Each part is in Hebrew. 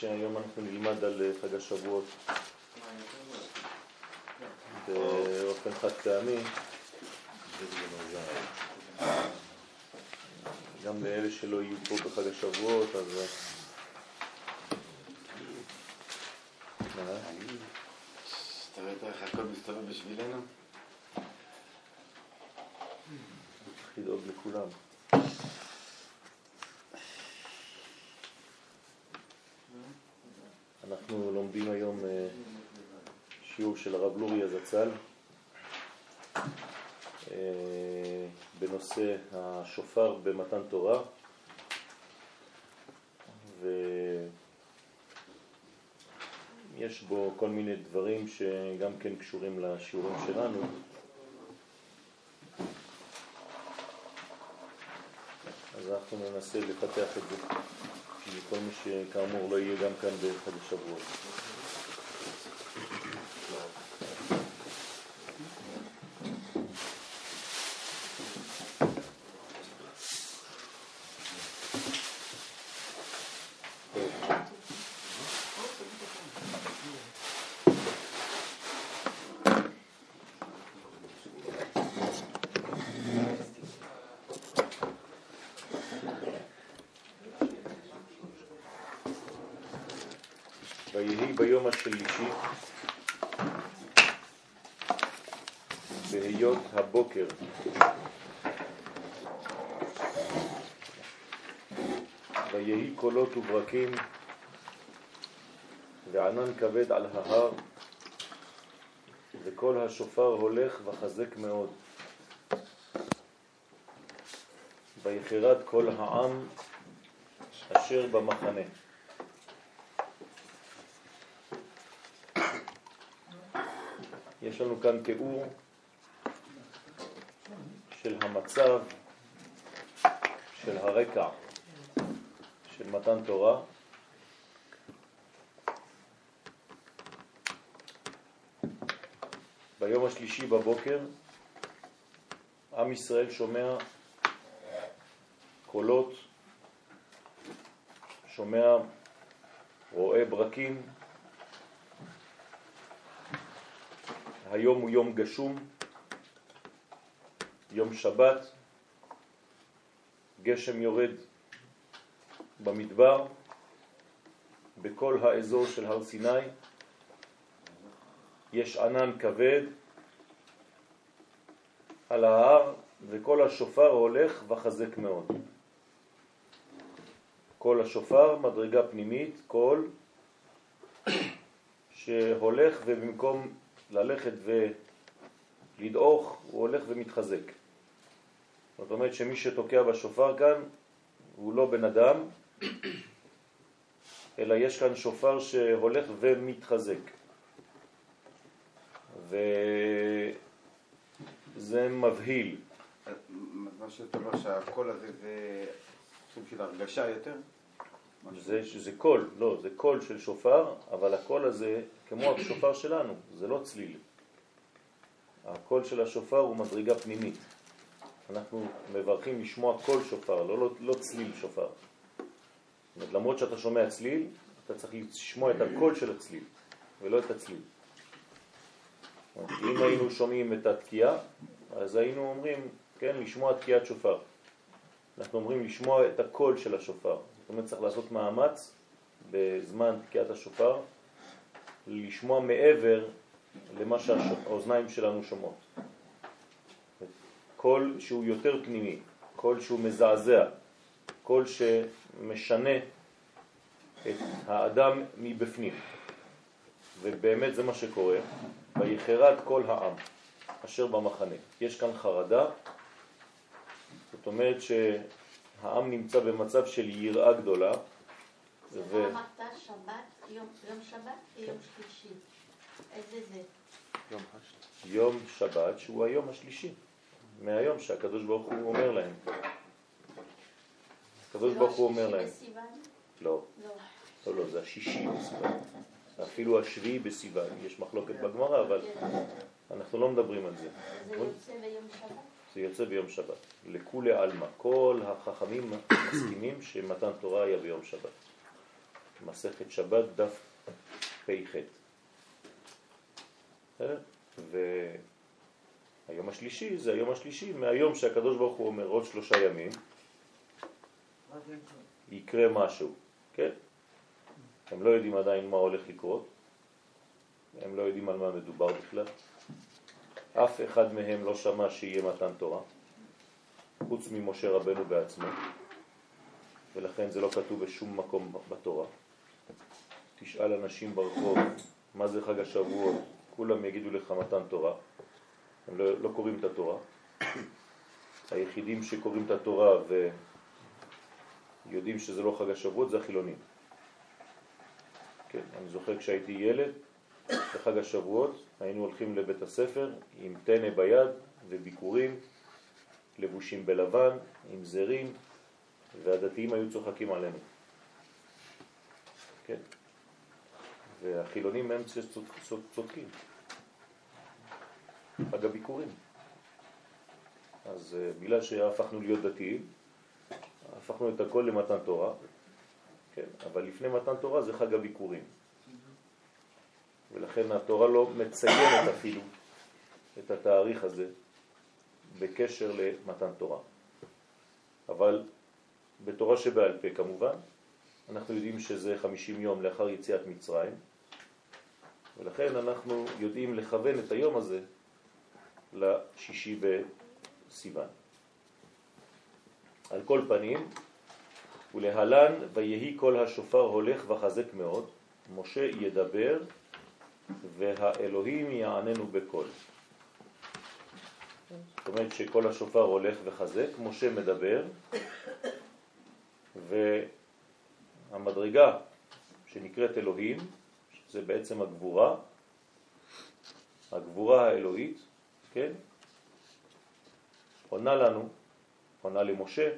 שהיום אנחנו נלמד על אה, חג השבועות באופן חד פעמי. גם לאלה שלא יהיו פה בחג השבועות, אז... אתה רואה איך הכל מסתובב בשבילנו? צריך לדאוג לכולם. אנחנו לומדים היום אה, שיעור של הרב לוריה זצ"ל אה, בנושא השופר במתן תורה ויש בו כל מיני דברים שגם כן קשורים לשיעורים שלנו. אז אנחנו ננסה לפתח את זה כל מי שכאמור לא יהיה גם כאן בחג השבועות. ויהי ביום השלישי בהיות הבוקר. ויהי קולות וברקים וענן כבד על ההר וכל השופר הולך וחזק מאוד. ויחרד כל העם אשר במחנה לנו כאן תיאור של המצב, של הרקע של מתן תורה. ביום השלישי בבוקר עם ישראל שומע קולות, שומע, רואה ברקים, היום הוא יום גשום, יום שבת, גשם יורד במדבר, בכל האזור של הר סיני, יש ענן כבד על ההר וכל השופר הולך וחזק מאוד. כל השופר, מדרגה פנימית, קול שהולך ובמקום ללכת ולדעוך, הוא הולך ומתחזק. זאת אומרת שמי שתוקע בשופר כאן הוא לא בן אדם, אלא יש כאן שופר שהולך ומתחזק. וזה מבהיל. מה שאתה אומר שהקול הזה זה סוג של הרגשה יותר? זה, זה קול, לא, זה קול של שופר, אבל הקול הזה כמו השופר שלנו, זה לא צליל. הקול של השופר הוא מדרגה פנימית. אנחנו מברכים לשמוע קול שופר, לא, לא, לא צליל שופר. אומרת, למרות שאתה שומע צליל, אתה צריך לשמוע את הקול של הצליל, ולא את הצליל. אם היינו שומעים את התקיעה, אז היינו אומרים, כן, לשמוע תקיעת שופר. אנחנו אומרים לשמוע את הקול של השופר. זאת אומרת, צריך לעשות מאמץ בזמן תקיעת השופר, לשמוע מעבר למה שהאוזניים שלנו שומעות. קול שהוא יותר פנימי, קול שהוא מזעזע, קול שמשנה את האדם מבפנים. ובאמת זה מה שקורה, ויחרד כל העם אשר במחנה. יש כאן חרדה, זאת אומרת שהעם נמצא במצב של יראה גדולה. זה ו... אמרת שבת יום, שבת ויום שלישי. איזה זה? יום, שבת שהוא היום השלישי, מהיום שהקדוש ברוך הוא אומר להם. הקדוש ברוך הוא אומר להם. לא. לא. לא, לא, זה השישי בסיוון. אפילו השביעי בסיוון. יש מחלוקת בגמרא, אבל אנחנו לא מדברים על זה. זה יוצא ביום שבת? זה יוצא ביום שבת. לכולי עלמא. כל החכמים מסכימים שמתן תורה היה ביום שבת. מסכת שבת דף פ"ח. והיום השלישי זה היום השלישי מהיום שהקדוש ברוך הוא אומר עוד שלושה ימים יקרה משהו, כן? הם לא יודעים עדיין מה הולך לקרות, הם לא יודעים על מה מדובר בכלל. אף אחד מהם לא שמע שיהיה מתן תורה, חוץ ממשה רבנו בעצמו, ולכן זה לא כתוב בשום מקום בתורה. תשאל אנשים ברחוב מה זה חג השבועות, כולם יגידו לך מתן תורה, הם לא, לא קוראים את התורה. היחידים שקוראים את התורה ויודעים שזה לא חג השבועות זה החילונים. כן, אני זוכר כשהייתי ילד, בחג השבועות היינו הולכים לבית הספר עם טנא ביד וביקורים, לבושים בלבן, עם זרים, והדתיים היו צוחקים עלינו. כן. והחילונים הם צודקים. חג הביקורים. אז אה, בגלל שהפכנו להיות דתיים, הפכנו את הכל למתן תורה, כן, אבל לפני מתן תורה זה חג הביקורים. ולכן התורה לא מציינת אפילו את התאריך הזה בקשר למתן תורה. אבל בתורה שבעל פה כמובן, אנחנו יודעים שזה 50 יום לאחר יציאת מצרים, ולכן אנחנו יודעים לכוון את היום הזה לשישי בסיוון. על כל פנים, ולהלן ויהי כל השופר הולך וחזק מאוד, משה ידבר והאלוהים יעננו בקול. זאת אומרת שכל השופר הולך וחזק, משה מדבר, והמדרגה שנקראת אלוהים, זה בעצם הגבורה, הגבורה האלוהית, כן? עונה לנו, עונה למשה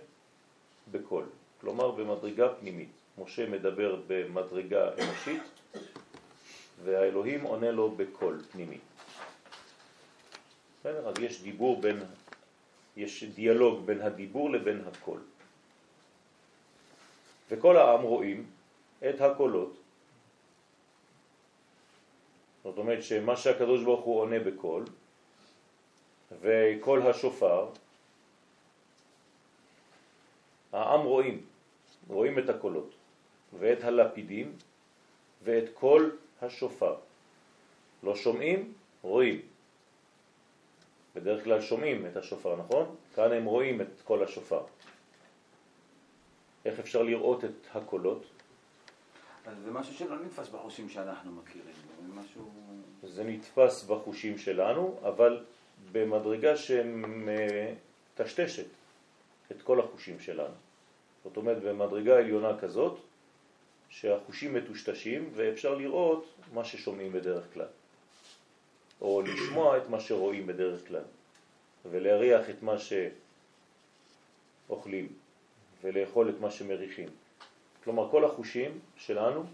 בקול, כלומר במדרגה פנימית. משה מדבר במדרגה אנושית והאלוהים עונה לו בקול פנימי. בסדר? אז יש דיבור בין, יש דיאלוג בין הדיבור לבין הקול. וכל העם רואים את הקולות זאת אומרת שמה שהקדוש ברוך הוא עונה בקול וכל השופר, העם רואים, רואים את הקולות ואת הלפידים ואת כל השופר. לא שומעים, רואים. בדרך כלל שומעים את השופר, נכון? כאן הם רואים את כל השופר. איך אפשר לראות את הקולות? אז זה משהו שלא נתפס בחושים שאנחנו מכירים, משהו... זה נתפס בחושים שלנו, אבל במדרגה שמטשטשת את כל החושים שלנו. זאת אומרת, במדרגה עליונה כזאת, שהחושים מטושטשים ואפשר לראות מה ששומעים בדרך כלל, או לשמוע את מה שרואים בדרך כלל, ולהריח את מה שאוכלים, ולאכול את מה שמריחים. כלומר, כל החושים שלנו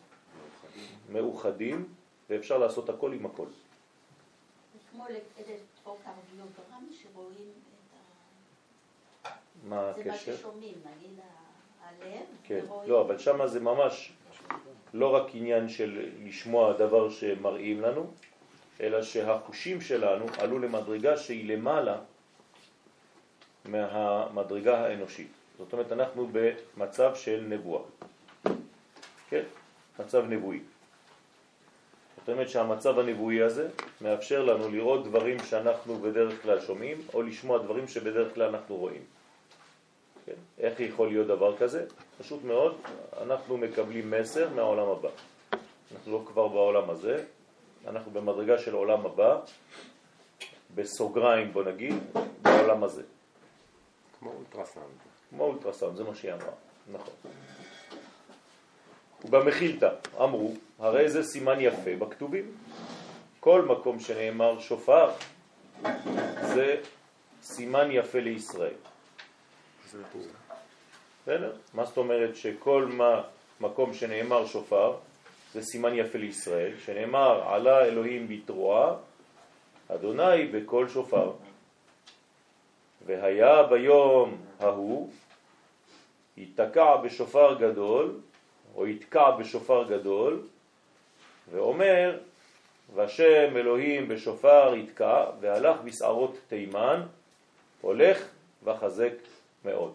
מאוחדים, ואפשר לעשות הכל עם הכל. מה הקשר? זה מה ששומעים, נגיד הלב, כן, לא, אבל שם זה ממש לא רק עניין של לשמוע דבר שמראים לנו, אלא שהחושים שלנו עלו למדרגה שהיא למעלה מהמדרגה האנושית. זאת אומרת, אנחנו במצב של נבואה. כן? מצב נבואי. זאת אומרת שהמצב הנבואי הזה מאפשר לנו לראות דברים שאנחנו בדרך כלל שומעים, או לשמוע דברים שבדרך כלל אנחנו רואים. כן? איך יכול להיות דבר כזה? פשוט מאוד, אנחנו מקבלים מסר מהעולם הבא. אנחנו לא כבר בעולם הזה, אנחנו במדרגה של עולם הבא, בסוגריים בוא נגיד, בעולם הזה. כמו אולטרסאונד. כמו אולטרסאונד, זה מה שהיא אמרה, נכון. ובמחילתא אמרו, הרי זה סימן יפה בכתובים. כל מקום שנאמר שופר זה סימן יפה לישראל. בסדר? מה זאת אומרת שכל מה, מקום שנאמר שופר זה סימן יפה לישראל, שנאמר עלה אלוהים בתרועה, אדוני בכל שופר. והיה ביום ההוא ייתקע בשופר גדול, או יתקע בשופר גדול, ואומר, והשם אלוהים בשופר יתקע, והלך בשערות תימן, הולך וחזק מאוד.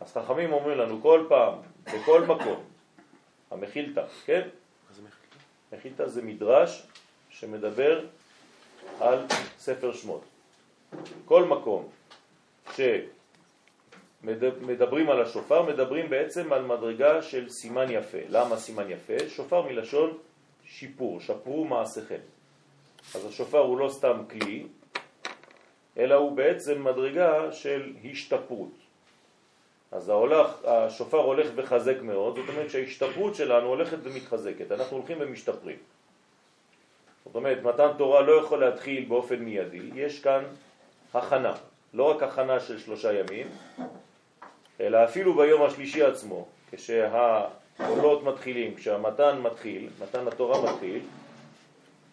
אז חכמים אומרים לנו כל פעם, בכל מקום, המחילתא, כן? מה זה מדרש שמדבר על ספר שמות. כל מקום שמדברים על השופר, מדברים בעצם על מדרגה של סימן יפה. למה סימן יפה? שופר מלשון שיפור, שפרו מעשיכם. אז השופר הוא לא סתם כלי, אלא הוא בעצם מדרגה של השתפרות. אז ההולך, השופר הולך וחזק מאוד, זאת אומרת שההשתפרות שלנו הולכת ומתחזקת, אנחנו הולכים ומשתפרים. זאת אומרת, מתן תורה לא יכול להתחיל באופן מיידי, יש כאן הכנה, לא רק הכנה של שלושה ימים, אלא אפילו ביום השלישי עצמו, כשהעולות מתחילים, כשהמתן מתחיל, מתן התורה מתחיל,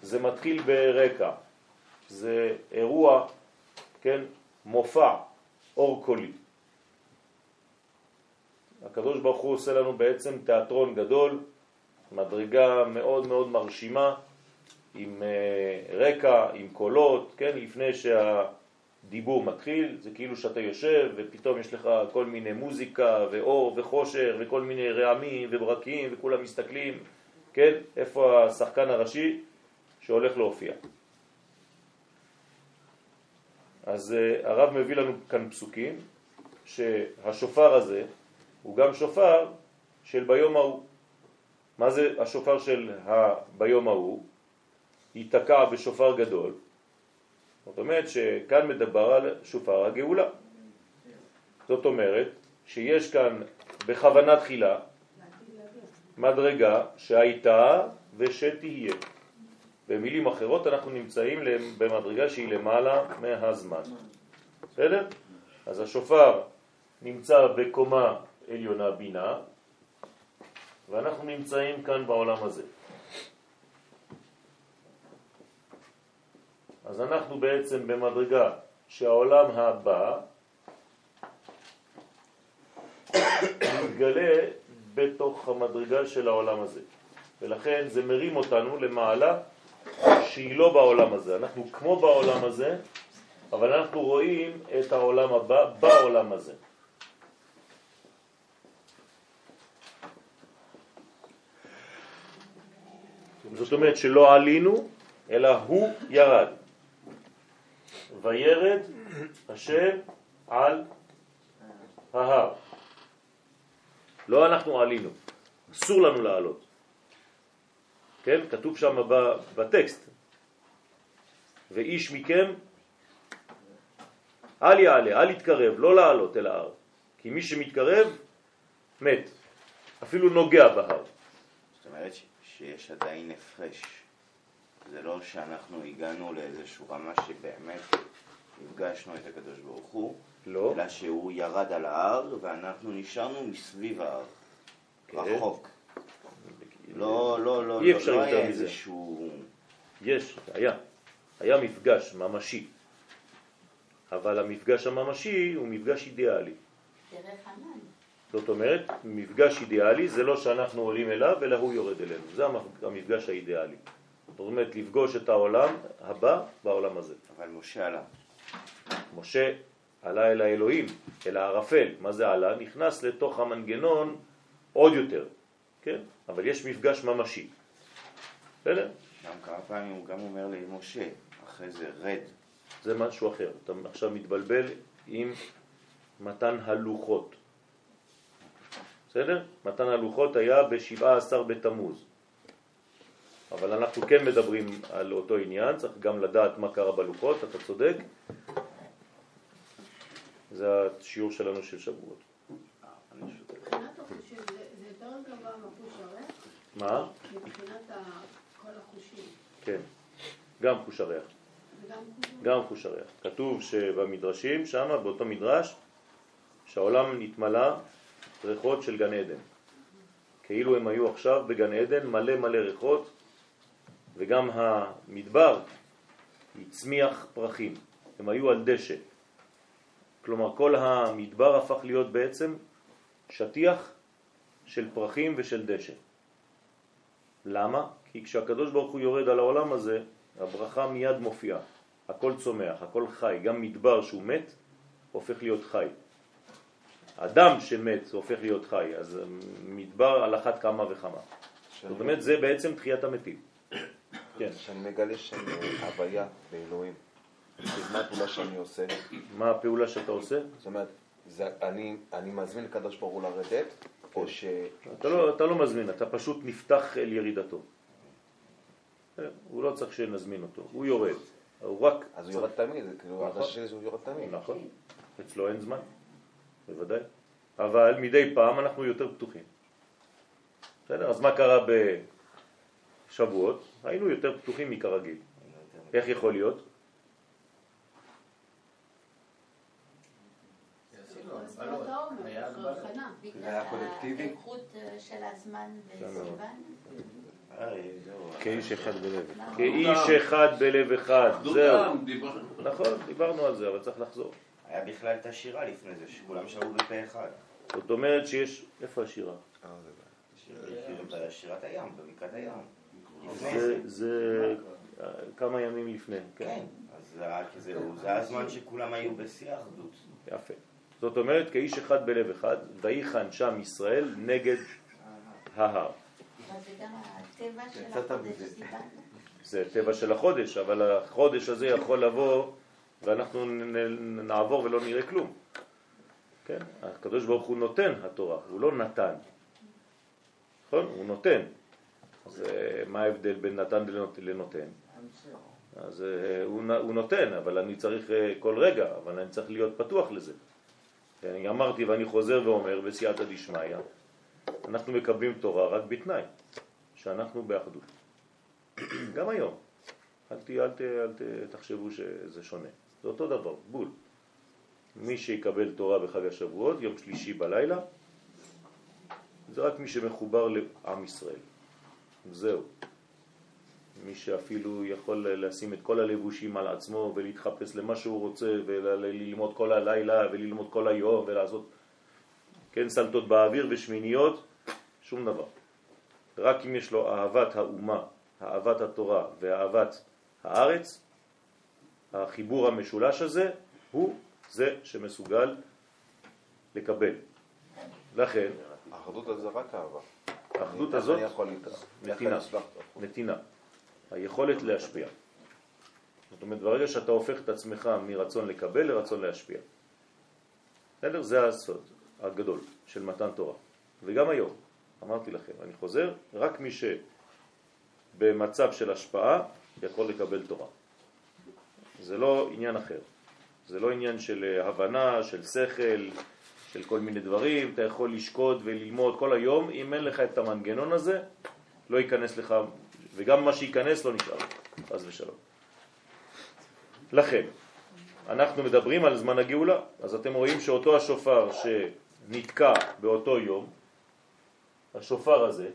זה מתחיל ברקע, זה אירוע, כן, מופע, אור קולי. הקדוש ברוך הוא עושה לנו בעצם תיאטרון גדול, מדרגה מאוד מאוד מרשימה, עם אה, רקע, עם קולות, כן, לפני שהדיבור מתחיל, זה כאילו שאתה יושב ופתאום יש לך כל מיני מוזיקה ואור וחושר וכל מיני רעמים וברקים וכולם מסתכלים, כן, איפה השחקן הראשי שהולך להופיע. אז uh, הרב מביא לנו כאן פסוקים שהשופר הזה הוא גם שופר של ביום ההוא. מה זה השופר של ה... ביום ההוא? ייתקע בשופר גדול. זאת אומרת שכאן מדבר על שופר הגאולה. זאת אומרת שיש כאן בכוונה תחילה מדרגה שהייתה ושתהיה. במילים אחרות אנחנו נמצאים במדרגה שהיא למעלה מהזמן. בסדר? אז השופר נמצא בקומה עליונה בינה, ואנחנו נמצאים כאן בעולם הזה. אז אנחנו בעצם במדרגה שהעולם הבא מתגלה בתוך המדרגה של העולם הזה. ולכן זה מרים אותנו למעלה שהיא לא בעולם הזה. אנחנו כמו בעולם הזה, אבל אנחנו רואים את העולם הבא בעולם הזה. זאת אומרת שלא עלינו, אלא הוא ירד. וירד השם על ההר. לא אנחנו עלינו, אסור לנו לעלות. כן? כתוב שם בטקסט, ואיש מכם אל יעלה, אל יתקרב, לא לעלות אל ההר, כי מי שמתקרב מת, אפילו נוגע בהר. זאת אומרת שיש עדיין הפרש. זה לא שאנחנו הגענו לאיזשהו רמה שבאמת הפגשנו את הקדוש ברוך הוא, לא. אלא שהוא ירד על ההר ואנחנו נשארנו מסביב ההר, כן. רחוק. לא, לא, לא, אי לא, אפשר לא היה מזה. איזשהו... יש, היה. היה מפגש ממשי. אבל המפגש הממשי הוא מפגש אידיאלי. דרך ענן. זאת אומרת, מפגש אידיאלי זה לא שאנחנו עולים אליו, אלא הוא יורד אלינו. זה המפ- המפגש האידיאלי. זאת אומרת, לפגוש את העולם הבא בעולם הזה. אבל משה עלה. משה עלה אל האלוהים, אל הערפל. מה זה עלה? נכנס לתוך המנגנון עוד יותר, כן? אבל יש מפגש ממשי. בסדר? גם כמה פעמים הוא גם אומר למשה, אחרי זה רד. זה משהו אחר. אתה עכשיו מתבלבל עם מתן הלוחות. בסדר? מתן הלוחות היה ב-17 בתמוז. אבל אנחנו כן מדברים על אותו עניין, צריך גם לדעת מה קרה בלוחות, אתה צודק. זה השיעור שלנו של שבועות. מה? מבחינת כל החושים. כן. גם חוש הריח. גם חוש הריח. כתוב שבמדרשים, שם, באותו מדרש, שהעולם נתמלא ריחות של גן עדן. כאילו הם היו עכשיו בגן עדן מלא מלא ריחות, וגם המדבר הצמיח פרחים. הם היו על דשא. כלומר כל המדבר הפך להיות בעצם שטיח של פרחים ושל דשא. למה? כי כשהקדוש ברוך הוא יורד על העולם הזה, הברכה מיד מופיעה. הכל צומח, הכל חי, גם מדבר שהוא מת הופך להיות חי. אדם שמת הופך להיות חי, אז מדבר על אחת כמה וכמה. זאת אומרת, זה בעצם תחיית המתים. כן. שאני מגלה אה, הוויה באלוהים. מה הפעולה שאני עושה? מה הפעולה שאתה עושה? זאת אומרת, זה, אני, אני מזמין לקדוש ברוך הוא לרדת, או ש... אתה לא, אתה לא מזמין, אתה פשוט נפתח אל ירידתו. אה, הוא לא צריך שנזמין אותו, הוא יורד. הוא רק... אז הוא יורד תמיד, כאילו, נכון. הרגשה שלי זה הוא יורד תמיד. נכון, אצלו אין זמן, בוודאי. אבל מדי פעם אנחנו יותר פתוחים. בסדר? אז מה קרה בשבועות? היינו יותר פתוחים מכרגיל. איך יכול להיות? בגלל? האיכות של הזמן בסיוון. כאיש אחד בלב. כאיש אחד בלב אחד, זהו. נכון, דיברנו על זה, אבל צריך לחזור. היה בכלל את השירה לפני זה, שכולם שרו בפה אחד. זאת אומרת שיש... איפה השירה? אה, זה בעיה. בשירת הים, בבקעת הים. זה, זה. כמה ימים לפני, כן. כן, אז זה זה הזמן שכולם היו בשיא האחדות. יפה. זאת אומרת, כאיש אחד בלב אחד, ויחן שם ישראל נגד ההר. אבל זה גם הטבע של החודש אבל החודש הזה יכול לבוא ואנחנו נעבור ולא נראה כלום. כן? הקדוש ברוך הוא נותן התורה, הוא לא נתן. נכון? הוא נותן. אז מה ההבדל בין נתן לנות- לנותן? אז אה, הוא הוא נותן, אבל אני צריך אה, כל רגע, אבל אני צריך להיות פתוח לזה. אני אמרתי ואני חוזר ואומר בסייעתא דשמיא, אנחנו מקבלים תורה רק בתנאי שאנחנו באחדות. גם היום. אל, ת, אל, ת, אל ת, תחשבו שזה שונה. זה אותו דבר, בול. מי שיקבל תורה בחג השבועות, יום שלישי בלילה, זה רק מי שמחובר לעם ישראל. זהו. מי שאפילו יכול לשים את כל הלבושים על עצמו ולהתחפש למה שהוא רוצה וללמוד כל הלילה וללמוד כל היום ולעשות, כן, סלטות באוויר ושמיניות, שום דבר. רק אם יש לו אהבת האומה, אהבת התורה ואהבת הארץ, החיבור המשולש הזה הוא זה שמסוגל לקבל. לכן, האחדות הזאת זה רק אהבה. האחדות הזאת. נתינה. נתינה, היכולת להשפיע. זאת אומרת, ברגע שאתה הופך את עצמך מרצון לקבל לרצון להשפיע. בסדר? זה הסוד הגדול של מתן תורה. וגם היום, אמרתי לכם, אני חוזר, רק מי שבמצב של השפעה יכול לקבל תורה. זה לא עניין אחר. זה לא עניין של אה, הבנה, של שכל, של כל מיני דברים. אתה יכול לשקוד וללמוד כל היום, אם אין לך את המנגנון הזה, לא ייכנס לך, וגם מה שייכנס לא נשאר, חס ושלום. לכן, אנחנו מדברים על זמן הגאולה, אז אתם רואים שאותו השופר שנתקע באותו יום, השופר הזה,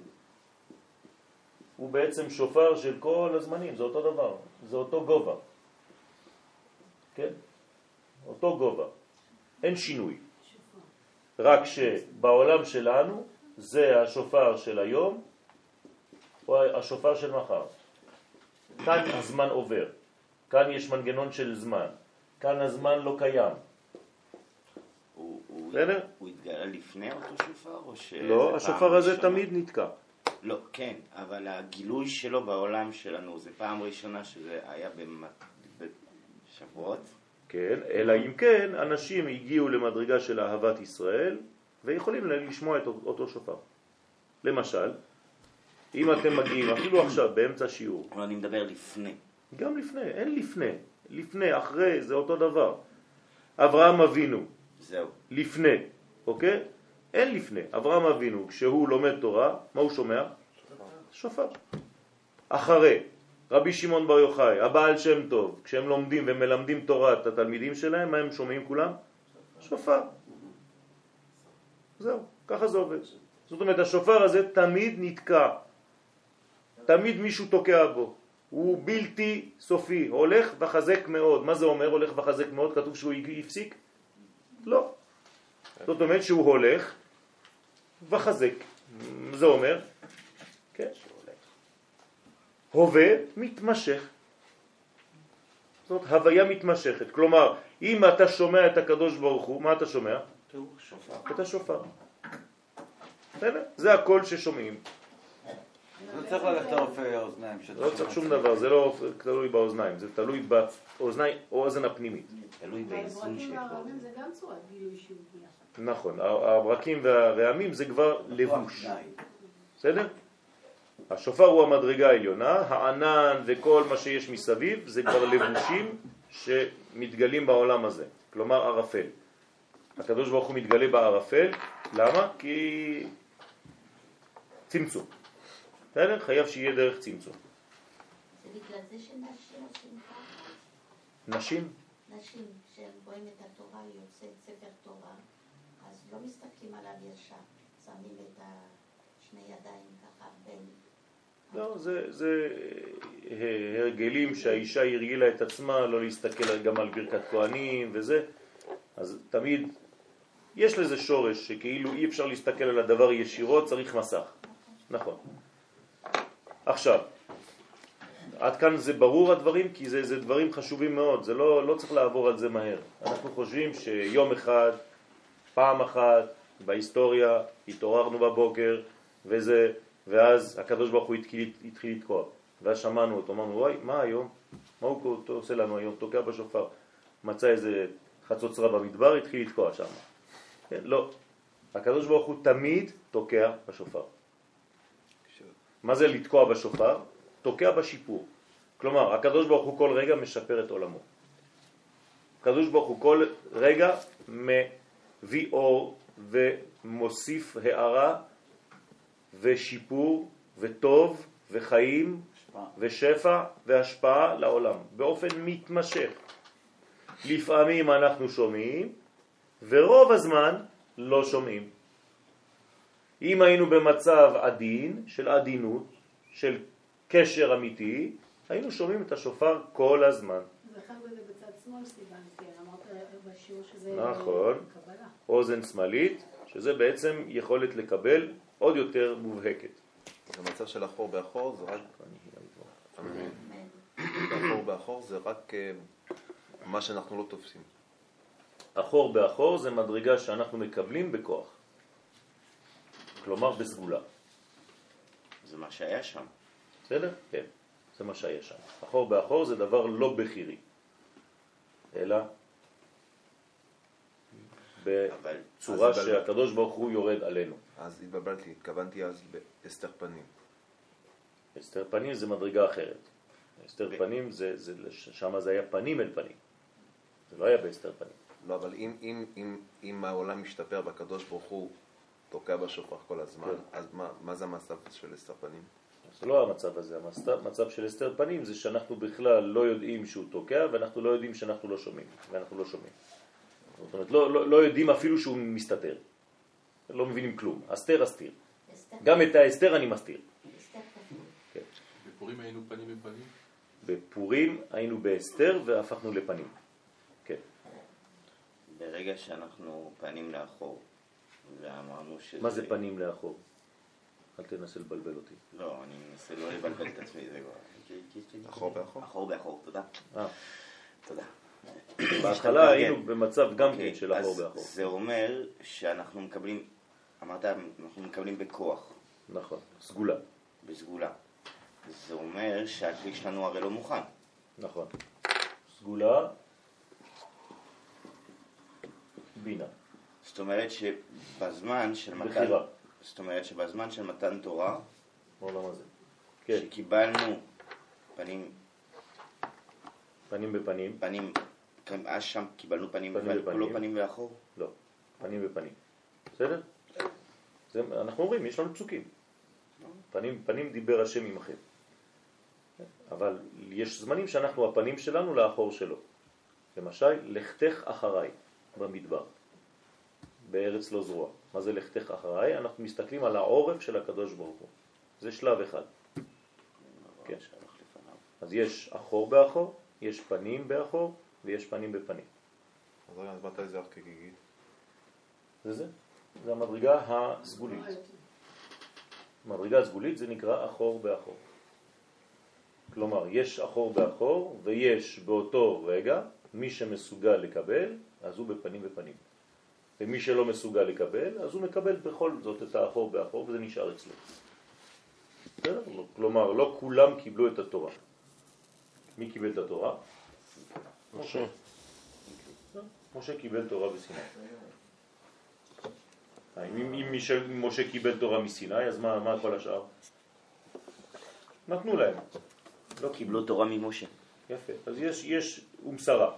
הוא בעצם שופר של כל הזמנים, זה אותו דבר, זה אותו גובה. כן? אותו גובה. אין שינוי. רק שבעולם שלנו זה השופר של היום או השופר של מחר. כאן הזמן עובר, כאן יש מנגנון של זמן, כאן הזמן לא קיים. הוא- הוא- התגלה לפני אותו שופר או ש... לא, השופר הזה ראשונה? תמיד נתקע. לא, כן, אבל הגילוי שלו בעולם שלנו זה פעם ראשונה שזה היה במ- בשבועות. כן, אלא אם כן אנשים הגיעו למדרגה של אהבת ישראל ויכולים לשמוע את אותו שופר. למשל, אם אתם מגיעים, אפילו עכשיו, באמצע שיעור, אבל אני מדבר לפני. גם לפני, אין לפני, לפני, אחרי, זה אותו דבר. אברהם אבינו, זהו. לפני, אוקיי? אין לפני. אברהם אבינו, כשהוא לומד תורה, מה הוא שומע? שופר. אחרי, רבי שמעון בר יוחאי, הבעל שם טוב, כשהם לומדים ומלמדים תורה את התלמידים שלהם, מה הם שומעים כולם? שופר. זהו, ככה זה עובד. זאת אומרת, השופר הזה תמיד נתקע. תמיד מישהו תוקע בו. הוא בלתי סופי, הולך וחזק מאוד. מה זה אומר הולך וחזק מאוד? כתוב שהוא הפסיק? זאת אומרת שהוא הולך וחזק. זה אומר, כן, הווה מתמשך. זאת הוויה מתמשכת. כלומר, אם אתה שומע את הקדוש ברוך הוא, מה אתה שומע? את השופר. בסדר? זה הקול ששומעים. לא צריך ללכת לרופא האוזניים. לא צריך שום דבר, זה לא תלוי באוזניים, זה תלוי באוזניים או אוזן הפנימית. תלוי באיזון הברקים שבו. והרעמים זה גם צורת גילוי שהוא ביחד. נכון, הברקים והרעמים זה כבר לבוש, בסדר? השופר הוא המדרגה העליונה, הענן וכל מה שיש מסביב זה כבר לבושים שמתגלים בעולם הזה, כלומר ערפל. הקדוש ברוך הוא מתגלה בערפל, למה? כי צמצום. בסדר? חייב שיהיה דרך צמצום. זה בגלל זה שנשים עושים ככה. נשים, נשים, כשהם רואים את התורה, יוצא ספר תורה, אז לא מסתכלים עליו ישר, שמים את שני ידיים ככה בין... לא, זה, זה אה, הרגלים שהאישה הרגילה את עצמה לא להסתכל גם על ברכת כהנים וזה, אז תמיד יש לזה שורש שכאילו אי אפשר להסתכל על הדבר ישירות, צריך מסך. נכון. עכשיו, עד כאן זה ברור הדברים, כי זה, זה דברים חשובים מאוד, זה לא, לא צריך לעבור על זה מהר. אנחנו חושבים שיום אחד, פעם אחת, בהיסטוריה, התעוררנו בבוקר, וזה, ואז הקדוש ברוך הוא התחיל, התחיל לתקוע. ואז שמענו אותו, אמרנו, וואי, מה היום? מה הוא עושה לנו היום? תוקע בשופר. מצא איזה חצוצרה במדבר, התחיל לתקוע שם. כן, לא. הקדוש ברוך הוא תמיד תוקע בשופר. מה זה לתקוע בשופר? תוקע בשיפור. כלומר, הקדוש ברוך הוא כל רגע משפר את עולמו. הקדוש ברוך הוא כל רגע מביא אור ומוסיף הערה ושיפור וטוב וחיים ושפע והשפעה לעולם באופן מתמשך. לפעמים אנחנו שומעים ורוב הזמן לא שומעים. אם היינו במצב עדין, של עדינות, של קשר אמיתי, היינו שומעים את השופר כל הזמן. נכון. אוזן שמאלית, שזה בעצם יכולת לקבל עוד יותר מובהקת. במצב של אחור באחור זה רק... אחור באחור זה רק אה, מה שאנחנו לא תופסים. אחור באחור זה מדרגה שאנחנו מקבלים בכוח. כלומר בסגולה. זה מה שהיה שם. בסדר? כן, זה מה שהיה שם. אחור באחור זה דבר לא בחירי, אלא בצורה שהקדוש ברוך הוא יורד עלינו. אז התבלבלתי, התכוונתי אז בהסתר פנים. הסתר פנים זה מדרגה אחרת. הסתר פנים זה, זה, שם זה היה פנים אל פנים. זה לא היה בהסתר פנים. לא, אבל אם, אם, אם, אם העולם משתפר והקדוש ברוך הוא תוקע בשופר כל הזמן, כן. אז מה, מה זה המצב של הסתר פנים? זה לא המצב הזה, המצב, המצב של הסתר פנים זה שאנחנו בכלל לא יודעים שהוא תוקע ואנחנו לא יודעים שאנחנו לא שומעים, ואנחנו לא שומעים. זאת אומרת, לא, לא, לא יודעים אפילו שהוא מסתתר. לא מבינים כלום. אסתר אסתיר. גם את האסתר אני מסתיר. כן. בפורים היינו פנים בפנים? בפורים היינו באסתר והפכנו לפנים. כן. ברגע שאנחנו פנים לאחור, ואמרנו שזה... מה זה פנים לאחור? אל תנסה לבלבל אותי. לא, אני מנסה לא לבלבל את עצמי, זה כבר... אחור באחור? אחור באחור, תודה. אה, תודה. בהתחלה. היינו במצב גם אוקיי, כן של אחור באחור. זה אומר שאנחנו מקבלים, אמרת, אנחנו מקבלים בכוח, נכון, סגולה. בסגולה. זה אומר שהכלי שלנו הרי לא מוכן. נכון. סגולה, בינה. זאת אומרת שבזמן של מתן... בחירה. זאת אומרת שבזמן של מתן תורה, בעולם הזה. כן, שקיבלנו פנים, פנים בפנים, פנים, אז שם קיבלנו פנים, פנים אבל בפנים. לא פנים לאחור? לא, פנים בפנים. בסדר? אנחנו אומרים, יש לנו פסוקים. פנים, פנים דיבר השם עמכם. אבל יש זמנים שאנחנו, הפנים שלנו לאחור שלו. למשל, לכתך אחריי במדבר, בארץ לא זרוע. מה זה לכתך אחריי? אנחנו מסתכלים על העורף של הקדוש ברוך הוא. זה שלב אחד. כן. אז יש אחור באחור, יש פנים באחור ויש פנים בפנים. אז מתי זה הר כגיגית? זה זה. זה המדרגה הסגולית. מדרגה סגולית זה נקרא אחור באחור. כלומר, יש אחור באחור ויש באותו רגע מי שמסוגל לקבל, אז הוא בפנים בפנים. ומי שלא מסוגל לקבל, אז הוא מקבל בכל זאת את האחור באחור וזה נשאר אצלו. כלומר, לא כולם קיבלו את התורה. מי קיבל את התורה? משה. משה קיבל תורה בסיני. אם, אם משה קיבל תורה מסיני, אז מה, מה כל השאר? נתנו להם. לא קיבלו תורה ממשה. יפה. אז יש, יש, הוא מסרה,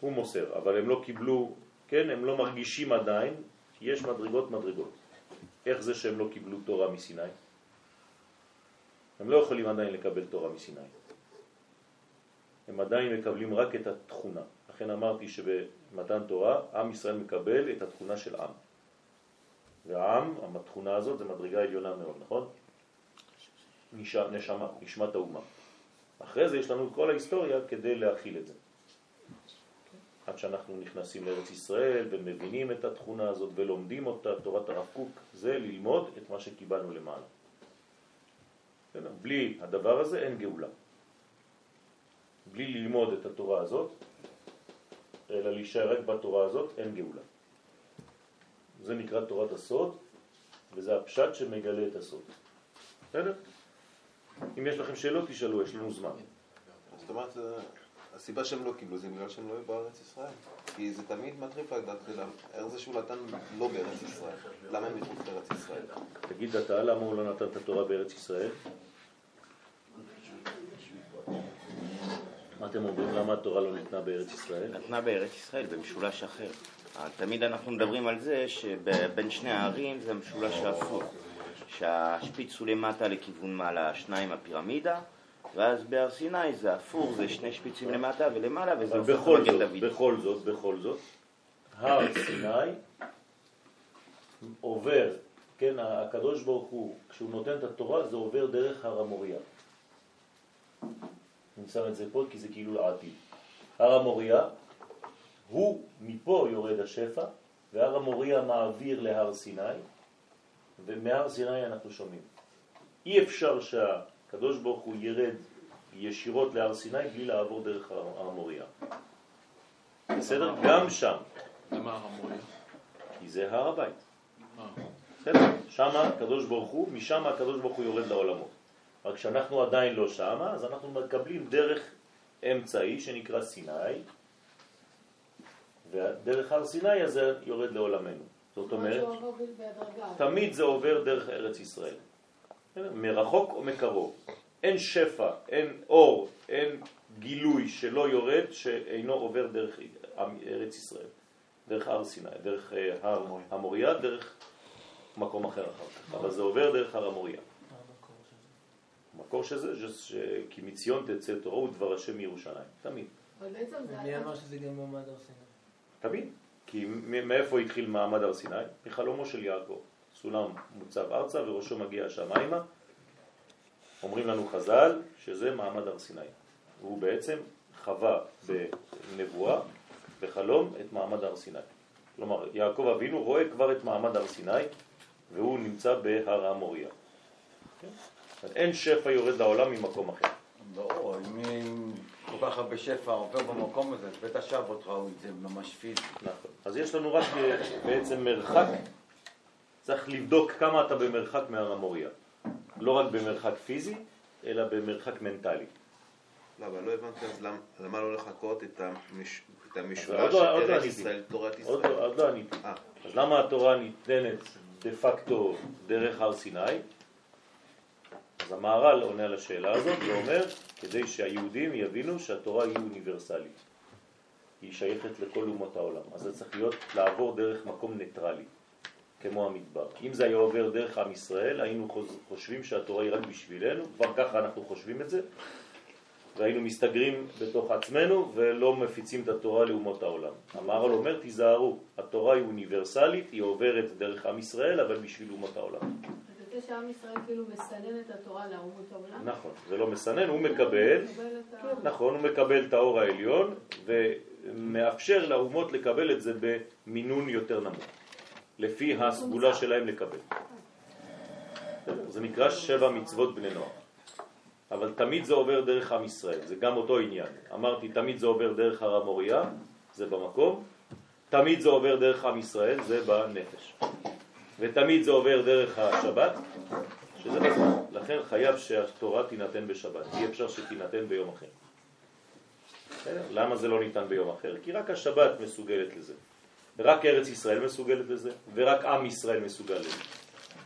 הוא מוסר, אבל הם לא קיבלו, כן, הם לא מרגישים עדיין, יש מדרגות מדרגות. איך זה שהם לא קיבלו תורה מסיני? הם לא יכולים עדיין לקבל תורה מסיני. הם עדיין מקבלים רק את התכונה. לכן אמרתי שבמתן תורה עם ישראל מקבל את התכונה של עם. והעם, התכונה הזאת, זה מדרגה עליונה מאוד, נכון? נשמה, נשמת האומה. אחרי זה יש לנו כל ההיסטוריה כדי להכיל את זה. עד שאנחנו נכנסים לארץ ישראל ומבינים את התכונה הזאת ולומדים אותה, תורת הרב קוק, זה ללמוד את מה שקיבלנו למעלה. בלי הדבר הזה אין גאולה. בלי ללמוד את התורה הזאת, אלא להישאר רק בתורה הזאת, אין גאולה. זה נקרא תורת הסוד, וזה הפשט שמגלה את הסוד. בסדר? אם יש לכם שאלות, תשאלו, יש לנו זמן. זאת אומרת, הסיבה שהם לא קיבלו זה בגלל שהם לא היו בארץ ישראל. כי זה תמיד מטריף לדעת איך זה שהוא נתן לא בארץ ישראל. למה הם מחוץ לארץ ישראל? תגיד אתה, למה הוא לא נתן את התורה בארץ ישראל? מה אתם אומרים? למה התורה לא ניתנה בארץ ישראל? נתנה בארץ ישראל, במשולש אחר. תמיד אנחנו מדברים על זה שבין שני הערים זה המשולש ההפוך. שהשפיץ הוא למטה לכיוון מעלה, השניים הפירמידה, ואז בהר סיני זה הפוך, זה שני שפיצים למטה ולמעלה, וזה הופך למגן דוד. בכל זאת, בכל זאת, הר סיני עובר, כן, הקדוש ברוך הוא, כשהוא נותן את התורה, זה עובר דרך הר המוריה. אני שם את זה פה כי זה כאילו לעתיד. הר המוריה, הוא מפה יורד השפע, והר המוריה מעביר להר סיני, ומהר סיני אנחנו שומעים. אי אפשר שהקדוש ברוך הוא ירד ישירות להר סיני בלי לעבור דרך הר המוריה. בסדר? גם שם. למה הר המוריה? כי זה הר הבית. אה. בסדר? שם הקדוש ברוך הוא, משם הקדוש ברוך הוא יורד לעולמות. רק שאנחנו עדיין לא שם, אז אנחנו מקבלים דרך אמצעי שנקרא סיני, ודרך הר סיני הזה יורד לעולמנו. זאת אומרת, תמיד זה עובר דרך ארץ ישראל. מרחוק או מקרוב. אין שפע, אין אור, אין גילוי שלא יורד שאינו עובר דרך ארץ ישראל, דרך הר סיני, דרך אה, הר המוריה, דרך מקום אחר אחר כך, אבל זה עובר דרך הר המוריה. המקור של זה, כי מציון תצא תורה ודבר השם מירושלים, תמיד. אבל בעצם זה... מי אמר שזה גם מעמד הר סיני? תמיד. כי מאיפה התחיל מעמד הר סיני? מחלומו של יעקב. סולם מוצב ארצה וראשו מגיע השמיימה. אומרים לנו חז"ל שזה מעמד הר סיני. הוא בעצם חווה בנבואה, בחלום, את מעמד הר סיני. כלומר, יעקב אבינו רואה כבר את מעמד הר סיני והוא נמצא בהר המוריה. כן? אין שפע יורד לעולם ממקום אחר. ברור, אם כל כך הרבה שפע עובר במקום הזה, אז בטח ראו את זה ממש פיזי. נכון. אז יש לנו רק אה, בעצם מרחק, צריך לבדוק כמה אתה במרחק מהר המוריה. לא רק במרחק פיזי, אלא במרחק מנטלי. לא, אבל לא הבנתי אז למה לא לחכות את המשולש לא- של עוד לא ארץ. ישראל, תורת עוד ישראל? לא- עוד לא עניתי. אה. אז למה התורה ניתנת דה פקטו דרך הר סיני? אז המהר"ל עונה על השאלה הזאת ואומר, כדי שהיהודים יבינו שהתורה היא אוניברסלית. היא שייכת לכל אומות העולם. אז זה צריך להיות לעבור דרך מקום ניטרלי, כמו המדבר. אם זה היה עובר דרך עם ישראל, היינו חוש- חושבים שהתורה היא רק בשבילנו, כבר ככה אנחנו חושבים את זה, והיינו מסתגרים בתוך עצמנו ולא מפיצים את התורה לאומות העולם. המהר"ל אומר, תיזהרו, התורה היא אוניברסלית, היא עוברת דרך עם ישראל, אבל בשביל אומות העולם. אז זה שעם ישראל כאילו מסנן את התורה לאומות העולם? נכון, זה לא מסנן, הוא מקבל, ה- נכון, הוא מקבל את האור העליון ומאפשר לאומות לקבל את זה במינון יותר נמוך. לפי הסגולה שלהם לקבל. זה נקרא שבע מצוות בני נוער. אבל תמיד זה עובר דרך עם ישראל, זה גם אותו עניין. אמרתי, תמיד זה עובר דרך הר המוריה, זה במקום, תמיד זה עובר דרך עם ישראל, זה בנפש. ותמיד זה עובר דרך השבת, שזה בזמן. לכן חייב שהתורה תינתן בשבת, אי אפשר שתינתן ביום אחר. למה זה לא ניתן ביום אחר? כי רק השבת מסוגלת לזה. רק ארץ ישראל מסוגלת לזה, ורק עם ישראל מסוגל לזה.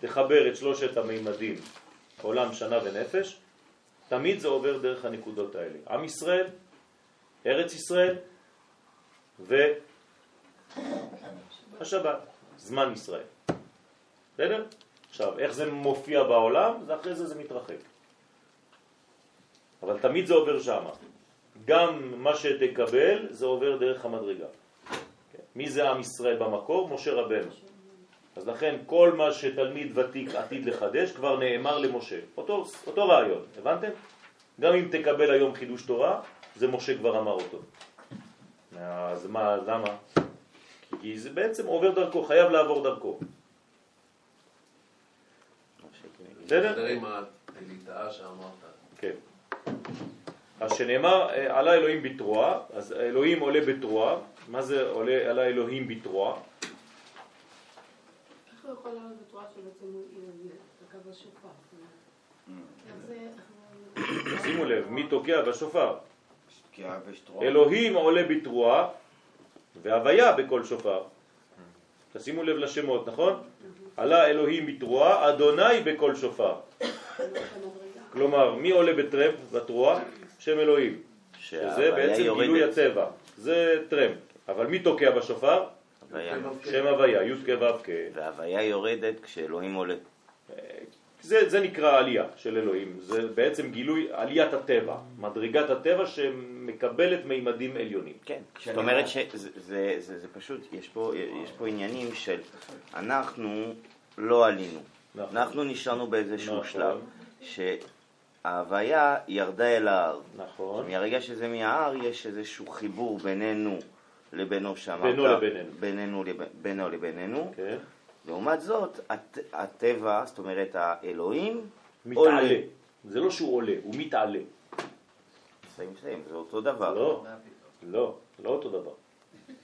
תחבר את שלושת המימדים, עולם, שנה ונפש, תמיד זה עובר דרך הנקודות האלה. עם ישראל, ארץ ישראל והשבת, זמן ישראל. בסדר? עכשיו, איך זה מופיע בעולם? זה אחרי זה זה מתרחק. אבל תמיד זה עובר שם. גם מה שתקבל זה עובר דרך המדרגה. מי זה עם ישראל במקור? משה רבנו. אז לכן כל מה שתלמיד ותיק עתיד לחדש כבר נאמר למשה. אותו, אותו רעיון, הבנתם? גם אם תקבל היום חידוש תורה, זה משה כבר אמר אותו. אז מה, למה? כי זה בעצם עובר דרכו, חייב לעבור דרכו. בסדר? בסדר עם הליטאה שאמרת. כן. אז שנאמר עלה אלוהים בתרועה, אז אלוהים עולה בתרועה, מה זה עולה עלה אלוהים בתרועה? איך הוא יכול לעלות בתורה שבעצם הוא תקע בשופר? זה... שימו לב, מי תוקע בשופר? אלוהים עולה בתרועה והוויה בכל שופר. תשימו לב לשמות, נכון? עלה אלוהים בתרועה, אדוני בכל שופר. כלומר, מי עולה בטרמפ, בתרועה? שם אלוהים. שזה בעצם. גילוי הטבע. זה טרמפ. אבל מי תוקע בשופר? שם הוויה, י' כ' ו' כ'. וההוויה יורדת כשאלוהים עולה. זה, זה נקרא עלייה של אלוהים, זה בעצם גילוי עליית הטבע, מדרגת הטבע שמקבלת מימדים עליונים. כן, זאת אומרת אומר- שזה זה, זה, זה פשוט, יש פה, יש פה עניינים של אנחנו לא עלינו, נכון. אנחנו נשארנו באיזשהו נכון. שלב שההוויה ירדה אל ההר. נכון. מהרגע שזה מההר יש איזשהו חיבור בינינו לבינו שאמרת. בינו לבינינו. בינינו, בינו לבינינו. כן. לעומת זאת, הט, הטבע, זאת אומרת האלוהים, מתעלה. זה לא שהוא עולה, הוא מתעלה. סיים סיים, זה אותו דבר. לא, לא, לא אותו דבר.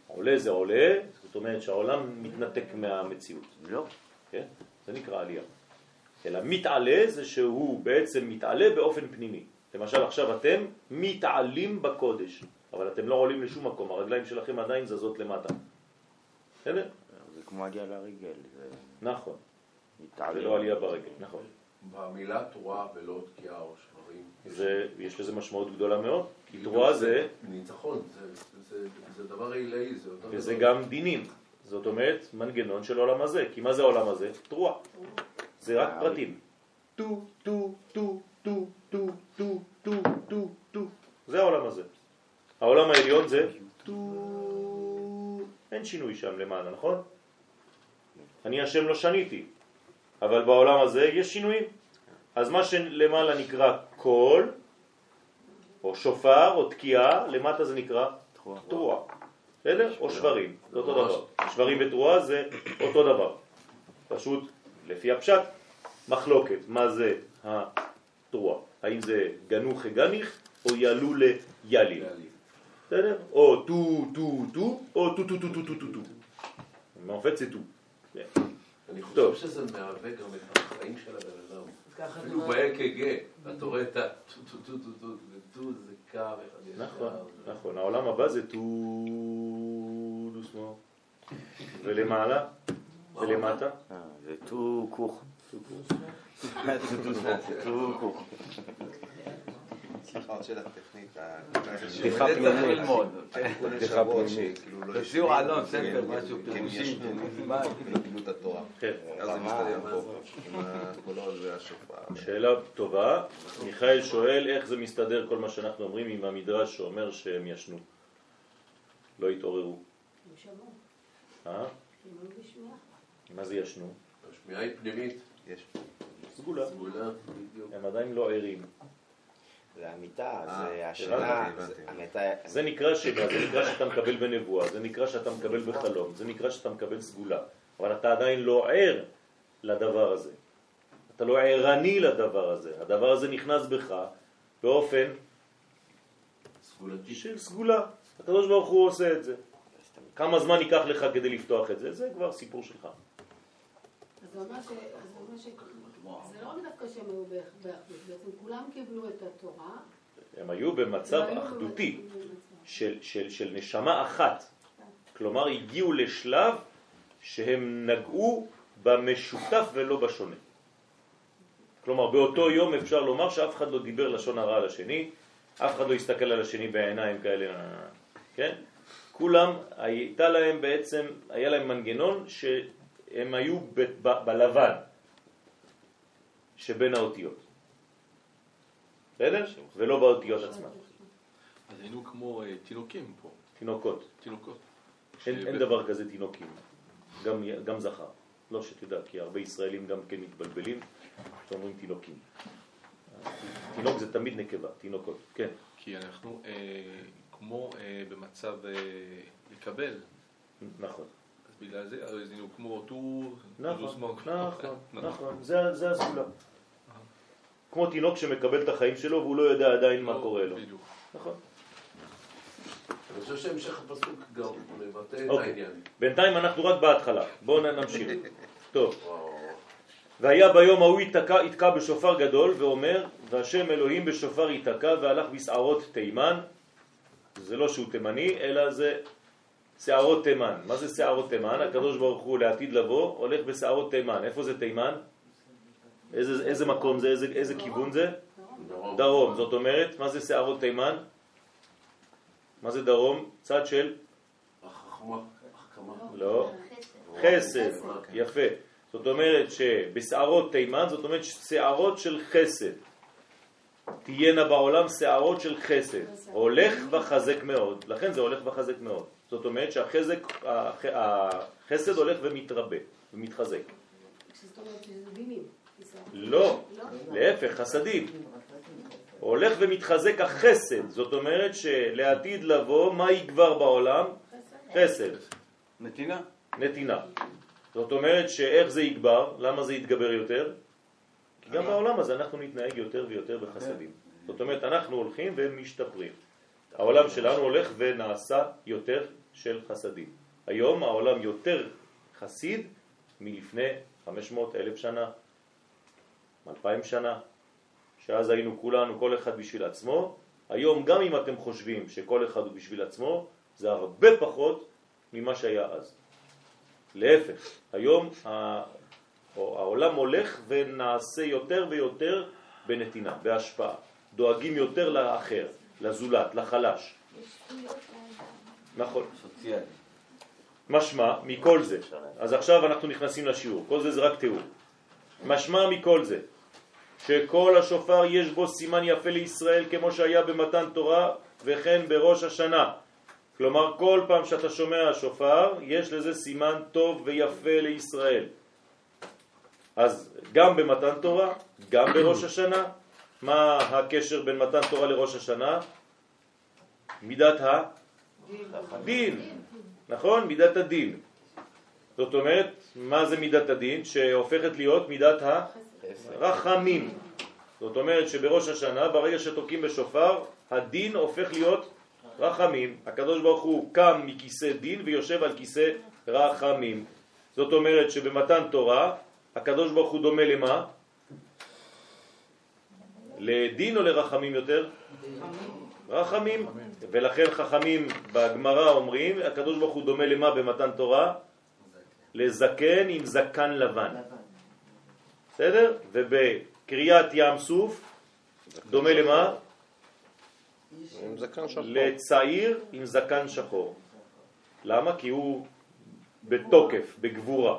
עולה זה עולה, זאת אומרת שהעולם מתנתק מהמציאות. לא. כן? זה נקרא עלייה. אלא מתעלה זה שהוא בעצם מתעלה באופן פנימי. למשל עכשיו אתם מתעלים בקודש, אבל אתם לא עולים לשום מקום, הרגליים שלכם עדיין זזות למטה. בסדר? זה כמו עלייה לרגל, זה נכון. זה לא עלייה ברגל, נכון. במילה תרועה ולא תקיעה או שברים. זה, יש לזה משמעות גדולה מאוד, כי תרועה זה, ניצחון, זה- זה- זה דבר עילאי, זה אותו וזה דבר. גם דינים. זאת אומרת, מנגנון של העולם הזה. כי מה זה העולם הזה? תרועה. זה רק פרטים. טו, טו, טו, טו, טו, טו, טו, טו, טו. זה העולם הזה. העולם העליון זה טו. אין שינוי שם למעלה, נכון? אני השם לא שניתי, אבל בעולם הזה יש שינויים. אז מה שלמעלה נקרא קול, או שופר, או תקיעה, למטה זה נקרא תרועה. בסדר? או שברים, זה אותו דבר. שברים ותרועה זה אותו דבר. פשוט, לפי הפשט, מחלוקת. מה זה התרועה? האם זה גנוחי גניח, או ילולי יליל? בסדר? או טו טו טו, או טו טו טו טו טו טו טו. מעופץ זה טו. אני חושב שזה מהווה גם את החיים של הבן אדם. אפילו ב-EKG, אתה רואה את הטו-טו-טו-טו, וטו זה קו אחד. נכון, נכון. העולם הבא זה טו-דו שמאל. ולמעלה? ולמטה? אה, זה טו כוך. טו-כוך. טו-כוך. שיחות של הטכנית, בדיחה פנימית, בדיחה פנימית, בשיעור עלון, ספר, משהו, פירושים, פעילות התורה, כן. אז זה מסתדר פה, שאלה טובה, מיכאל שואל איך זה מסתדר כל מה שאנחנו אומרים עם המדרש שאומר שהם ישנו, לא התעוררו. אה? מה זה ישנו? השמיעה היא פנימית. יש. סגולה. סגולה, הם עדיין לא ערים. זה המיטה, אה, זה השינה, זה- זה נקרא שינה, זה נקרא שאתה מקבל בנבואה, זה נקרא שאתה מקבל בחלום, זה נקרא שאתה מקבל סגולה. אבל אתה עדיין לא ער לדבר הזה. אתה לא ערני לדבר הזה. הדבר הזה נכנס בך באופן סגולתי. של סגולה. הקדוש ברוך הוא עושה את זה. כמה זמן ייקח לך כדי לפתוח את זה? זה כבר סיפור שלך. אז הוא אמר זה לא רק דווקא שהם היו באח- באחדות, בעצם כולם קיבלו את התורה. הם היו במצב אחדותי של, של, של נשמה אחת. כלומר, הגיעו לשלב שהם נגעו במשותף ולא בשונה. כלומר, באותו יום אפשר לומר שאף אחד לא דיבר לשון הרע על השני, אף אחד לא הסתכל על השני בעיניים כאלה, כן? כולם, הייתה להם בעצם, היה להם מנגנון שהם היו ב, ב, בלבן שבין האותיות. בסדר? ולא באותיות עצמן. אז היינו כמו אה, תינוקים פה, תינוקות. תינוקות. אין, דבר כזה תינוקים, גם, גם זכר. לא שתדע, כי הרבה ישראלים גם כן מתבלבלים, שאומרים תינוקים. תינוק זה תמיד נקבה, תינוקות, כן. כי אנחנו אה, כמו אה, במצב לקבל, נכון, אז בגלל זה אז היינו כמו טור, נכון. נכון, נכון, זה, זה הסגולה. כמו תינוק שמקבל את החיים שלו והוא לא יודע עדיין מה קורה לו. בדיוק. נכון. אני חושב שהמשך הפסוק גם מבטא את אוקיי. העניין. בינתיים אנחנו רק בהתחלה, בואו נמשיך. טוב. והיה ביום ההוא יתקע, יתקע בשופר גדול ואומר והשם אלוהים בשופר יתקע והלך בשערות תימן זה לא שהוא תימני אלא זה שערות תימן מה זה שערות תימן? הקדוש ברוך הוא לעתיד לבוא הולך בשערות תימן איפה זה תימן? איזה, איזה מקום זה? איזה, איזה כיוון זה? דרום. דרום זאת אומרת מה זה שערות תימן? מה זה דרום? צד של? החכמה. לא חסד. חסד, יפה. זאת אומרת שבשערות תימן, זאת אומרת שערות של חסד. תהיינה בעולם שערות של חסד. הולך וחזק מאוד, לכן זה הולך וחזק מאוד. זאת אומרת שהחזק, הח- החסד הולך ומתרבה ומתחזק. זאת אומרת שזה דינים. לא, להפך, חסדים. הולך ומתחזק החסד, זאת אומרת שלעתיד לבוא, מה יגבר בעולם? חסד. נתינה. נתינה. זאת אומרת שאיך זה יגבר? למה זה יתגבר יותר? כי גם בעולם הזה אנחנו נתנהג יותר ויותר בחסדים. זאת אומרת, אנחנו הולכים ומשתפרים. העולם שלנו הולך ונעשה יותר של חסדים. היום העולם יותר חסיד מלפני 500 אלף שנה, 2,000 שנה, שאז היינו כולנו, כל אחד בשביל עצמו. היום גם אם אתם חושבים שכל אחד הוא בשביל עצמו, זה הרבה פחות ממה שהיה אז. להפך, היום העולם הולך ונעשה יותר ויותר בנתינה, בהשפעה. דואגים יותר לאחר, לזולת, לחלש. נכון. סוציאלי. משמע מכל זה, אז עכשיו אנחנו נכנסים לשיעור, כל זה זה רק תיאור. משמע מכל זה, שכל השופר יש בו סימן יפה לישראל כמו שהיה במתן תורה וכן בראש השנה. כלומר כל פעם שאתה שומע שופר יש לזה סימן טוב ויפה לישראל. אז גם במתן תורה, גם בראש השנה, מה הקשר בין מתן תורה לראש השנה? מידת הדין. נכון? מידת הדין. זאת אומרת, מה זה מידת הדין? שהופכת להיות מידת הרחמים. זאת אומרת שבראש השנה, ברגע שתוקעים בשופר, הדין הופך להיות רחמים. הקדוש ברוך הוא קם מכיסא דין ויושב על כיסא רחמים. זאת אומרת שבמתן תורה, הקדוש ברוך הוא דומה למה? לדין או לרחמים יותר? רחמים. ולכן חכמים בגמרא אומרים, הקדוש ברוך הוא דומה למה במתן תורה? לזקן עם זקן לבן. בסדר? ובקריאת ים סוף דומה למה? עם זקן שחור. לצעיר עם זקן שחור. למה? כי הוא בתוקף, בגבורה.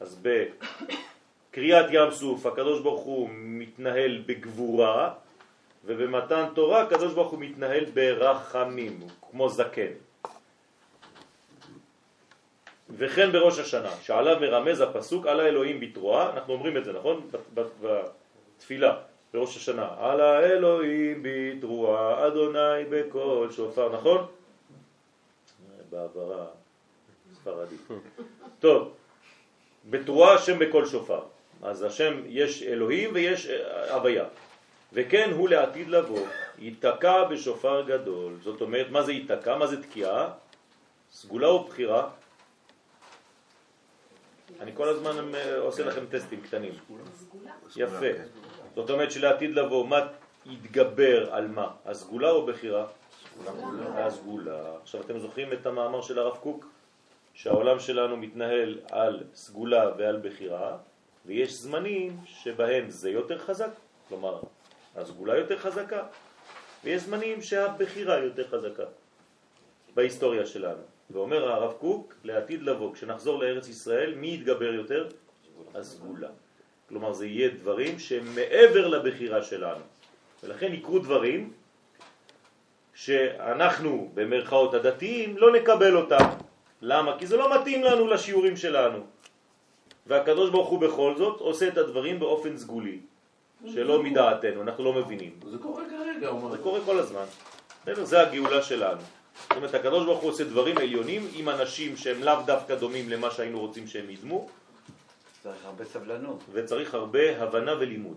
אז בקריאת ים סוף הקדוש ברוך הוא מתנהל בגבורה, ובמתן תורה הקדוש ברוך הוא מתנהל ברחמים, כמו זקן. וכן בראש השנה, שעליו מרמז הפסוק על האלוהים בתרועה, אנחנו אומרים את זה, נכון? בתפילה, בראש השנה, על האלוהים בתרועה, אדוני בקול שופר, נכון? בעברה ספרדית. טוב, בתרועה השם בכל שופר. אז השם יש אלוהים ויש אה, הוויה. וכן הוא לעתיד לבוא, ייתקע בשופר גדול. זאת אומרת, מה זה ייתקע? מה זה תקיעה? סגולה או בחירה? אני כל הזמן אה, עושה לכם טסטים קטנים. יפה. זאת אומרת שלעתיד לבוא, מה יתגבר על מה? הסגולה או בחירה? הסגולה. עכשיו אתם זוכרים את המאמר של הרב קוק? שהעולם שלנו מתנהל על סגולה ועל בחירה, ויש זמנים שבהם זה יותר חזק, כלומר הסגולה יותר חזקה, ויש זמנים שהבחירה יותר חזקה בהיסטוריה שלנו. ואומר הרב קוק, לעתיד לבוא, כשנחזור לארץ ישראל, מי יתגבר יותר? הסגולה. כלומר זה יהיה דברים שהם מעבר לבחירה שלנו. ולכן יקרו דברים שאנחנו, במרכאות הדתיים, לא נקבל אותם. למה? כי זה לא מתאים לנו לשיעורים שלנו. והקדוש ברוך הוא בכל זאת עושה את הדברים באופן סגולי, שלא מדעתנו, אנחנו לא מבינים. זה קורה כרגע, הוא אומר. זה קורה כל הזמן. זה הגאולה שלנו. זאת אומרת, הקדוש ברוך הוא עושה דברים עליונים עם אנשים שהם לאו דווקא דומים למה שהיינו רוצים שהם ידמו, צריך הרבה סבלנות. וצריך הרבה הבנה ולימוד.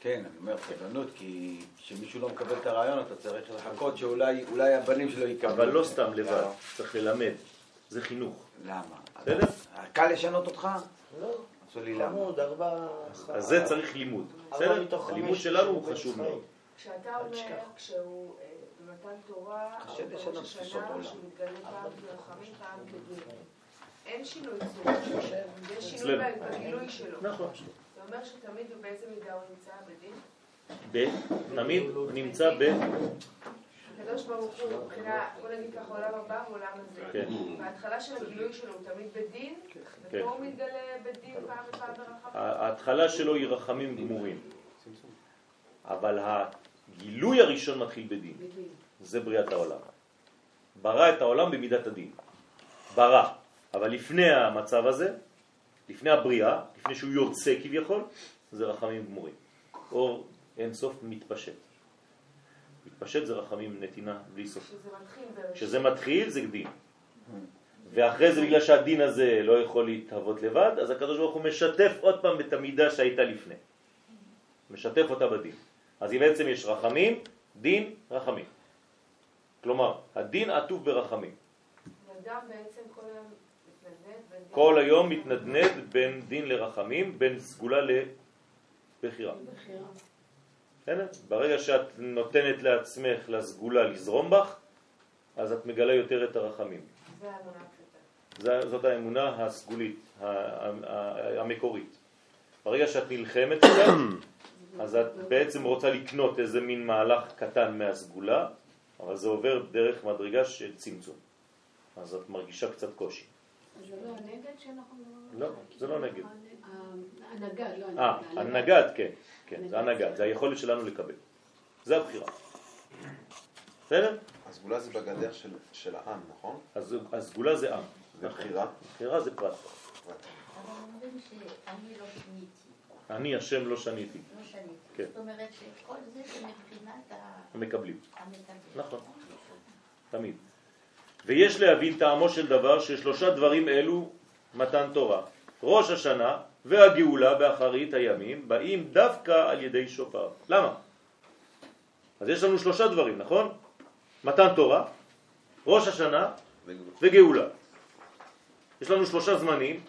כן, אני אומר סבלנות, כי כשמישהו לא מקבל את הרעיון, אתה צריך לחכות שאולי אולי הבנים שלו יקבלו. אבל לא סתם לבד, צריך ללמד. זה חינוך. למה? בסדר? קל לשנות אותך? לא, עשו לי למה. חמוד, ארבע... אז זה צריך לימוד. בסדר? הלימוד שלנו הוא חשוב מאוד. כשאתה אומר, כשהוא במתן תורה, בראש השנה, עולם. שהוא מתגלה פעם כרחמים, פעם כדין. אין שינוי צורה, יש שינוי. בגילוי שלו. נכון. זה אומר שתמיד ובאיזה מידה הוא נמצא בדין? ב- תמיד נמצא ב... הקדוש ברוך הוא, מבחינה, בוא נגיד ככה, עולם הבא ועולם הזה. כן. בהתחלה של הגילוי שלו הוא תמיד בדין, כן. ופה הוא מתגלה בדין פעם ופעם ברחמים. ההתחלה שלו היא רחמים גמורים. אבל הגילוי הראשון מתחיל בדין. זה בריאת העולם. ברא את העולם במידת הדין. ברא. אבל לפני המצב הזה, לפני הבריאה, לפני שהוא יוצא כביכול, זה רחמים גמורים. אור אין סוף מתפשט. מתפשט זה רחמים נתינה בלי סוף. שזה מתחיל. כשזה מתחיל זה דין. ואחרי זה בגלל שהדין הזה לא יכול להתהוות לבד, אז הקדוש ברוך הוא משתף עוד פעם את המידה שהייתה לפני. משתף אותה בדין. אז אם בעצם יש רחמים, דין, רחמים. כלומר, הדין עטוף ברחמים. אדם בעצם כל היום מתנדנד בין דין כל היום מתנדנד בין דין לרחמים, בין סגולה לבחירה. ברגע שאת נותנת לעצמך לסגולה לזרום בך, אז את מגלה יותר את הרחמים. זה האמונה זאת האמונה הסגולית, המקורית. ברגע שאת נלחמת איתה, אז את בעצם רוצה לקנות איזה מין מהלך קטן מהסגולה, אבל זה עובר דרך מדרגה של צמצום. אז את מרגישה קצת קושי. אז זה לא הנגד שאנחנו... לא, זה לא נגד. ה- הנגד, לא הנגד. אה, הנגד, כן, כן, זה הנגד, זה היכולת שלנו לקבל. זה הבחירה. בסדר? הסגולה זה בגדר של, של העם, נכון? אז הסגולה זה עם. זה בחירה? בחירה זה פרט. אבל אומרים שאני לא שיניתי, אני השם לא שניתי. לא שניתי. כן. זאת אומרת שכל זה זה מבחינת המקבלים. המקבל. נכון. תמיד. ויש להבין טעמו של דבר ששלושה דברים אלו מתן תורה. ראש השנה והגאולה באחרית הימים באים דווקא על ידי שופר. למה? אז יש לנו שלושה דברים, נכון? מתן תורה, ראש השנה וגאולה. יש לנו שלושה זמנים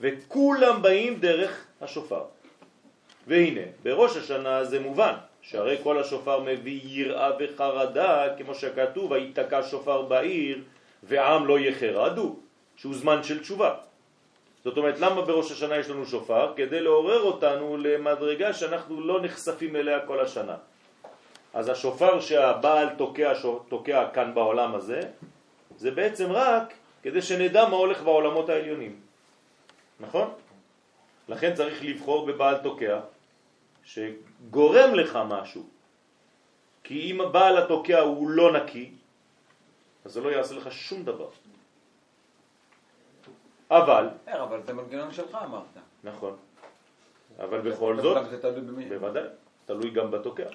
וכולם באים דרך השופר. והנה, בראש השנה זה מובן, שהרי כל השופר מביא יראה וחרדה, כמו שכתוב, ויתקע שופר בעיר, ועם לא יחרדו, שהוא זמן של תשובה. זאת אומרת, למה בראש השנה יש לנו שופר? כדי לעורר אותנו למדרגה שאנחנו לא נחשפים אליה כל השנה. אז השופר שהבעל תוקע, תוקע כאן בעולם הזה, זה בעצם רק כדי שנדע מה הולך בעולמות העליונים. נכון? לכן צריך לבחור בבעל תוקע שגורם לך משהו. כי אם הבעל התוקע הוא לא נקי, אז זה לא יעשה לך שום דבר. אבל, אה, אבל זה מנגנון שלך אמרת. נכון, אבל בכל זאת, זה תלוי במי. בוודאי, תלוי גם בתוקע.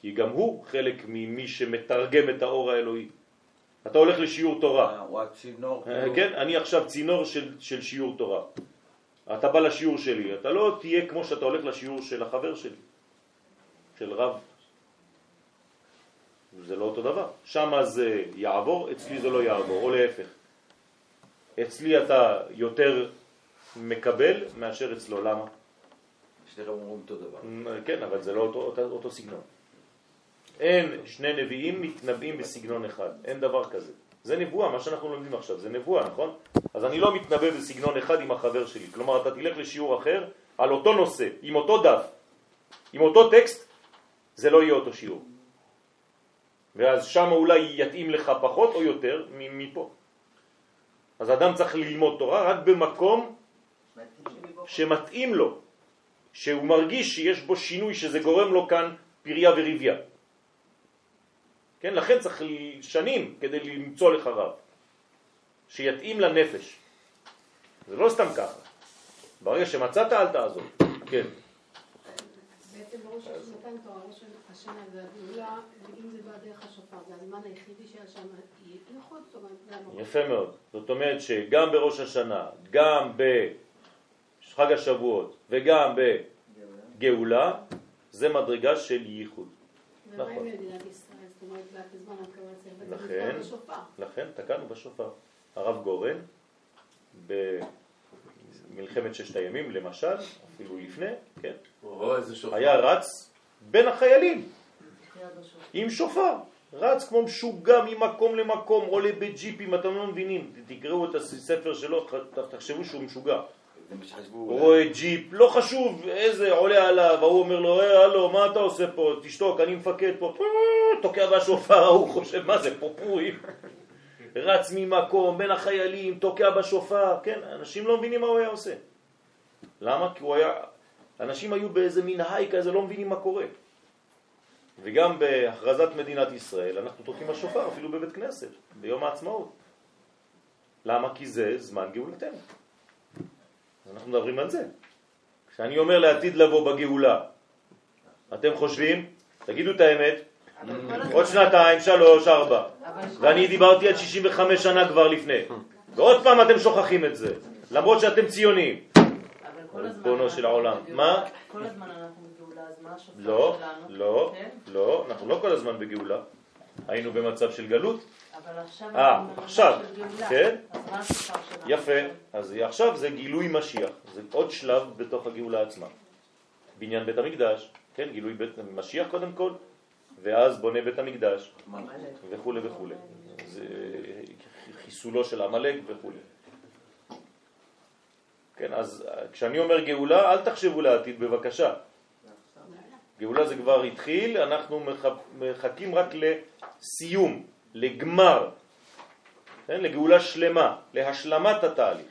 כי גם הוא חלק ממי שמתרגם את האור האלוהי. אתה הולך לשיעור תורה. אה, הוא הצינור. אה, כאילו. כן, אני עכשיו צינור של, של שיעור תורה. אתה בא לשיעור שלי, אתה לא תהיה כמו שאתה הולך לשיעור של החבר שלי, של רב. זה לא אותו דבר. שם זה יעבור, אצלי זה לא יעבור, או להפך. אצלי אתה יותר מקבל מאשר אצלו, למה? שניכם אומרים אותו דבר. כן, אבל זה לא אותו, אותו, אותו סגנון. אין שני נביאים מתנבאים בסגנון אחד, אין דבר כזה. זה נבואה, מה שאנחנו לומדים עכשיו, זה נבואה, נכון? אז אני לא מתנבא בסגנון אחד עם החבר שלי. כלומר, אתה תלך לשיעור אחר על אותו נושא, עם אותו דף, עם אותו טקסט, זה לא יהיה אותו שיעור. ואז שם אולי יתאים לך פחות או יותר מפה. אז אדם צריך ללמוד תורה רק במקום שמתאים לו, שהוא מרגיש שיש בו שינוי, שזה גורם לו כאן פריה וריביה. כן, לכן צריך שנים כדי למצוא לך רב, שיתאים לנפש. זה לא סתם ככה. ברגע שמצאת אל תעזוב. כן. בעצם בראש מתן תורה, ראש השנה והגאולה, ואם זה בא דרך השופר, זה הזמן היחידי שהיה שם ייחוד, זאת אומרת, זה המורה. יפה מאוד. זאת אומרת שגם בראש השנה, גם בחג השבועות וגם בגאולה, זה מדרגה של ייחוד. נכון. לכן. לכן תקענו בשופר. הרב גורן, במלחמת ששת הימים למשל, אפילו לפני, כן. היה רץ בין החיילים עם שופר. רץ כמו משוגע ממקום למקום, עולה בג'יפים, אתם לא מבינים. תקראו את הספר שלו, תחשבו שהוא משוגע. הוא רואה ג'יפ, לא חשוב איזה עולה עליו, ההוא אומר לו, אה, הלו, מה אתה עושה פה? תשתוק, אני מפקד פה. תוקע בשופר, ההוא חושב, מה זה, פה פורים? רץ ממקום, בין החיילים, תוקע בשופר, כן, אנשים לא מבינים מה הוא היה עושה. למה? כי הוא היה, אנשים היו באיזה מין היי כזה, לא מבינים מה קורה. וגם בהכרזת מדינת ישראל, אנחנו תוקעים בשופר, אפילו בבית כנסת, ביום העצמאות. למה? כי זה זמן גאולתנו. אנחנו מדברים על זה. כשאני אומר לעתיד לבוא בגאולה, אתם חושבים, תגידו את האמת, עוד שנתיים, שלוש, ארבע, ואני דיברתי על 65 שנה כבר לפני, ועוד פעם אתם שוכחים את זה, למרות שאתם ציונים. ריבונו של העולם. מה? כל הזמן אנחנו בגאולה, אז מה השופר לא, שלנו? לא, כן? לא, אנחנו לא כל הזמן בגאולה. היינו במצב של גלות, אבל עכשיו אה, אנחנו במצב של גאולה. כן. יפה, אז עכשיו זה גילוי משיח, זה עוד שלב בתוך הגאולה עצמה. בניין בית המקדש, כן, גילוי בית משיח קודם כל, ואז בונה בית המקדש, וכו' וכו'. זה חיסולו של עמלק וכו'. כן, אז כשאני אומר גאולה, אל תחשבו לעתיד בבקשה. גאולה זה כבר התחיל, אנחנו מח- מחכים רק לסיום, לגמר, כן? לגאולה שלמה, להשלמת התהליך.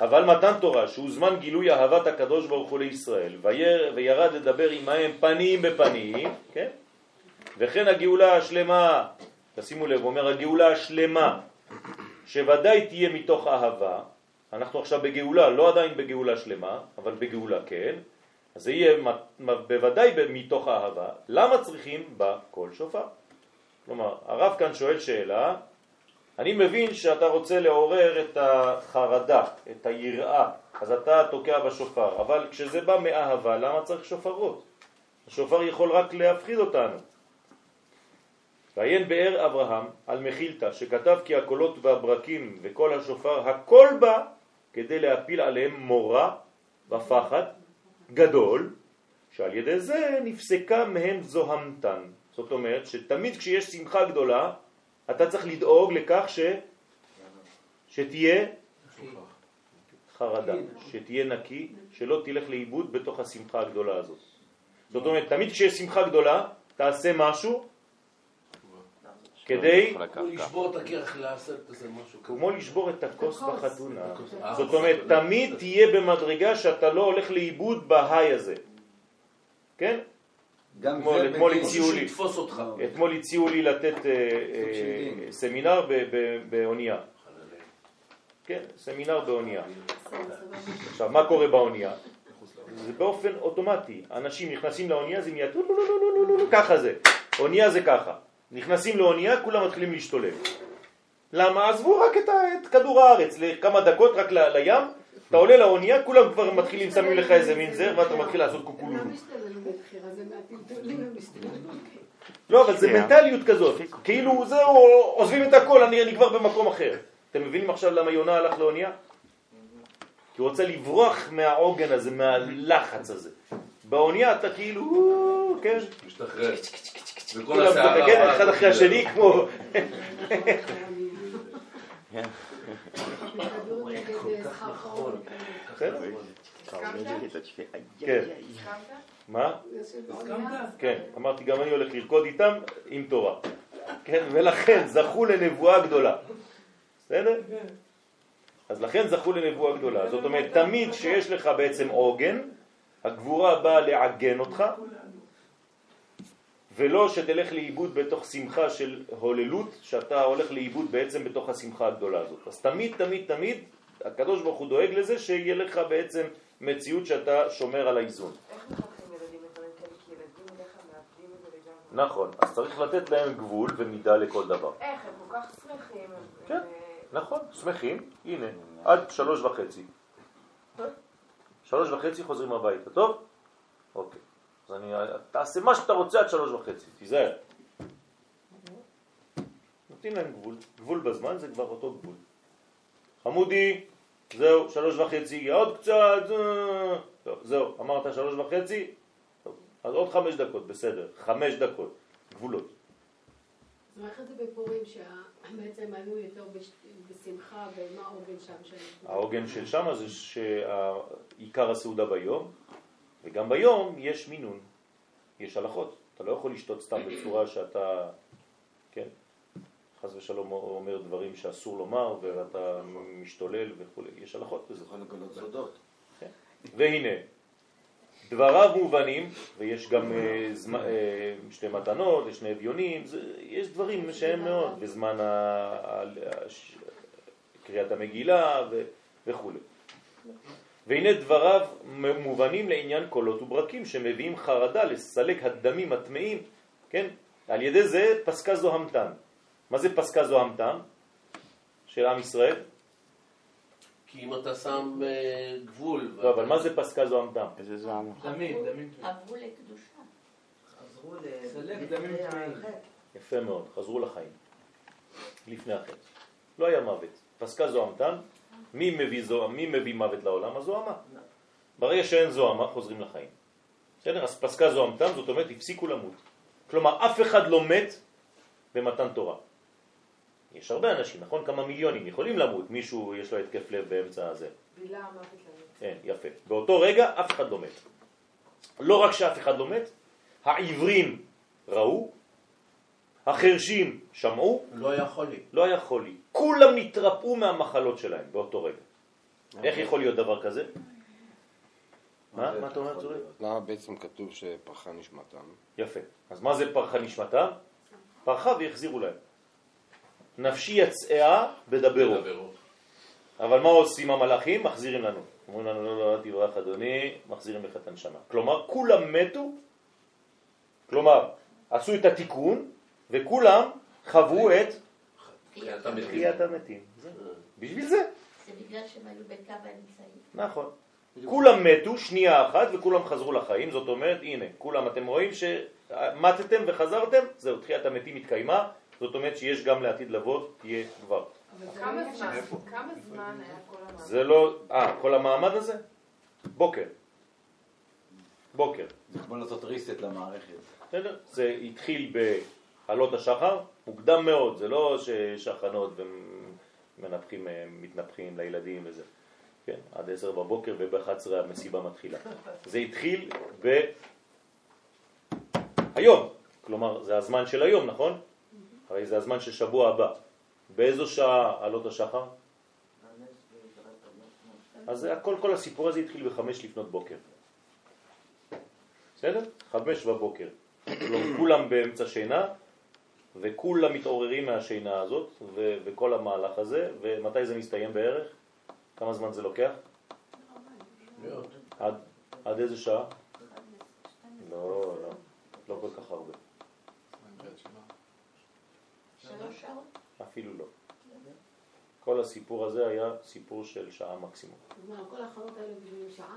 אבל מתן תורה, שהוא זמן גילוי אהבת הקדוש ברוך הוא לישראל, ויר, וירד לדבר עמהם פנים בפנים, כן? וכן הגאולה השלמה, תשימו לב, הוא אומר הגאולה השלמה, שוודאי תהיה מתוך אהבה, אנחנו עכשיו בגאולה, לא עדיין בגאולה שלמה, אבל בגאולה כן, אז זה יהיה בוודאי מתוך אהבה. למה צריכים בה קול שופר? כלומר, הרב כאן שואל שאלה, אני מבין שאתה רוצה לעורר את החרדה, את היראה, אז אתה תוקע בשופר, אבל כשזה בא מאהבה, למה צריך שופרות? השופר יכול רק להפחיד אותנו. ועיין באר אברהם על מחילתא, שכתב כי הקולות והברקים וכל השופר, הכל בא כדי להפיל עליהם מורה ופחד גדול, שעל ידי זה נפסקה מהם זוהמתן. זאת אומרת שתמיד כשיש שמחה גדולה, אתה צריך לדאוג לכך ש... שתהיה חרדה, שתהיה נקי, שלא תלך לאיבוד בתוך השמחה הגדולה הזאת. זאת אומרת, תמיד כשיש שמחה גדולה, תעשה משהו כדי, הוא לשבור את הקרח לעשות איזה משהו. כמו לשבור את הכוס בחתונה. אה, זאת אומרת, תמיד תהיה במדרגה שאתה לא הולך לאיבוד בהיי הזה. כן? גם אתמול-. הציעו לי. אתמול הציעו לי לתת אה, אה. סמינר באונייה. כן, סמינר באונייה. עכשיו, מה קורה באונייה? זה באופן אוטומטי. אנשים נכנסים לאונייה, זה טו- ככה זה. אונייה זה ככה. נכנסים לאונייה, כולם מתחילים להשתולל. למה? עזבו רק את, כדור הארץ לכמה דקות רק ל- לים, אתה עולה לאונייה, כולם כבר מתחילים, שמים לך איזה מין זר, ואתה מתחיל לעשות הם קוקולולו. לא. לא, אבל זה כן. מנטליות כזאת. כאילו, זהו, עוזבים את הכל, אני אני כבר במקום אחר. אתם מבינים עכשיו למה יונה הלך לאונייה? כי הוא רוצה לברוח מהעוגן הזה, מהלחץ הזה. באונייה אתה כאילו, "או, כן, משתחרר. וכל הרע אחד אחרי השני כמו... בסדר? כן. מה? כן, אמרתי גם אני הולך לרקוד איתם עם תורה. כן, ולכן זכו לנבואה גדולה. בסדר? אז לכן זכו לנבואה גדולה. זאת אומרת, תמיד שיש לך בעצם עוגן, הגבורה באה לעגן אותך, ולא שתלך לאיבוד בתוך שמחה של הוללות, שאתה הולך לאיבוד בעצם בתוך השמחה הגדולה הזאת. אז תמיד, תמיד, תמיד, הקדוש ברוך הוא דואג לזה שיהיה לך בעצם מציאות שאתה שומר על האיזון. נכון, אז צריך לתת להם גבול ומידה לכל דבר. איך? הם כל כך שמחים. כן. נכון, שמחים, הנה, עד שלוש וחצי. שלוש וחצי חוזרים הביתה, טוב? אוקיי. אז אני, תעשה מה שאתה רוצה עד שלוש וחצי, תיזהר. נותנים להם גבול, גבול בזמן זה כבר אותו גבול. חמודי, זהו, שלוש וחצי, עוד קצת, אה, טוב, זהו, אמרת שלוש וחצי, טוב, אז עוד חמש דקות, בסדר, חמש דקות, גבולות. אומרת את זה בפורים, שבעצם היו יותר בש- בשמחה, ומה העוגן שם שלהם? העוגן של שמה זה שעיקר הסעודה ביום, וגם ביום יש מינון, יש הלכות. אתה לא יכול לשתות סתם בצורה שאתה, חס ושלום אומר דברים שאסור לומר, ואתה משתולל וכו', יש הלכות בזה. יכול לגלות סודות. והנה, דבריו מובנים, ויש גם אה, אה, שתי מתנות, יש שני אביונים, יש דברים שהם מאוד, בזמן קריאת המגילה וכו'. והנה דבריו מובנים לעניין קולות וברקים שמביאים חרדה לסלק הדמים הטמאים, כן? על ידי זה פסקה זוהמתם. מה זה פסקה זוהמתם של עם ישראל? כי אם אתה שם אה, גבול... לא, אבל מה זה פסקה זוהמתם? איזה זעם. דמים, דמים. עברו לקדושה. חזרו טמאים. יפה מאוד, חזרו לחיים. לפני החטא. לא היה מוות. פסקה זוהמתם, מי מביא, זוה, מי מביא מוות לעולם? הזוהמה. ברגע שאין זוהמה, חוזרים לחיים. בסדר? אז פסקה זוהמתם, זאת אומרת, הפסיקו למות. כלומר, אף אחד לא מת במתן תורה. יש הרבה אנשים, נכון? כמה מיליונים יכולים למות. מישהו, יש לו התקף לב באמצע הזה. בילה המוות. כן, יפה. באותו רגע אף אחד לא מת. לא רק שאף אחד לא מת, העברים ראו, החרשים שמעו, לא יכול לי. לא היה חולי. כולם נתרפאו מהמחלות שלהם באותו רגע. איך יכול להיות דבר כזה? מה? מה אתה אומר, צורי? למה בעצם כתוב שפרחה נשמתם? יפה. אז מה זה פרחה נשמתם? פרחה והחזירו להם. נפשי יצאה בדברו. אבל מה עושים המלאכים? מחזירים לנו. אומרים לנו, לא, לא, אל תברח אדוני, מחזירים לך את הנשמה. כלומר, כולם מתו, כלומר, עשו את התיקון, וכולם חוו את תחיית המתים. זה. בשביל זה. זה בגלל שהם היו בקו האמצעי. נכון. כולם מתו שנייה אחת וכולם חזרו לחיים, זאת אומרת, הנה, כולם אתם רואים שמתתם וחזרתם, זהו, תחיית המתים התקיימה, זאת אומרת שיש גם לעתיד לבוא, תהיה כבר. כמה לא יש זמן? כמה זמן היה כל המעמד? זה לא, אה, כל המעמד הזה? בוקר. בוקר. זה כמו לעשות ריסט למערכת. בסדר? זה התחיל בעלות השחר, מוקדם מאוד, זה לא שיש הכנות ומנפחים, אה, מתנפחים לילדים וזה. כן, עד עשר בבוקר וב-11 המסיבה מתחילה. זה התחיל ב... היום, כלומר זה הזמן של היום, נכון? הרי זה הזמן של שבוע הבא. באיזו שעה עלות השחר? אז הכל, כל הסיפור הזה התחיל בחמש לפנות בוקר. בסדר? חמש בבוקר. כלומר, כולם באמצע שינה, וכולם מתעוררים מהשינה הזאת, ו- וכל המהלך הזה, ומתי זה מסתיים בערך? כמה זמן זה לוקח? עד, עד איזה שעה? לא, לא, לא כל כך הרבה, שלוש שעות. אפילו לא. כל הסיפור הזה היה סיפור של שעה מקסימום. מה, כל ההכנות האלה בשביל שעה?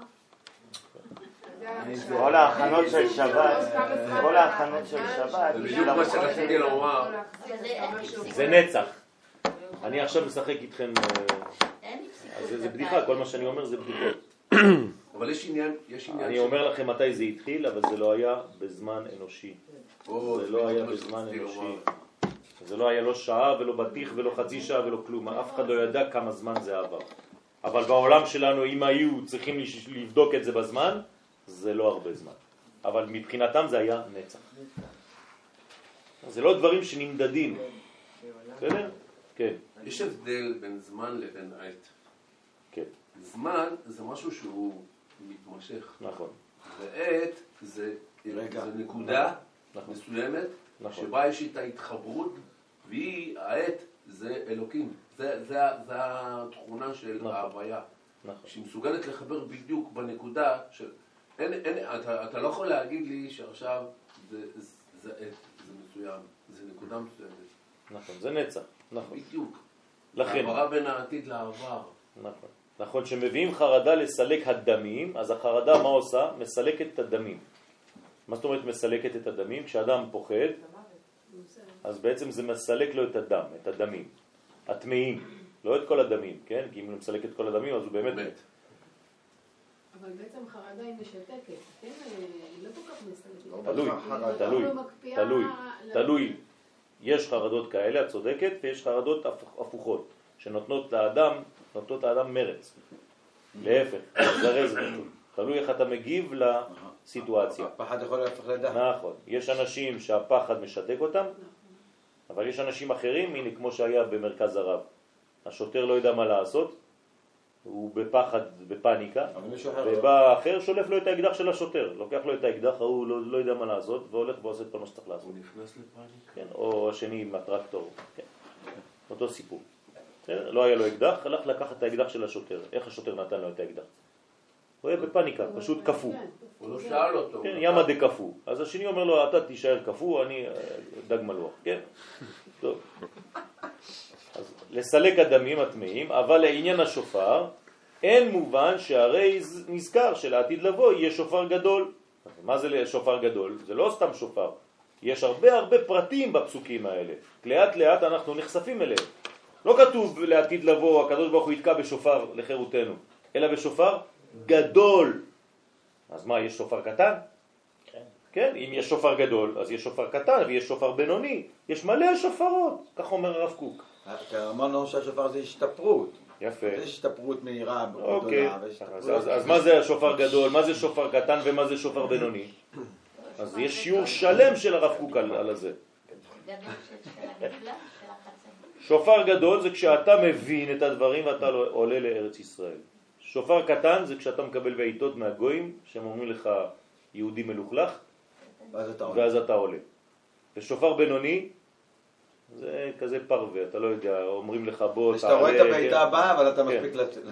כל ההכנות של שבת, כל ההכנות של שבת, זה בדיוק מה שרציתי לומר. זה נצח. אני עכשיו משחק איתכם, אה, אז זה זה בדיחה, כל מה שאני אומר זה בדיחות. אבל יש עניין, יש עניין אני אומר לכם מתי זה התחיל, אבל זה לא היה בזמן אנושי. זה לא היה בזמן אנושי. זה לא היה לא שעה ולא בטיח ולא חצי שעה ולא כלום, אף אחד לא ידע כמה זמן זה עבר. אבל בעולם שלנו, אם היו צריכים לבדוק את זה בזמן, זה לא הרבה זמן. אבל מבחינתם זה היה נצח. זה לא דברים שנמדדים. בסדר? כן, יש הבדל בין זמן לבין עת. כן, זמן זה משהו שהוא מתמשך, נכון. ועת זה נקודה נכון. מסוימת נכון. שבה יש איתה התחברות, והיא, העת זה אלוקים. זה, זה, זה התכונה של נכון. ההוויה. נכון. שהיא מסוגלת לחבר בדיוק בנקודה של... אין, אין, אתה, אתה לא יכול להגיד לי שעכשיו זה, זה, זה עת, זה מסוים, זה נקודה מסוימת. נכון, זה נצח, נכון. בדיוק. לכן, העברה בין העתיד לעבר. נכון. נכון, כשמביאים חרדה לסלק הדמים, אז החרדה מה עושה? מסלקת את הדמים. מה זאת אומרת מסלקת את הדמים? כשאדם פוחד, אז בעצם זה מסלק לו את הדם, את הדמים, הטמאים, לא את כל הדמים, כן? כי אם הוא מסלק את כל הדמים אז הוא באמת מת. אבל בעצם חרדה היא משתקת, כן? היא לא כל כך. תלוי, היא תלוי, לא מקפיאה תלוי, ל- תלוי. יש חרדות כאלה, את צודקת, ויש חרדות הפ- הפוכות, שנותנות לאדם, נותנות לאדם מרץ. להפך, לזרז אותו. תלוי איך אתה מגיב לסיטואציה. הפחד יכול להפך לדעת. נכון. יש אנשים שהפחד משתק אותם, אבל יש אנשים אחרים, הנה כמו שהיה במרכז הרב. השוטר לא יודע מה לעשות, הוא בפחד, בפניקה, לא. ובא אחר שולף לו את האקדח של השוטר, לוקח לו את האקדח, ההוא לא, לא יודע מה לעשות, והולך ועושה את כל מה שצריך לעשות. הוא נכנס לפאניקה. כן, או השני עם הטרקטור, כן. אותו סיפור. לא היה לו אקדח, הלך לקחת את האקדח של השוטר. איך השוטר נתן לו את האקדח? הוא היה בפניקה, פשוט קפוא. כן, הוא לא שאל אותו. כן, ימה דקפוא. אז השני אומר לו, אתה תישאר קפוא, אני אה, דג מלוח. כן, טוב. אז לסלק הדמים הטמאים, אבל לעניין השופר, אין מובן שהרי נזכר שלעתיד לבוא יהיה שופר גדול. מה זה שופר גדול? זה לא סתם שופר. יש הרבה הרבה פרטים בפסוקים האלה. לאט לאט אנחנו נחשפים אליהם. לא כתוב לעתיד לבוא, הקדוש ברוך הוא יתקע בשופר לחירותנו, אלא בשופר גדול. אז מה, יש שופר קטן? כן, אם יש שופר גדול, אז יש שופר קטן ויש שופר בינוני. יש מלא שופרות, כך אומר הרב קוק. אמרנו שהשופר זה השתפרות. יפה. יש השתפרות מהירה, אוקיי, גדולה, ויש אז, אז, אז מה זה השופר גדול, מה זה שופר קטן ומה זה שופר בינוני? אז יש שיעור שלם של הרב קוק על, על זה. שופר גדול זה כשאתה מבין את הדברים ואתה לא- עולה לארץ ישראל. שופר קטן זה כשאתה מקבל בעיטות מהגויים שהם אומרים לך יהודי מלוכלך ואז אתה עולה. ואז אתה עולה. ושופר בינוני זה כזה פרווה, אתה לא יודע, אומרים לך בוא שאתה רואה את תעלה, הבעיטה כן. הבאה, אבל אתה כן. מספיק לצאת.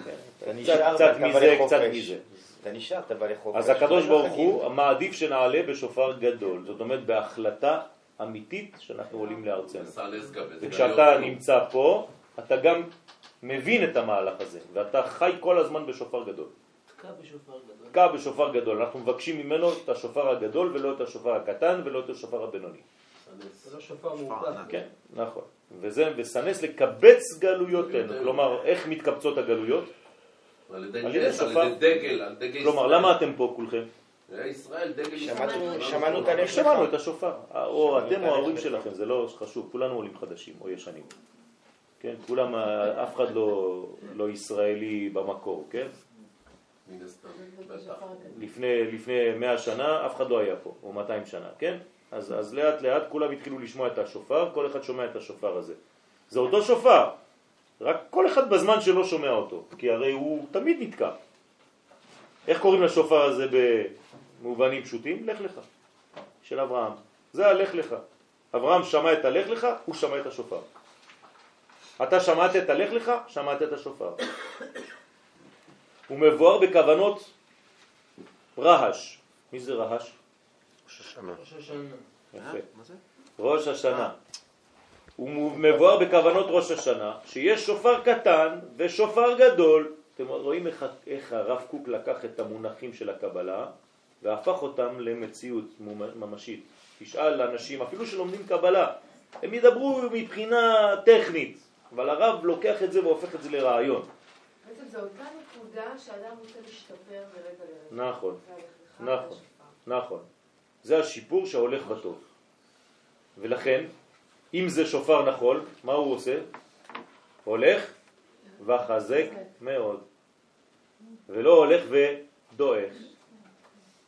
אתה קצת- מזה, קצת. מזה. אתה נשאר, אתה בא לחופש. אז הקדוש ברוך. הוא מעדיף שנעלה בשופר גדול, זאת אומרת בהחלטה אמיתית שאנחנו עולים לארצנו. וכשאתה לא- נמצא פה, אתה גם מבין את המהלך הזה, ואתה חי כל הזמן בשופר גדול. תקע בשופר גדול. תקע בשופר גדול, אנחנו מבקשים ממנו את השופר הגדול ולא את השופר הקטן ולא את השופר הבינוני. זה לא שופר מעובד. כן, נכון. וזה, וסנס לקבץ גלויותינו, כלומר, איך מתקבצות הגלויות? על ידי נס, על שופר. ידי דגל, על דגל כלומר, ישראל. למה אתם פה כולכם? ישראל, דגל ישראל. שמענו את הלב שמענו את השופר, או אתם את או ההורים. שלכם, זה לא חשוב, כולנו עולים חדשים או ישנים. כן, כולם, אף אחד לא, לא ישראלי במקור, כן? לפני, לפני 100 שנה אף אחד לא היה פה, או 200 שנה, כן? אז, אז לאט לאט כולם התחילו לשמוע את השופר, כל אחד שומע את השופר הזה. זה אותו שופר, רק כל אחד בזמן שלו שומע אותו, כי הרי הוא תמיד נתקע. איך קוראים לשופר הזה במובנים פשוטים? לך לך, של אברהם. זה הלך לך. אברהם שמע את הלך לך, הוא שמע את השופר. אתה שמעת את הלך לך, שמעת את השופר. הוא מבואר בכוונות רהש. מי זה רהש? ראש השנה. ראש השנה. יפה. ראש השנה. הוא מבואר בכוונות ראש השנה, שיש שופר קטן ושופר גדול. אתם רואים איך, איך הרב קוק לקח את המונחים של הקבלה והפך אותם למציאות ממשית. תשאל אנשים, אפילו שלומדים קבלה, הם ידברו מבחינה טכנית, אבל הרב לוקח את זה והופך את זה לרעיון. בעצם זו אותה נקודה שאדם רוצה להשתפר מרגע לרגע. נכון, נכון. נכון. זה השיפור שהולך בטוב. ולכן, אם זה שופר נחול, מה הוא עושה? הולך וחזק מאוד. ולא הולך ודועך.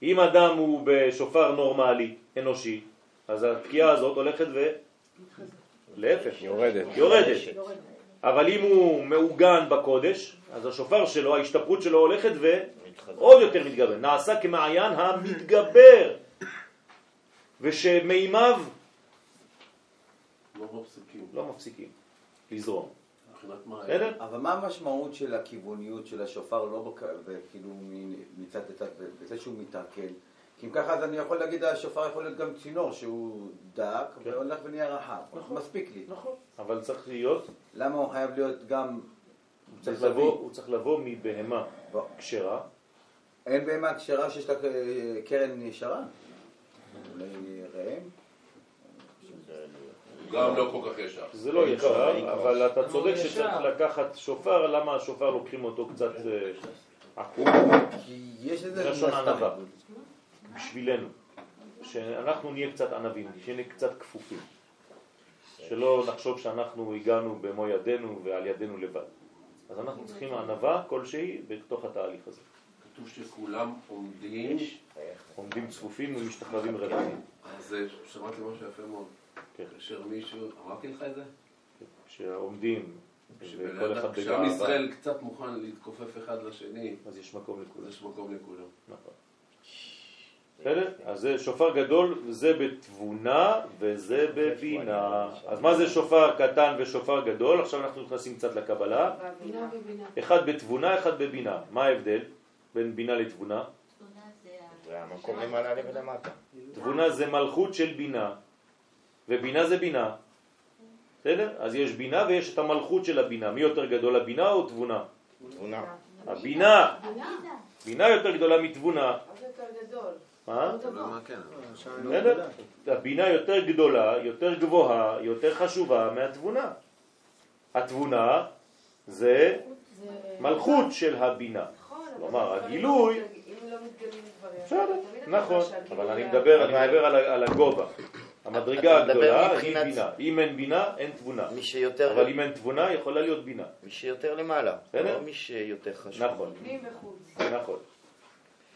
אם אדם הוא בשופר נורמלי, אנושי, אז התקיעה הזאת הולכת ו... להפך, יורדת. יורדת. אבל אם הוא מעוגן בקודש, אז השופר שלו, ההשתפרות שלו הולכת ועוד יותר מתגבר. נעשה כמעיין המתגבר, ושמימיו לא מפסיקים. לא מפסיקים לזרום. בסדר? אבל מה המשמעות של הכיווניות של השופר, לא בק... וכאילו מצד לצד, בזה שהוא מתעכל? כי אם ככה אז אני יכול להגיד, השופר יכול להיות גם צינור שהוא דק כן. והולך ונהיה רחב. נכון. מספיק לי. נכון. אבל צריך להיות, למה הוא חייב להיות גם הוא צריך? לבוא, הוא צריך לבוא מבהמה. כשרה, אין בהמה כשרה שיש לה אה, קרן ישרה? אולי ראם? גם לא כל כך ישר. זה לא ישר, אבל אתה צודק. שצריך לקחת שופר, למה השופר לוקחים אותו קצת אה, עקום? כי יש איזה... לשון ענווה. בשבילנו, שאנחנו נהיה קצת ענבים, שנהיה קצת כפופים, שלא נחשוב שאנחנו הגענו במו ידינו ועל ידינו לבד. אז אנחנו צריכים ענווה כלשהי בתוך התהליך הזה. כתוב שכולם עומדים, עומדים צפופים ומשתחררים רבעים. אז אה, שמעתי משהו יפה מאוד. כן. כאשר מישהו, אמרתי לך את זה? כשעומדים וכל שבן אחד אדם- כשעם בגאווה, ישראל קצת מוכן להתכופף אחד לשני, אז יש מקום אז לכולם. יש מקום לכולם. נכון. בסדר? אז זה שופר גדול, זה בתבונה וזה בבינה. אז מה זה שופר קטן ושופר גדול? עכשיו אנחנו נכנסים קצת לקבלה. אחד בתבונה, אחד בבינה. מה ההבדל בין בינה לתבונה? תבונה זה מלכות של בינה, ובינה זה בינה. בסדר? אז יש בינה ויש את המלכות של הבינה. מי יותר גדול, הבינה או תבונה? תבונה. הבינה. בינה? בינה יותר גדולה מתבונה. מה? לא דבר. מה כן. בסדר? הבינה יותר גדולה, יותר גבוהה, יותר חשובה מהתבונה. התבונה זה זה... מלכות של הבינה. כלומר, הגילוי- לא לא. בסדר, נכון, אבל אני מדבר, על הגובה. המדרגה הגדולה היא בינה. אם אין בינה, אין תבונה. אבל אם אין תבונה, יכולה להיות בינה. מי שיותר למעלה? לא מי שיותר חשוב. נכון. נכון.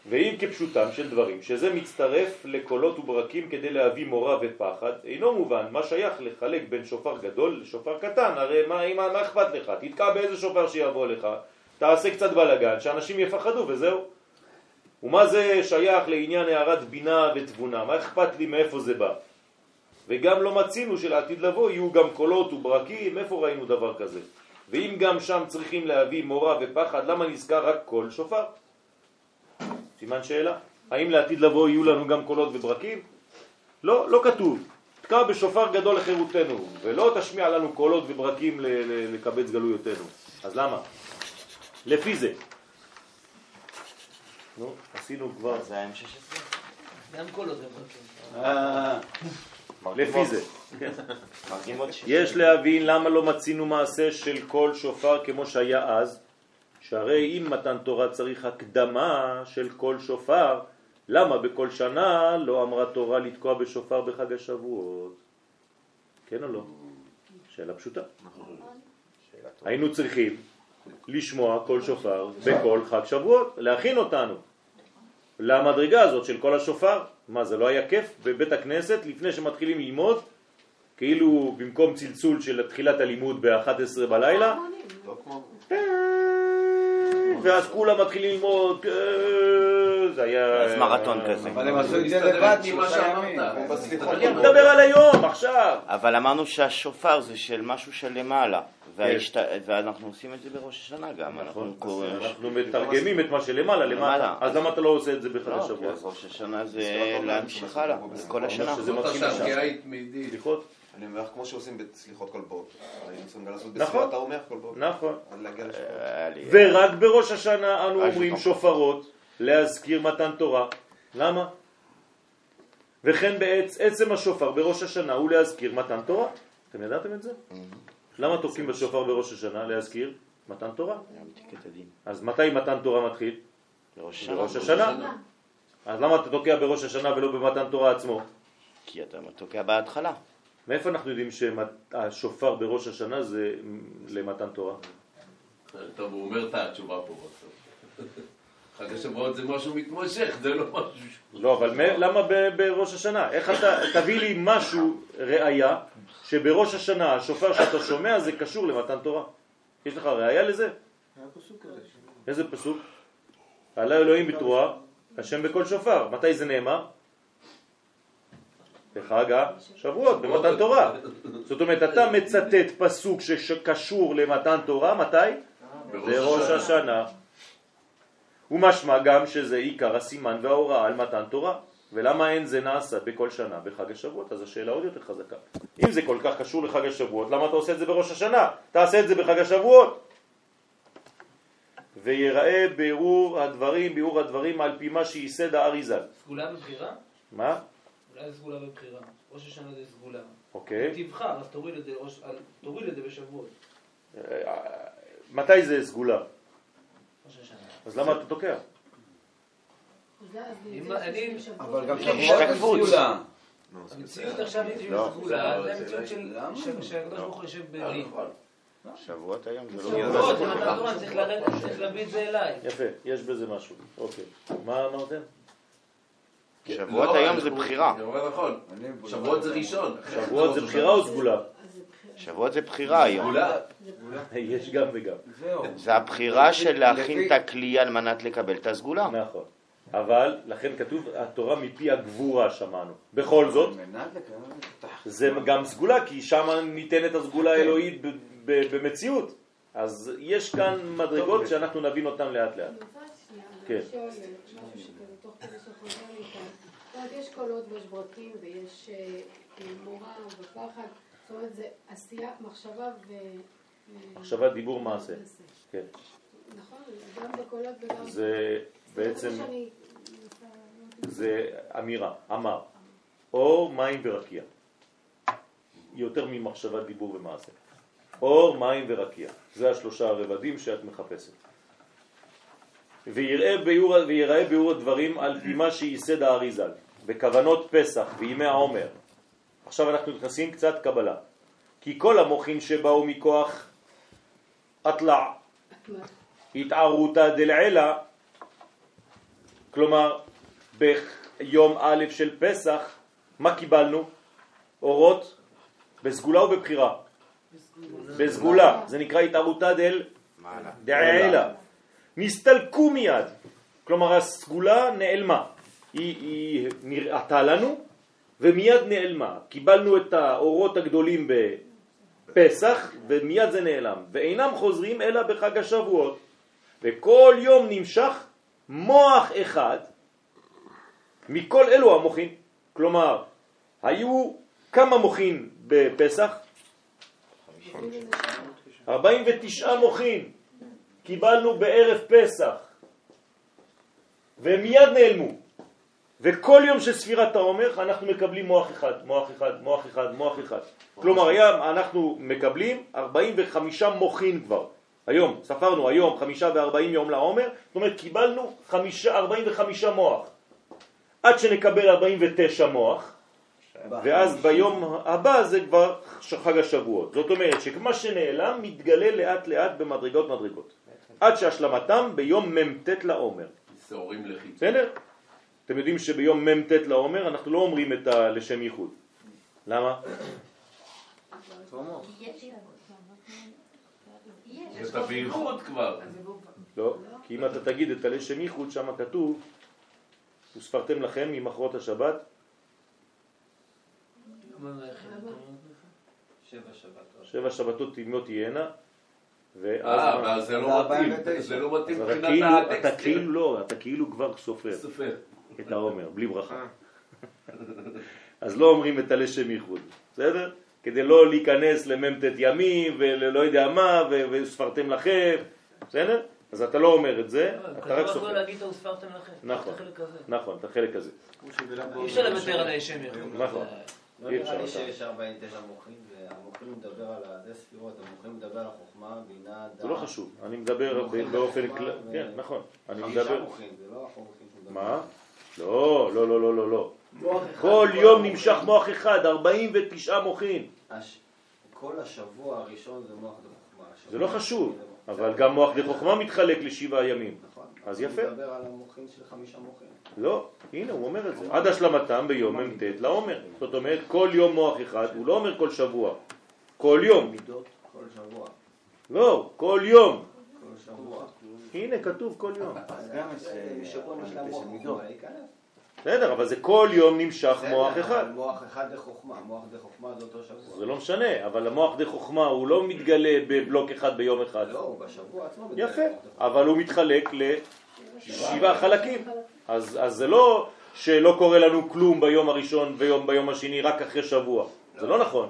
ואם כפשוטם של דברים, שזה מצטרף לקולות וברקים כדי להביא מורא ופחד, אינו מובן מה שייך לחלק בין שופר גדול לשופר קטן, הרי מה, מה, מה אכפת לך? תתקע באיזה שופר שיבוא לך, תעשה קצת בלגן, שאנשים יפחדו וזהו. ומה זה שייך לעניין הערת בינה ותבונה? מה אכפת לי מאיפה זה בא? וגם לא מצינו שלעתיד לבוא יהיו גם קולות וברקים, איפה ראינו דבר כזה? ואם גם שם צריכים להביא מורא ופחד, למה נזכר רק קול שופר? סימן שאלה. האם לעתיד לבוא יהיו לנו גם קולות וברקים? לא, לא כתוב. תקע בשופר גדול לחירותנו, ולא תשמיע לנו קולות וברקים לקבץ גלויותינו. אז למה? לפי זה. נו, עשינו כבר. זה ה-M16? גם קולות גם ברקים. אה, לפי זה. כן. יש להבין למה לא מצינו מעשה של כל שופר כמו שהיה אז, שהרי אם מתן תורה צריך הקדמה של כל שופר, למה בכל שנה לא אמרה תורה לתקוע בשופר בחג השבועות? כן או לא? שאלה פשוטה. היינו צריכים לשמוע כל שופר בכל חג שבועות, להכין אותנו למדרגה הזאת של כל השופר. מה, זה לא היה כיף בבית הכנסת לפני שמתחילים ללמוד? כאילו במקום צלצול של תחילת הלימוד ב-11 בלילה, לא כמו... ואז כולם מתחילים ללמוד, אה, זה היה... אז מרתון כזה. אבל הם עשו את זה לבד עם מה שלושה שאמרת. אני מדבר על היום, עכשיו. אבל אמרנו שהשופר זה של משהו של למעלה, וההשת... ואנחנו עושים את זה בראש השנה גם, אנחנו נכון. אנחנו מתרגמים את מה שלמעלה למעלה. אז למה אתה לא עושה את זה בחג לא, השבוע? ראש השנה זה להמשיך הלאה, זה כל השנה. אני אומר לך, כמו שעושים בסליחות כל בוקר. היינו צריכים גם לעשות נכון. בספירת העומר כל בוקר. נכון. היה לי- ורק בראש השנה אנו אה, אומרים. שופרות להזכיר מתן תורה. למה? וכן בעצ- עצם השופר בראש השנה הוא להזכיר מתן תורה. אתם ידעתם את זה? למה תוקעים בשופר בראש השנה? להזכיר מתן תורה. אז מתי מתן תורה מתחיל? בראש השנה. בראש השנה. אז למה אתה תוקע בראש השנה ולא במתן תורה עצמו? כי אתה תוקע בהתחלה. מאיפה אנחנו יודעים שהשופר בראש השנה זה למתן תורה? טוב, הוא אומר את התשובה פה בסוף. חג השבועות זה משהו מתמשך, זה לא משהו... לא, אבל למה בראש השנה? איך אתה, תביא לי משהו, ראייה, שבראש השנה השופר שאתה שומע זה קשור למתן תורה. יש לך ראייה לזה? איזה פסוק? עלה אלוהים בתרועה, השם בכל שופר. מתי זה נאמר? בחג השבועות, במתן תורה. זאת אומרת, אתה מצטט פסוק שקשור למתן תורה, מתי? בראש השנה. ומשמע גם שזה עיקר הסימן וההוראה על מתן תורה. ולמה אין זה נעשה בכל שנה בחג השבועות? אז השאלה עוד יותר חזקה. אם זה כל כך קשור לחג השבועות, למה אתה עושה את זה בראש השנה? תעשה את זה בחג השבועות. ויראה בירור הדברים, בירור הדברים על פי מה שייסד האריזה. סגולה בבחירה? מה? סגולה בבחירה. ראש השנה זה סגולה. אוקיי. אם תבחר, אז תוריד את זה, תוריד את זה בשבועות. אה, מתי זה סגולה? ראש השנה. אז למה אתה תוקע? אבל גם שבועות. סגולה. המציאות עכשיו היא לא. סגולה, זה המציאות של- שהקדוש ברוך הוא יושב בלי. שבועות היום זה לא... שבועות, צריך להביא את זה אליי. יפה, יש בזה משהו. אוקיי. מה אמרתם? שבועות לא, היום זה בחירה. נכון. שבועות זה ראשון. שבועות זה בחירה או סגולה? שבועות זה בחירה היום. סגולה. יש גם וגם. זה הבחירה של להכין את הכלי על מנת לקבל את הסגולה. נכון. אבל, לכן כתוב, התורה מפי הגבורה שמענו. בכל זאת, זה גם סגולה, כי שם ניתנת הסגולה האלוהית ב- ב- במציאות. אז יש כאן מדרגות שאנחנו נבין אותן לאט לאט. כן. לשאול משהו שכזה תוך כדי שחוזר לי כאן. זאת אומרת, יש קולות ויש ברקים ויש אה, אה, מורא ופחד. זאת אומרת, זה עשייה, מחשבה ו... ו- מחשבה, דיבור, מעשה. כן. נכון, גם בקולות וגם... זה בעצם, זה אמירה, אמר. אור, מים ורקיע. יותר ממחשבת דיבור ומעשה. אור, מים ורקיע. זה השלושה הרבדים שאת מחפשת. ויראה ביור, ויראה ביאור הדברים על פי מה שייסד האריזל, בכוונות פסח וימי העומר. עכשיו אנחנו נכנסים קצת קבלה. כי כל המוחין שבאו מכוח אטלע, התערותא דלעילה, כלומר ביום א' של פסח, מה קיבלנו? אורות בסגולה ובבחירה? בסגולה, זה נקרא התערותא דל דעילה. נסתלקו מיד, כלומר הסגולה נעלמה, היא, היא נראתה לנו ומיד נעלמה. קיבלנו את האורות הגדולים בפסח ומיד זה נעלם, ואינם חוזרים אלא בחג השבועות. וכל יום נמשך מוח אחד מכל אלו המוחין. כלומר, היו כמה מוחין בפסח? 49 מוחין קיבלנו בערב פסח ומיד נעלמו וכל יום של ספירת העומר אנחנו מקבלים מוח אחד, מוח אחד, מוח אחד, מוח אחד כלומר היה, אנחנו מקבלים 45 מוחין כבר היום, ספרנו היום חמישה וארבעים יום לעומר זאת אומרת קיבלנו חמישה, 45 מוח עד שנקבל 49 מוח ואז ביום הבא זה כבר חג השבועות. זאת אומרת שמה שנעלם מתגלה לאט לאט במדרגות מדרגות. עד שהשלמתם ביום מ"ט לעומר. שעורים לחיצים. בסדר? אתם יודעים שביום מ"ט לעומר אנחנו לא אומרים את ה... לשם ייחוד. למה? יש יש את הבייחוד כבר. לא. כי אם אתה תגיד את הלשם ייחוד, שם כתוב, וספרתם לכם ממחרות השבת, שבע שבתות. שבע שבתות תלמות תהיינה, ואז אה, זה לא מתאים. זה לא מתאים אתה מבחינת כאילו, אתה הטקסט. כאילו לא, אתה כאילו כבר סופר סופר. את העומר, בלי ברכה. אז לא אומרים את הלשם ייחוד, בסדר? כדי לא להיכנס למ"ט ימים וללא יודע מה, וספרתם לכם, בסדר? אז אתה לא אומר את זה, אתה רק כתוב לא סופר. להגיד את הוספרתם לכם. נכון, את החלק הזה. נכון, את החלק הזה. אי אפשר לוותר על השם יחיד. נכון. לא אי נראה לי אפשר, שיש 49 מוחים, והמוחים מדבר על זה ספירות, המוחים מדבר על החוכמה, בינה, דעת. זה לא חשוב, אני מדבר באופן כללי, כן, נכון. אני חמישה מדבר... מוחים, זה לא מדבר. מה? לא, לא, לא, לא, לא, לא. כל יום. נמשך מוח אחד, 49 מוחין. הש- כל השבוע הראשון זה מוח דחוכמה. זה לא חשוב, אבל גם מוח דחוכמה מתחלק לשבעה ימים. אז יפה. הוא מדבר על המוחים של חמישה מוחים. לא, הנה הוא אומר את זה. עד השלמתם ביום מ"ט לעומר. זאת אומרת, כל יום מוח אחד, הוא לא אומר כל שבוע. כל יום. כל שבוע. לא, כל יום. כל שבוע. הנה, כתוב כל יום. אז גם נשלם מוח חוכמה להיכנס. בסדר, אבל זה כל יום נמשך מוח אחד. מוח אחד זה חוכמה, מוח זה חוכמה זה אותו שבוע. זה לא משנה, אבל המוח דה חוכמה הוא לא מתגלה בבלוק אחד ביום אחד. לא, הוא בשבוע עצמו מתגלה. יפה, אבל הוא מתחלק לשבעה חלקים. אז, אז זה לא שלא קורה לנו כלום ביום הראשון ויום ביום השני רק אחרי שבוע. זה לא נכון.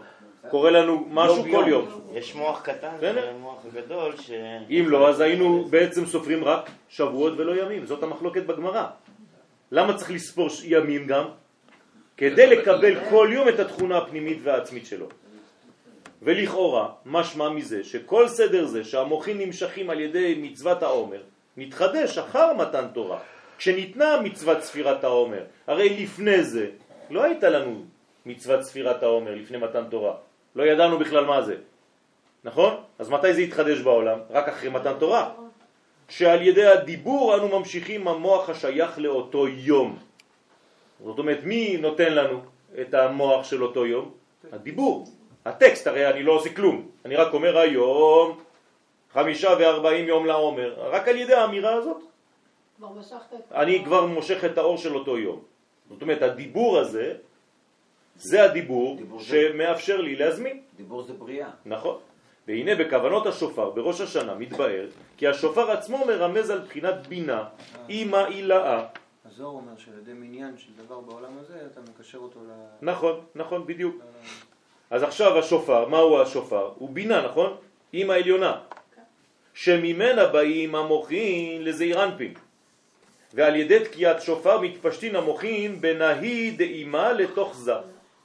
קורה לנו משהו כל יום. יש מוח קטן ומוח גדול ש... אם לא, אז היינו בעצם סופרים רק שבועות ולא ימים. זאת המחלוקת בגמרא. למה צריך לספור ימים גם? כדי לקבל כל יום את התכונה הפנימית והעצמית שלו. ולכאורה, משמע מזה שכל סדר זה שהמוחים נמשכים על ידי מצוות העומר, מתחדש אחר מתן תורה. כשניתנה מצוות ספירת העומר, הרי לפני זה לא הייתה לנו מצוות ספירת העומר לפני מתן תורה. לא ידענו בכלל מה זה. נכון? אז מתי זה יתחדש בעולם? רק אחרי מתן תורה. שעל ידי הדיבור אנו ממשיכים המוח השייך לאותו יום. זאת אומרת, מי נותן לנו את המוח של אותו יום? הדיבור. הטקסט, הרי אני לא עושה כלום. אני רק אומר היום, חמישה וארבעים יום לעומר. רק על ידי האמירה הזאת, כבר משכת את... אני כבר מושך את האור של אותו יום. זאת אומרת, הדיבור הזה, זה הדיבור שמאפשר לי להזמין. דיבור זה בריאה. נכון. והנה בכוונות השופר בראש השנה מתבהר כי השופר עצמו מרמז על בחינת בינה, אימא אילאה. הזוהר אומר שעל ידי מניין של דבר בעולם הזה, אתה מקשר אותו ל... נכון, נכון, בדיוק. אז עכשיו השופר, מהו השופר? הוא בינה, נכון? אימא עליונה. שממנה באים המוחין לזעיר אנפין. ועל ידי תקיעת שופר מתפשטין המוחין בנהי דאימה לתוך זה.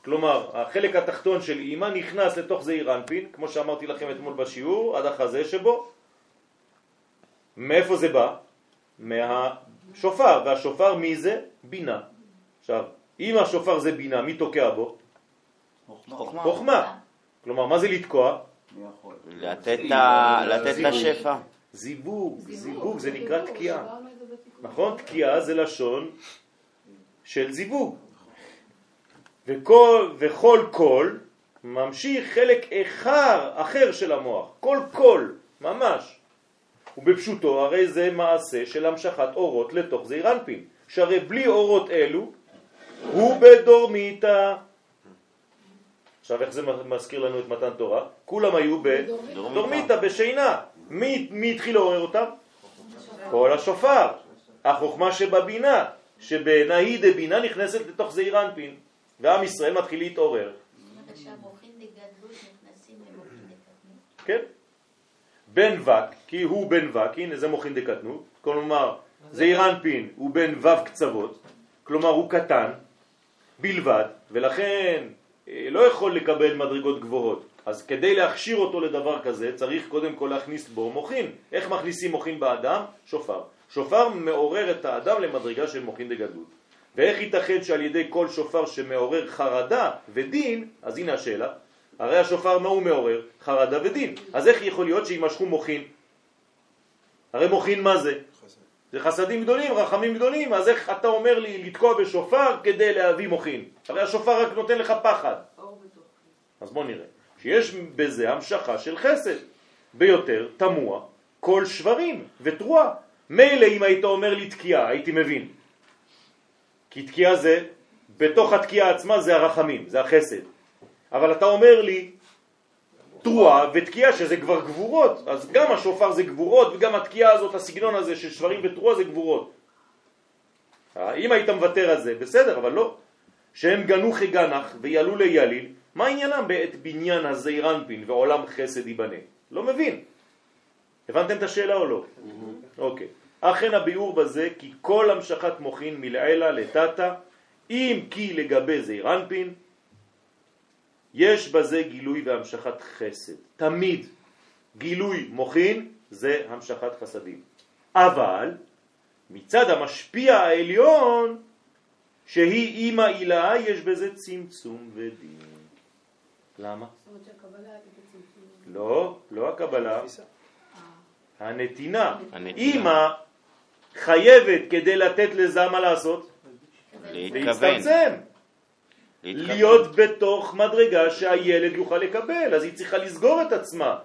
כלומר, החלק התחתון של אימא נכנס לתוך זעיר אנפין, כמו שאמרתי לכם אתמול בשיעור, עד החזה שבו. מאיפה זה בא? מהשופר, והשופר מי זה? בינה. עכשיו, אם השופר זה בינה, מי תוקע בו? חוכמה. חוכמה. כלומר, מה זה לתקוע? לתת את ה- לתת את השפע. זיווג, זיווג, זה נקרא תקיעה. נכון? תקיעה זה לשון של זיווג. וכל, וכל קול ממשיך חלק אחר, אחר של המוח. כל קול, ממש. ובפשוטו הרי זה מעשה של המשכת אורות לתוך זעיר אנפין. שהרי בלי אורות אלו הוא בדורמיתא. עכשיו איך זה מזכיר לנו את מתן תורה? כולם היו בדורמיתא, בשינה. מי, מי התחיל לעורר אותם? כל השופר. החוכמה שבבינה, שבנהי דבינה נכנסת לתוך זעיר אנפין, ועם ישראל מתחיל להתעורר. כן? בן וק, כי הוא בן וק, הנה זה מוחין דקטנות, כלומר זעיר אנפין הוא בן וו קצוות, כלומר הוא קטן בלבד, ולכן אה, לא יכול לקבל מדרגות גבוהות. אז כדי להכשיר אותו לדבר כזה צריך קודם כל להכניס בו מוחין. איך מכניסים מוחין באדם? שופר. שופר מעורר את האדם למדרגה של מוחין דגדלות. ואיך ייתכן שעל ידי כל שופר שמעורר חרדה ודין, אז הנה השאלה, הרי השופר מה הוא מעורר? חרדה ודין. אז איך יכול להיות שימשכו מוחין? הרי מוחין מה זה? זה חסדים גדולים, רחמים גדולים, אז איך אתה אומר לי לתקוע בשופר כדי להביא מוחין? הרי השופר רק נותן לך פחד. אז בוא נראה. שיש בזה המשכה של חסד. ביותר תמוה כל שברים ותרועה. מילא אם היית אומר לי תקיעה, הייתי מבין. כי תקיעה זה, בתוך התקיעה עצמה זה הרחמים, זה החסד. אבל אתה אומר לי תרועה ותקיעה שזה כבר גבורות, אז גם השופר זה גבורות וגם התקיעה הזאת, הסגנון הזה של שברים ותרועה זה גבורות. אם היית מוותר על זה, בסדר, אבל לא. שהם גנו חגנך ויעלו ליליל מה עניינם בעת בניין הזעירנפין ועולם חסד ייבנה? לא מבין. הבנתם את השאלה או לא? אוקיי. אכן הביאור בזה כי כל המשכת מוחין מלעילה לטאטה, אם כי לגבי זעירנפין, יש בזה גילוי והמשכת חסד. תמיד גילוי מוחין זה המשכת חסדים. אבל מצד המשפיע העליון, שהיא אימא עילה, יש בזה צמצום ודין. למה? זאת אומרת שהקבלה היא בצמצום. לא, לא הקבלה, הנתינה. הנתינה. אימא חייבת כדי לתת לזה מה לעשות? להצטמצם. להיות בתוך מדרגה שהילד יוכל לקבל, אז היא צריכה לסגור את עצמה.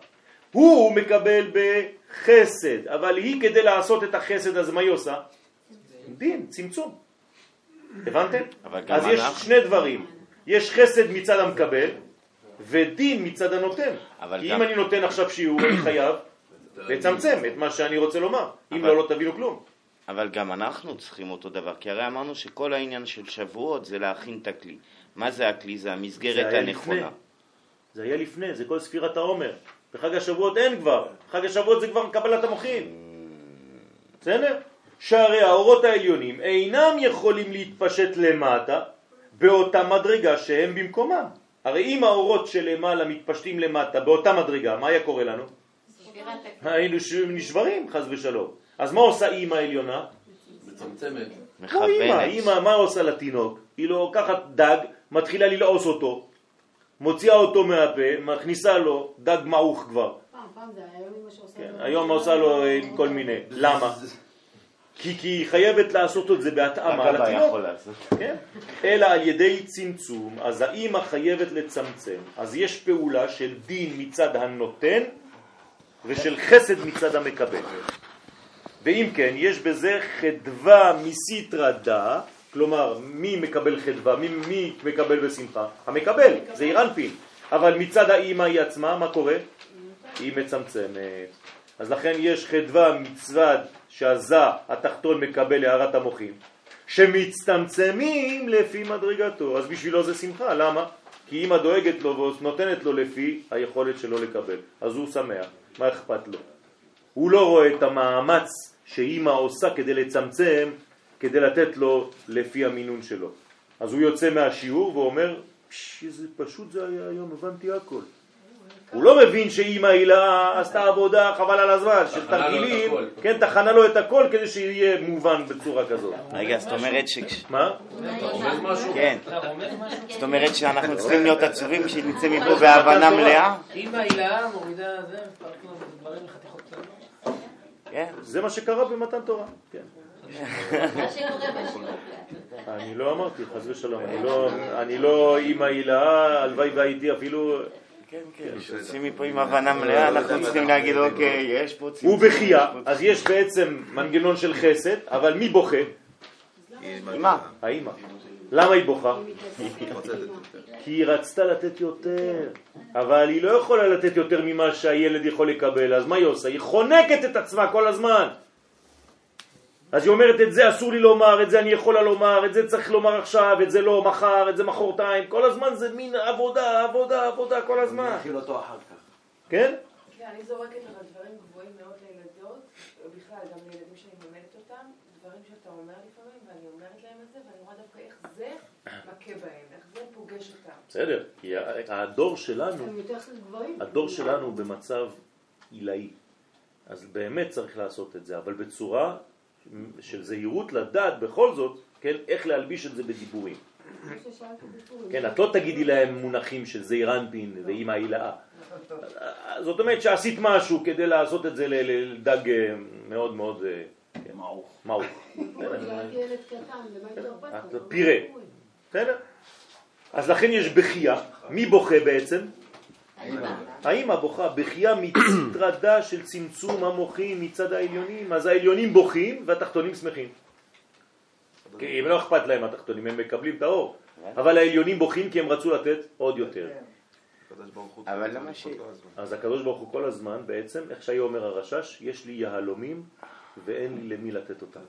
הוא מקבל בחסד, אבל היא כדי לעשות את החסד, אז מה היא עושה? דין, צמצום. הבנתם? אז יש שני דברים, יש חסד מצד המקבל ודין מצד הנותן. כי גם- אם אני נותן עכשיו שיעור, אני חייב לצמצם את מה שאני רוצה לומר. אם לא, לא תבינו כלום. אבל גם אנחנו צריכים אותו דבר, כי הרי אמרנו שכל העניין של שבועות זה להכין את הכלי. מה זה הכלי? זה המסגרת זה הנכונה. לפני. זה היה לפני, זה כל ספירת העומר. בחג השבועות אין כבר. חג השבועות זה כבר קבלת המוחין. בסדר? שהרי האורות העליונים אינם יכולים להתפשט למטה באותה מדרגה שהם במקומם. הרי אם האורות שלמעלה מתפשטים למטה באותה מדרגה, מה היה קורה לנו? היינו ש- נשברים, חז ושלום. אז מה עושה אימא העליונה? מצמצמת. כמו אימא, אימא, מה עושה לתינוק? היא לוקחת דג, מתחילה ללעוס אותו, מוציאה אותו מהפה, מכניסה לו דג מעוך כבר. פעם, פעם זה היה, היום אמא שעושה... כן, לו- היום עושה לו אה, כל מיני. למה? כי, כי היא חייבת לעשות את זה בהתאמה לתינוק. כן? אלא על ידי צמצום, אז האימא חייבת לצמצם. אז יש פעולה של דין מצד הנותן ושל חסד מצד המקבל. ואם כן, יש בזה חדווה מסיטרא דא, כלומר, מי מקבל חדווה? מי, מי מקבל בשמחה? המקבל, זה אירנפין. אבל מצד האימא היא עצמה, מה קורה? היא מצמצמת. אז לכן יש חדווה מצוות שהזה התחתון מקבל הערת המוחים, שמצטמצמים לפי מדרגתו. אז בשבילו זה שמחה, למה? כי אמא דואגת לו ונותנת לו לפי היכולת שלו לקבל. אז הוא שמח, מה אכפת לו? הוא לא רואה את המאמץ שאימא עושה כדי לצמצם, כדי לתת לו לפי המינון שלו. אז הוא יוצא מהשיעור ואומר, "פש, איזה פשוט זה היה היום, הבנתי הכל. הוא לא מבין שאימא הילה עשתה עבודה חבל על הזמן, של תרגילים. כן, תחנה לו את הכל כדי שיהיה מובן בצורה כזאת. רגע, זאת אומרת שכש... מה? כן. זאת אומרת שאנחנו צריכים להיות עצובים כשנצא מפה בהבנה מלאה? אם ההילה מורידה זה, דברים לחתיכות קטנות. כן. זה מה שקרה במתן תורה, כן. אני לא אמרתי, חס ושלום, אני לא, אני לא אימא הילה, הלוואי והייתי אפילו... כן, כן, כשיוצאים מפה עם הבנה מלאה, אנחנו צריכים להגיד, אוקיי, יש פה צמצום. הוא בחייה, אז יש בעצם מנגנון של חסד, אבל מי בוכה? אמא. האמא. למה היא בוכה? כי היא רצתה לתת יותר, אבל היא לא יכולה לתת יותר ממה שהילד יכול לקבל, אז מה היא עושה? היא חונקת את עצמה כל הזמן. אז היא אומרת, את זה אסור לי לומר, את זה אני יכולה לומר, את זה צריך לומר עכשיו, את זה לא מחר, את זה מחרתיים, כל הזמן זה מין עבודה, עבודה, עבודה כל הזמן. נאכיל אותו אחר כך. כן? כן, אני זורקת לך דברים גבוהים מאוד לילדות, ובכלל, גם לילדים שאני מלמדת אותם, דברים שאתה אומר לפעמים, ואני אומרת להם את זה, ואני רואה דווקא איך זה מכה בהם, איך זה פוגש אותם. בסדר, כי הדור שלנו. הדור שלנו במצב עילאי. אז באמת צריך לעשות את זה, אבל בצורה של זהירות לדעת בכל זאת, כן, איך להלביש את זה בדיבורים. כן, את לא תגידי להם מונחים של זעיר אנפין ואימא הילאה. זאת אומרת שעשית משהו כדי לעשות את זה לדג אה, מאוד מאוד אה, כן, מעוך. פירה. בסדר? אז לכן יש בחייה. מי בוכה בעצם? האמא בוכה, בחייה מצטרדה של צמצום המוחים מצד העליונים. אז העליונים בוכים והתחתונים שמחים. כי אם לא אכפת להם התחתונים, הם מקבלים את האור. אבל העליונים בוכים כי הם רצו לתת עוד יותר. אבל למה ש... אז הקדוש ברוך הוא כל הזמן בעצם, איך שהיה אומר הרשש, יש לי יהלומים ואין לי למי לתת אותם.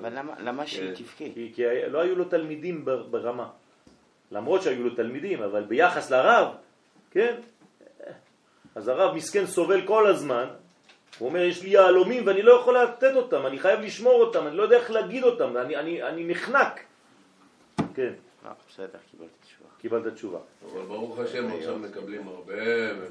אבל למה- שהיא תבכה? כי, לא היו לו תלמידים בר- ברמה. למרות שהיו לו תלמידים, אבל ביחס לרב, כן? אז הרב מסכן סובל כל הזמן, הוא אומר, יש לי יהלומים ואני לא יכול לתת אותם, אני חייב לשמור אותם, אני לא יודע איך להגיד אותם, אני, אני, אני נחנק. כן. אה, בסדר, קיבלתי תשובה. קיבלת תשובה. אבל ברוך השם עכשיו מקבלים הרבה.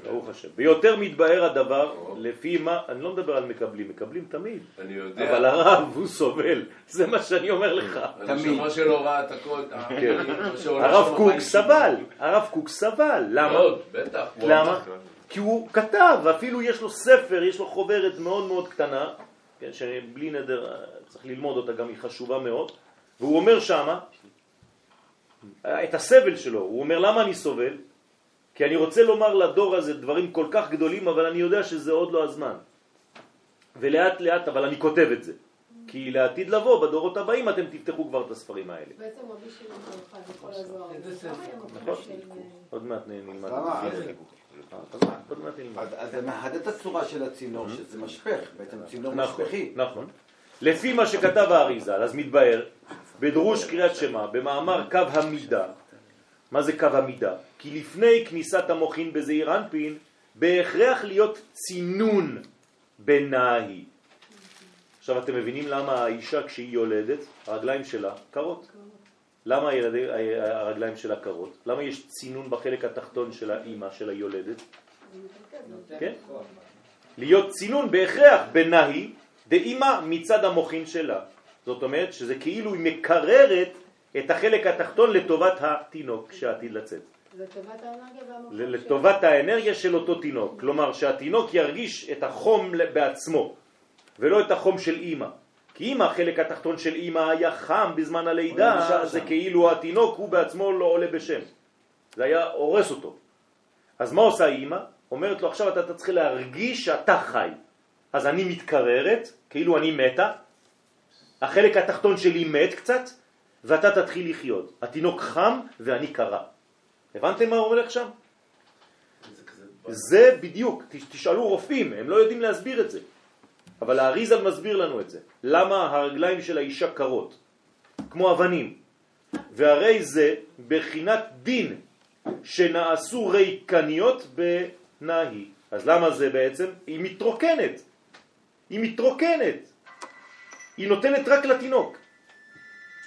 ברוך השם. ויותר מתבהר הדבר לפי מה, אני לא מדבר על מקבלים, מקבלים תמיד. אני יודע. אבל הרב הוא סובל, זה מה שאני אומר לך. הנשמה שלו ראה את הכל. כן. מה שעולה הרב קוק. סבל, הרב קוק סבל, למה? מאוד, בטח. למה? כי הוא כתב, ואפילו יש לו ספר, יש לו חוברת מאוד מאוד קטנה, כן, שבלי נדר אה, צריך ללמוד אותה, גם היא חשובה מאוד, והוא אומר שמה, את הסבל שלו, הוא אומר למה אני סובל? כי אני רוצה לומר לדור הזה דברים כל כך גדולים, אבל אני יודע שזה עוד לא הזמן. ולאט לאט, אבל אני כותב את זה. כי לעתיד לבוא, בדורות הבאים, אתם תפתחו כבר את הספרים האלה. בעצם רבי שמעון בר יוחאי וכל הזוהר. נכון. של, עוד מעט נלמד. עוד מעט נלמד. אז זה מחדד את הצורה של הצינור, שזה משפך, בעצם צינור נכון, משפחי. נכון. לפי מה שכתב האריזל, אז מתבהר, בדרוש קריאת שמע, במאמר קו המידה, מה זה קו המידה? כי לפני כניסת המוחין בזעיר אנפין, בהכרח להיות צינון בנאי. עכשיו אתם מבינים למה האישה כשהיא יולדת, הרגליים שלה קרות. למה הילדי, הרגליים שלה קרות? למה יש צינון בחלק התחתון של האימא, של היולדת? כן? להיות צינון בהכרח בנהי דאימא מצד המוחין שלה. זאת אומרת שזה כאילו היא מקררת את החלק התחתון לטובת התינוק שעתיד לצאת. לטובת האנרגיה והמוחים. ל- לטובת האנרגיה של אותו תינוק. כלומר שהתינוק ירגיש את החום בעצמו ולא את החום של אימא. כי אם החלק התחתון של אימא היה חם בזמן הלידה, זה שם. כאילו התינוק הוא בעצמו לא עולה בשם. זה היה הורס אותו. אז מה עושה אימא? אומרת לו עכשיו אתה צריך להרגיש שאתה חי. אז אני מתקררת, כאילו אני מתה, החלק התחתון שלי מת קצת, ואתה תתחיל לחיות. התינוק חם ואני קרה. הבנתם מה הולך שם? זה בדיוק, ת- תשאלו רופאים, הם לא יודעים להסביר את זה. אבל האריזל מסביר לנו את זה. למה הרגליים של האישה קרות? כמו אבנים. והרי זה בחינת דין שנעשו ריקניות בנהי. אז למה זה בעצם? היא מתרוקנת. היא מתרוקנת. היא נותנת רק לתינוק.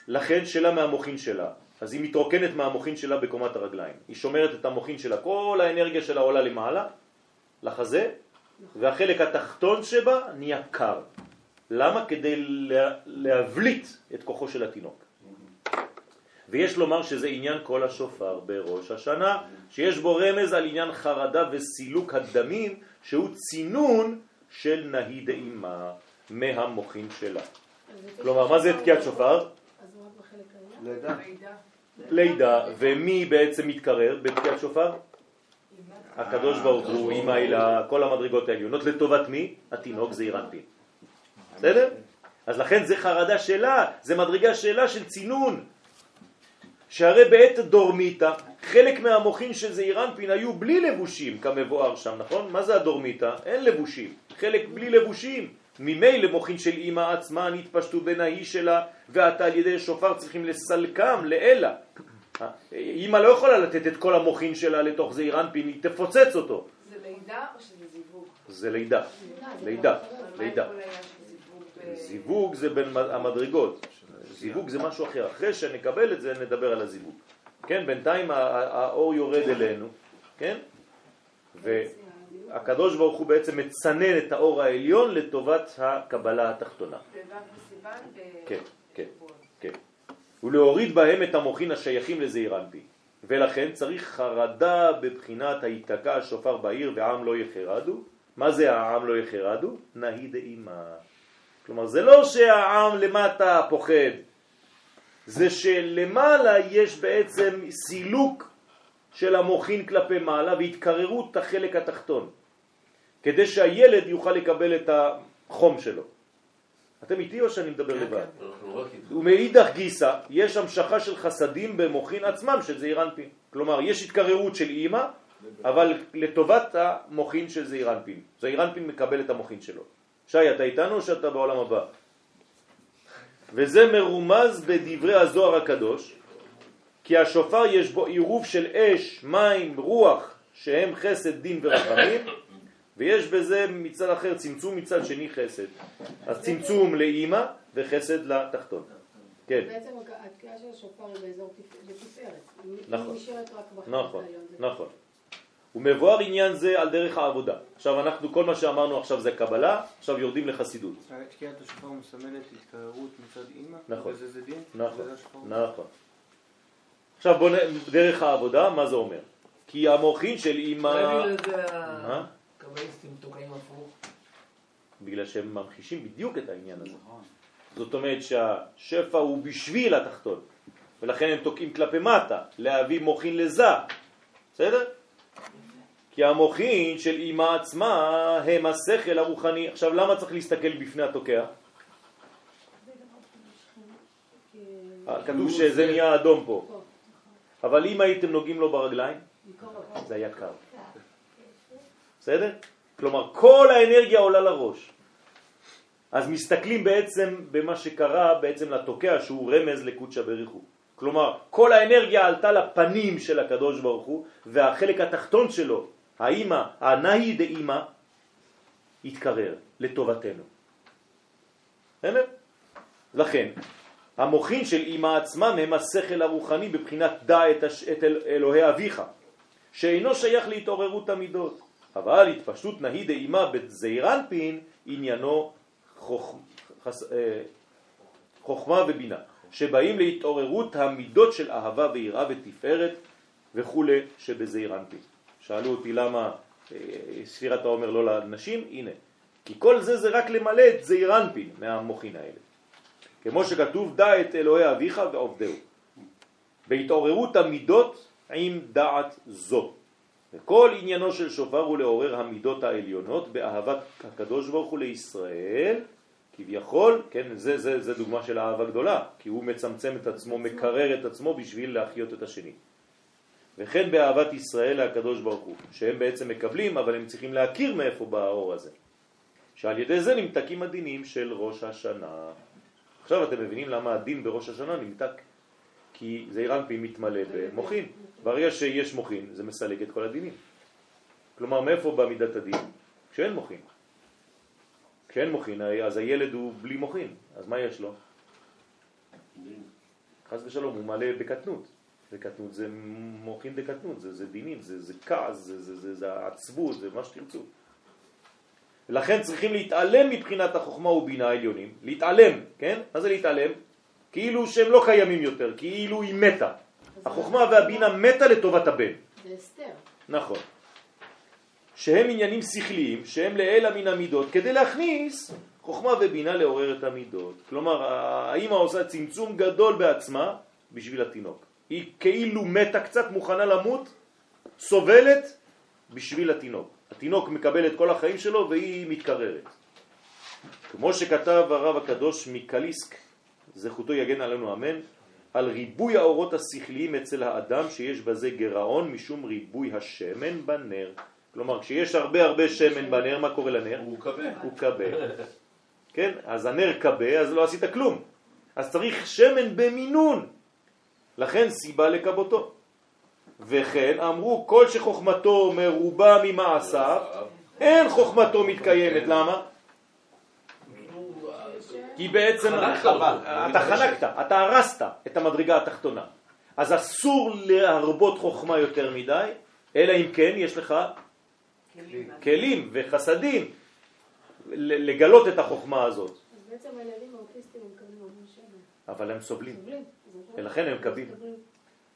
לכן שלה מהמוחין שלה. אז היא מתרוקנת מהמוחין שלה בקומת הרגליים. היא שומרת את המוחין שלה, כל האנרגיה שלה עולה למעלה, לחזה, והחלק התחתון שבה נהיה קר. למה? כדי לה, להבליט את כוחו של התינוק. ויש לומר שזה עניין כל השופר בראש השנה, שיש בו רמז על עניין חרדה וסילוק הדמים, שהוא צינון של נהי דאימה מהמוחין שלה. כלומר, מה זה תקיעת שופר? לידה. לידה, ומי בעצם מתקרר בתקיעת שופר? הקדוש ברוך הוא, אמא הילה, כל המדרגות העליונות, לטובת מי? התינוק זה אירנפין. בסדר? אז לכן זה חרדה שלה, זה מדרגה שלה של צינון. שהרי בעת דורמיטה, חלק מהמוחין של זעירנפין היו בלי לבושים כמבואר שם, נכון? מה זה הדורמיטה? אין לבושים, חלק בלי לבושים. ממילא מוחין של אימא עצמה נתפשטו בין ההיא שלה, ועתה על ידי שופר צריכים לסלקם לאלה. אימא לא יכולה לתת את כל המוחין שלה לתוך זעירנפין, היא תפוצץ אותו. זה לידה או שזה זיווג? זה לידה, לידה, לידה. היה של זיווג זה בין המדרגות, זיווג זה משהו אחר, אחרי שנקבל את זה נדבר על הזיווג. כן, בינתיים האור יורד אלינו, כן? והקדוש ברוך הוא בעצם מצנן את האור העליון לטובת הקבלה התחתונה. כן, כן, כן. ולהוריד בהם את המוחין השייכים לזעירנפי. ולכן צריך חרדה בבחינת ההיתקע השופר בעיר ועם לא יחרדו. מה זה העם לא יחרדו? נהי דאימה. כלומר, זה לא שהעם למטה פוחד, זה שלמעלה יש בעצם סילוק של המוחין כלפי מעלה והתקררות החלק התחתון, כדי שהילד יוכל לקבל את החום שלו. אתם איתי או שאני מדבר לבד? אנחנו רק איתך. ומאידך גיסא, יש המשכה של חסדים במוחין עצמם של זעירנפין. כלומר, יש התקררות של אימא, אבל לטובת המוחין של זעירנפין. זעירנפין מקבל את המוחין שלו. שי, אתה איתנו או שאתה בעולם הבא? וזה מרומז בדברי הזוהר הקדוש, כי השופר יש בו עירוב של אש, מים, רוח, שהם חסד, דין ורחמים, ויש בזה מצד אחר צמצום, מצד שני חסד. אז צמצום לאימא וחסד לתחתון. כן, בעצם התקיעה של השופר היא באזור. היא- נכון. היא נשארת רק בחלק נכון, נכון. ומבואר עניין זה על דרך העבודה. עכשיו אנחנו, כל מה שאמרנו עכשיו זה קבלה, עכשיו יורדים לחסידות. תקיעת השופר מסמלת התקררות מצד אימא? נכון. וזה זה דין? נכון? נכון. עכשיו בוא נ... דרך העבודה, מה זה אומר? כי המוחין של אימא... הקבליסטים תוקעים הפוך. בגלל שהם ממחישים בדיוק את העניין הזה. זאת אומרת שהשפע הוא בשביל התחתון, ולכן הם תוקעים כלפי מטה, להביא מוחין לזה, בסדר? כי המוחין של אימא עצמה הם השכל הרוחני. עכשיו למה צריך להסתכל בפני התוקע? כתוב שזה נהיה אדום פה. אבל אם הייתם נוגעים לו ברגליים, זה היה קר. בסדר? כלומר, כל האנרגיה עולה לראש. אז מסתכלים בעצם במה שקרה בעצם לתוקע שהוא רמז לקודשא בריך הוא. כלומר, כל האנרגיה עלתה לפנים של הקדוש ברוך הוא, והחלק התחתון שלו, האימא, הנאי דאימא, התקרר לטובתנו. בסדר? לכן, המוחין של אימא עצמם הם השכל הרוחני בבחינת דע את, הש... את אל... אלוהי אביך, שאינו שייך להתעוררות המידות. אבל התפשטות נהי דאימא בזעירנפין עניינו חוכ... אה, חוכמה ובינה, שבאים להתעוררות המידות של אהבה ויראה ותפארת וכו' שבזעירנפין. שאלו אותי למה אה, ספירת העומר לא לנשים, הנה. כי כל זה זה רק למלא את זעירנפין מהמוחין האלה. כמו שכתוב דע את אלוהי אביך ועובדהו. בהתעוררות המידות עם דעת זו. וכל עניינו של שופר הוא לעורר המידות העליונות באהבת הקדוש ברוך הוא לישראל, כביכול, כן, זה, זה, זה דוגמה של אהבה גדולה, כי הוא מצמצם את עצמו, מקרר את עצמו בשביל להחיות את השני. וכן באהבת ישראל לקדוש ברוך הוא, שהם בעצם מקבלים, אבל הם צריכים להכיר מאיפה בא האור הזה. שעל ידי זה נמתקים הדינים של ראש השנה. עכשיו אתם מבינים למה הדין בראש השנה נמתק? כי זעיר אנפין מתמלא במוחין. ברגע שיש מוחין זה מסלק את כל הדינים. כלומר מאיפה בא מידת הדין? כשאין מוחין. כשאין מוחין אז הילד הוא בלי מוחין, אז מה יש לו? חס ושלום, הוא מלא בקטנות. וקטנות זה מוחין דקטנות, זה, זה דינים, זה, זה כעס, זה, זה, זה, זה עצבות, זה מה שתרצו. לכן צריכים להתעלם מבחינת החוכמה ובינה העליונים, להתעלם, כן? מה זה להתעלם? כאילו שהם לא קיימים יותר, כאילו היא מתה. החוכמה והבינה מתה לטובת הבן. זה. נכון. שהם עניינים שכליים, שהם לאלה מן המידות, כדי להכניס חוכמה ובינה לעורר את המידות. כלומר, האמא עושה צמצום גדול בעצמה בשביל התינוק. היא כאילו מתה קצת, מוכנה למות, סובלת בשביל התינוק. התינוק מקבל את כל החיים שלו והיא מתקררת. כמו שכתב הרב הקדוש מקליסק, זכותו יגן עלינו אמן, על ריבוי האורות השכליים אצל האדם שיש בזה גרעון משום ריבוי השמן בנר. כלומר, כשיש הרבה הרבה שמן בנר, מה קורה לנר? הוא קבה. הוא קבה. כן? אז הנר קבה, אז לא עשית כלום. אז צריך שמן במינון. לכן סיבה לקבותו. וכן אמרו כל שחוכמתו מרובה ממעשיו, אין חוכמתו מתקיימת. למה? כי בעצם חנקת אותו. אתה חנקת, אתה הרסת את המדרגה התחתונה. אז אסור להרבות חוכמה יותר מדי, אלא אם כן יש לך כלים וחסדים ל- לגלות את החוכמה הזאת. אז בעצם הילדים האוטיסטים הם מקבלים המון שמן. אבל הם סובלים, סובלים. נכון. ולכן הם. סובלים.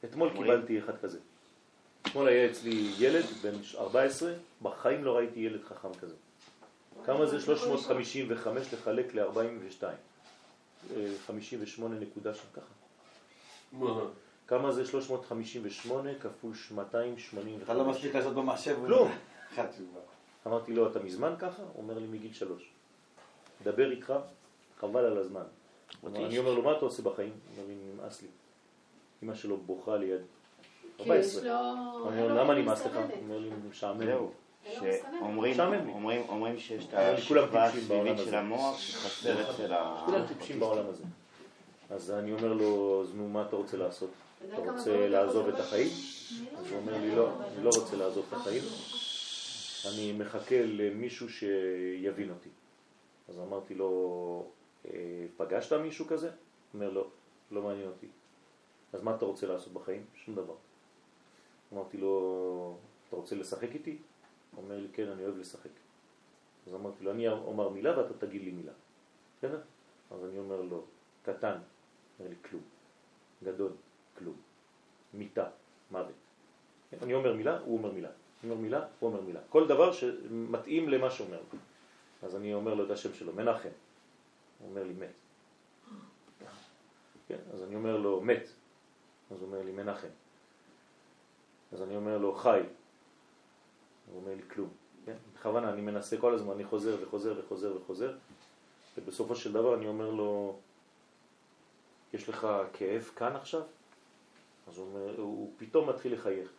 אתמול קיבלתי אחד כזה. אתמול היה אצלי ילד בן 14, בחיים לא ראיתי ילד חכם כזה. כמה זה 355 לחלק ל-42? 58 נקודה שם ככה. כמה זה 358 כפול 285? אתה לא מספיק לעשות במחשב. כלום. אמרתי לו, אתה מזמן ככה? הוא אומר לי, מגיל שלוש. דבר איתך, חבל על הזמן. אני אומר לו, מה אתה עושה בחיים? הוא אומר לי, נמאס לי. אמא שלו בוכה ליד. כי 14. יש לו... אומר, למה נמאס לך? הוא אומר לי, משעמם. מסננת. שאומרים. אומרים- אומרים שיש את כולם השכבה הזה. של המוח שחסר אצל ה... כולם טיפשים בעולם הזה. אז אני אומר לו, אז נו, מה אתה רוצה לעשות? אתה רוצה קולות לעזוב את החיים? אז הוא אומר לי, לא, אני לא רוצה לעזוב את החיים, אני מחכה למישהו שיבין אותי. אז אמרתי לו, "אה, פגשת מישהו כזה? הוא אומר, לא, לא מעניין אותי. אז מה אתה רוצה לעשות בחיים? שום דבר. אמרתי לו, אתה רוצה לשחק איתי? אומר לי, כן, אני אוהב לשחק. אז אמרתי לו, אני אומר מילה ואתה תגיד לי מילה. בסדר? אז אני אומר לו, קטן, אומר לי, כלום. גדול, כלום. מיטה, מוות. אני אומר מילה, הוא אומר מילה. אני אומר מילה, הוא אומר מילה. כל דבר שמתאים למה שאומר. אז אני אומר לו את השם שלו, מנחם. הוא אומר לי, מת. כן, אז אני אומר לו, מת. אז הוא אומר לי, מנחם. אז אני אומר לו, חי. הוא אומר לי, כלום. כן? בכוונה, אני מנסה כל הזמן, אני חוזר וחוזר וחוזר וחוזר, ובסופו של דבר אני אומר לו, יש לך כאב כאן עכשיו? אז הוא, אומר, הוא פתאום מתחיל לחייך.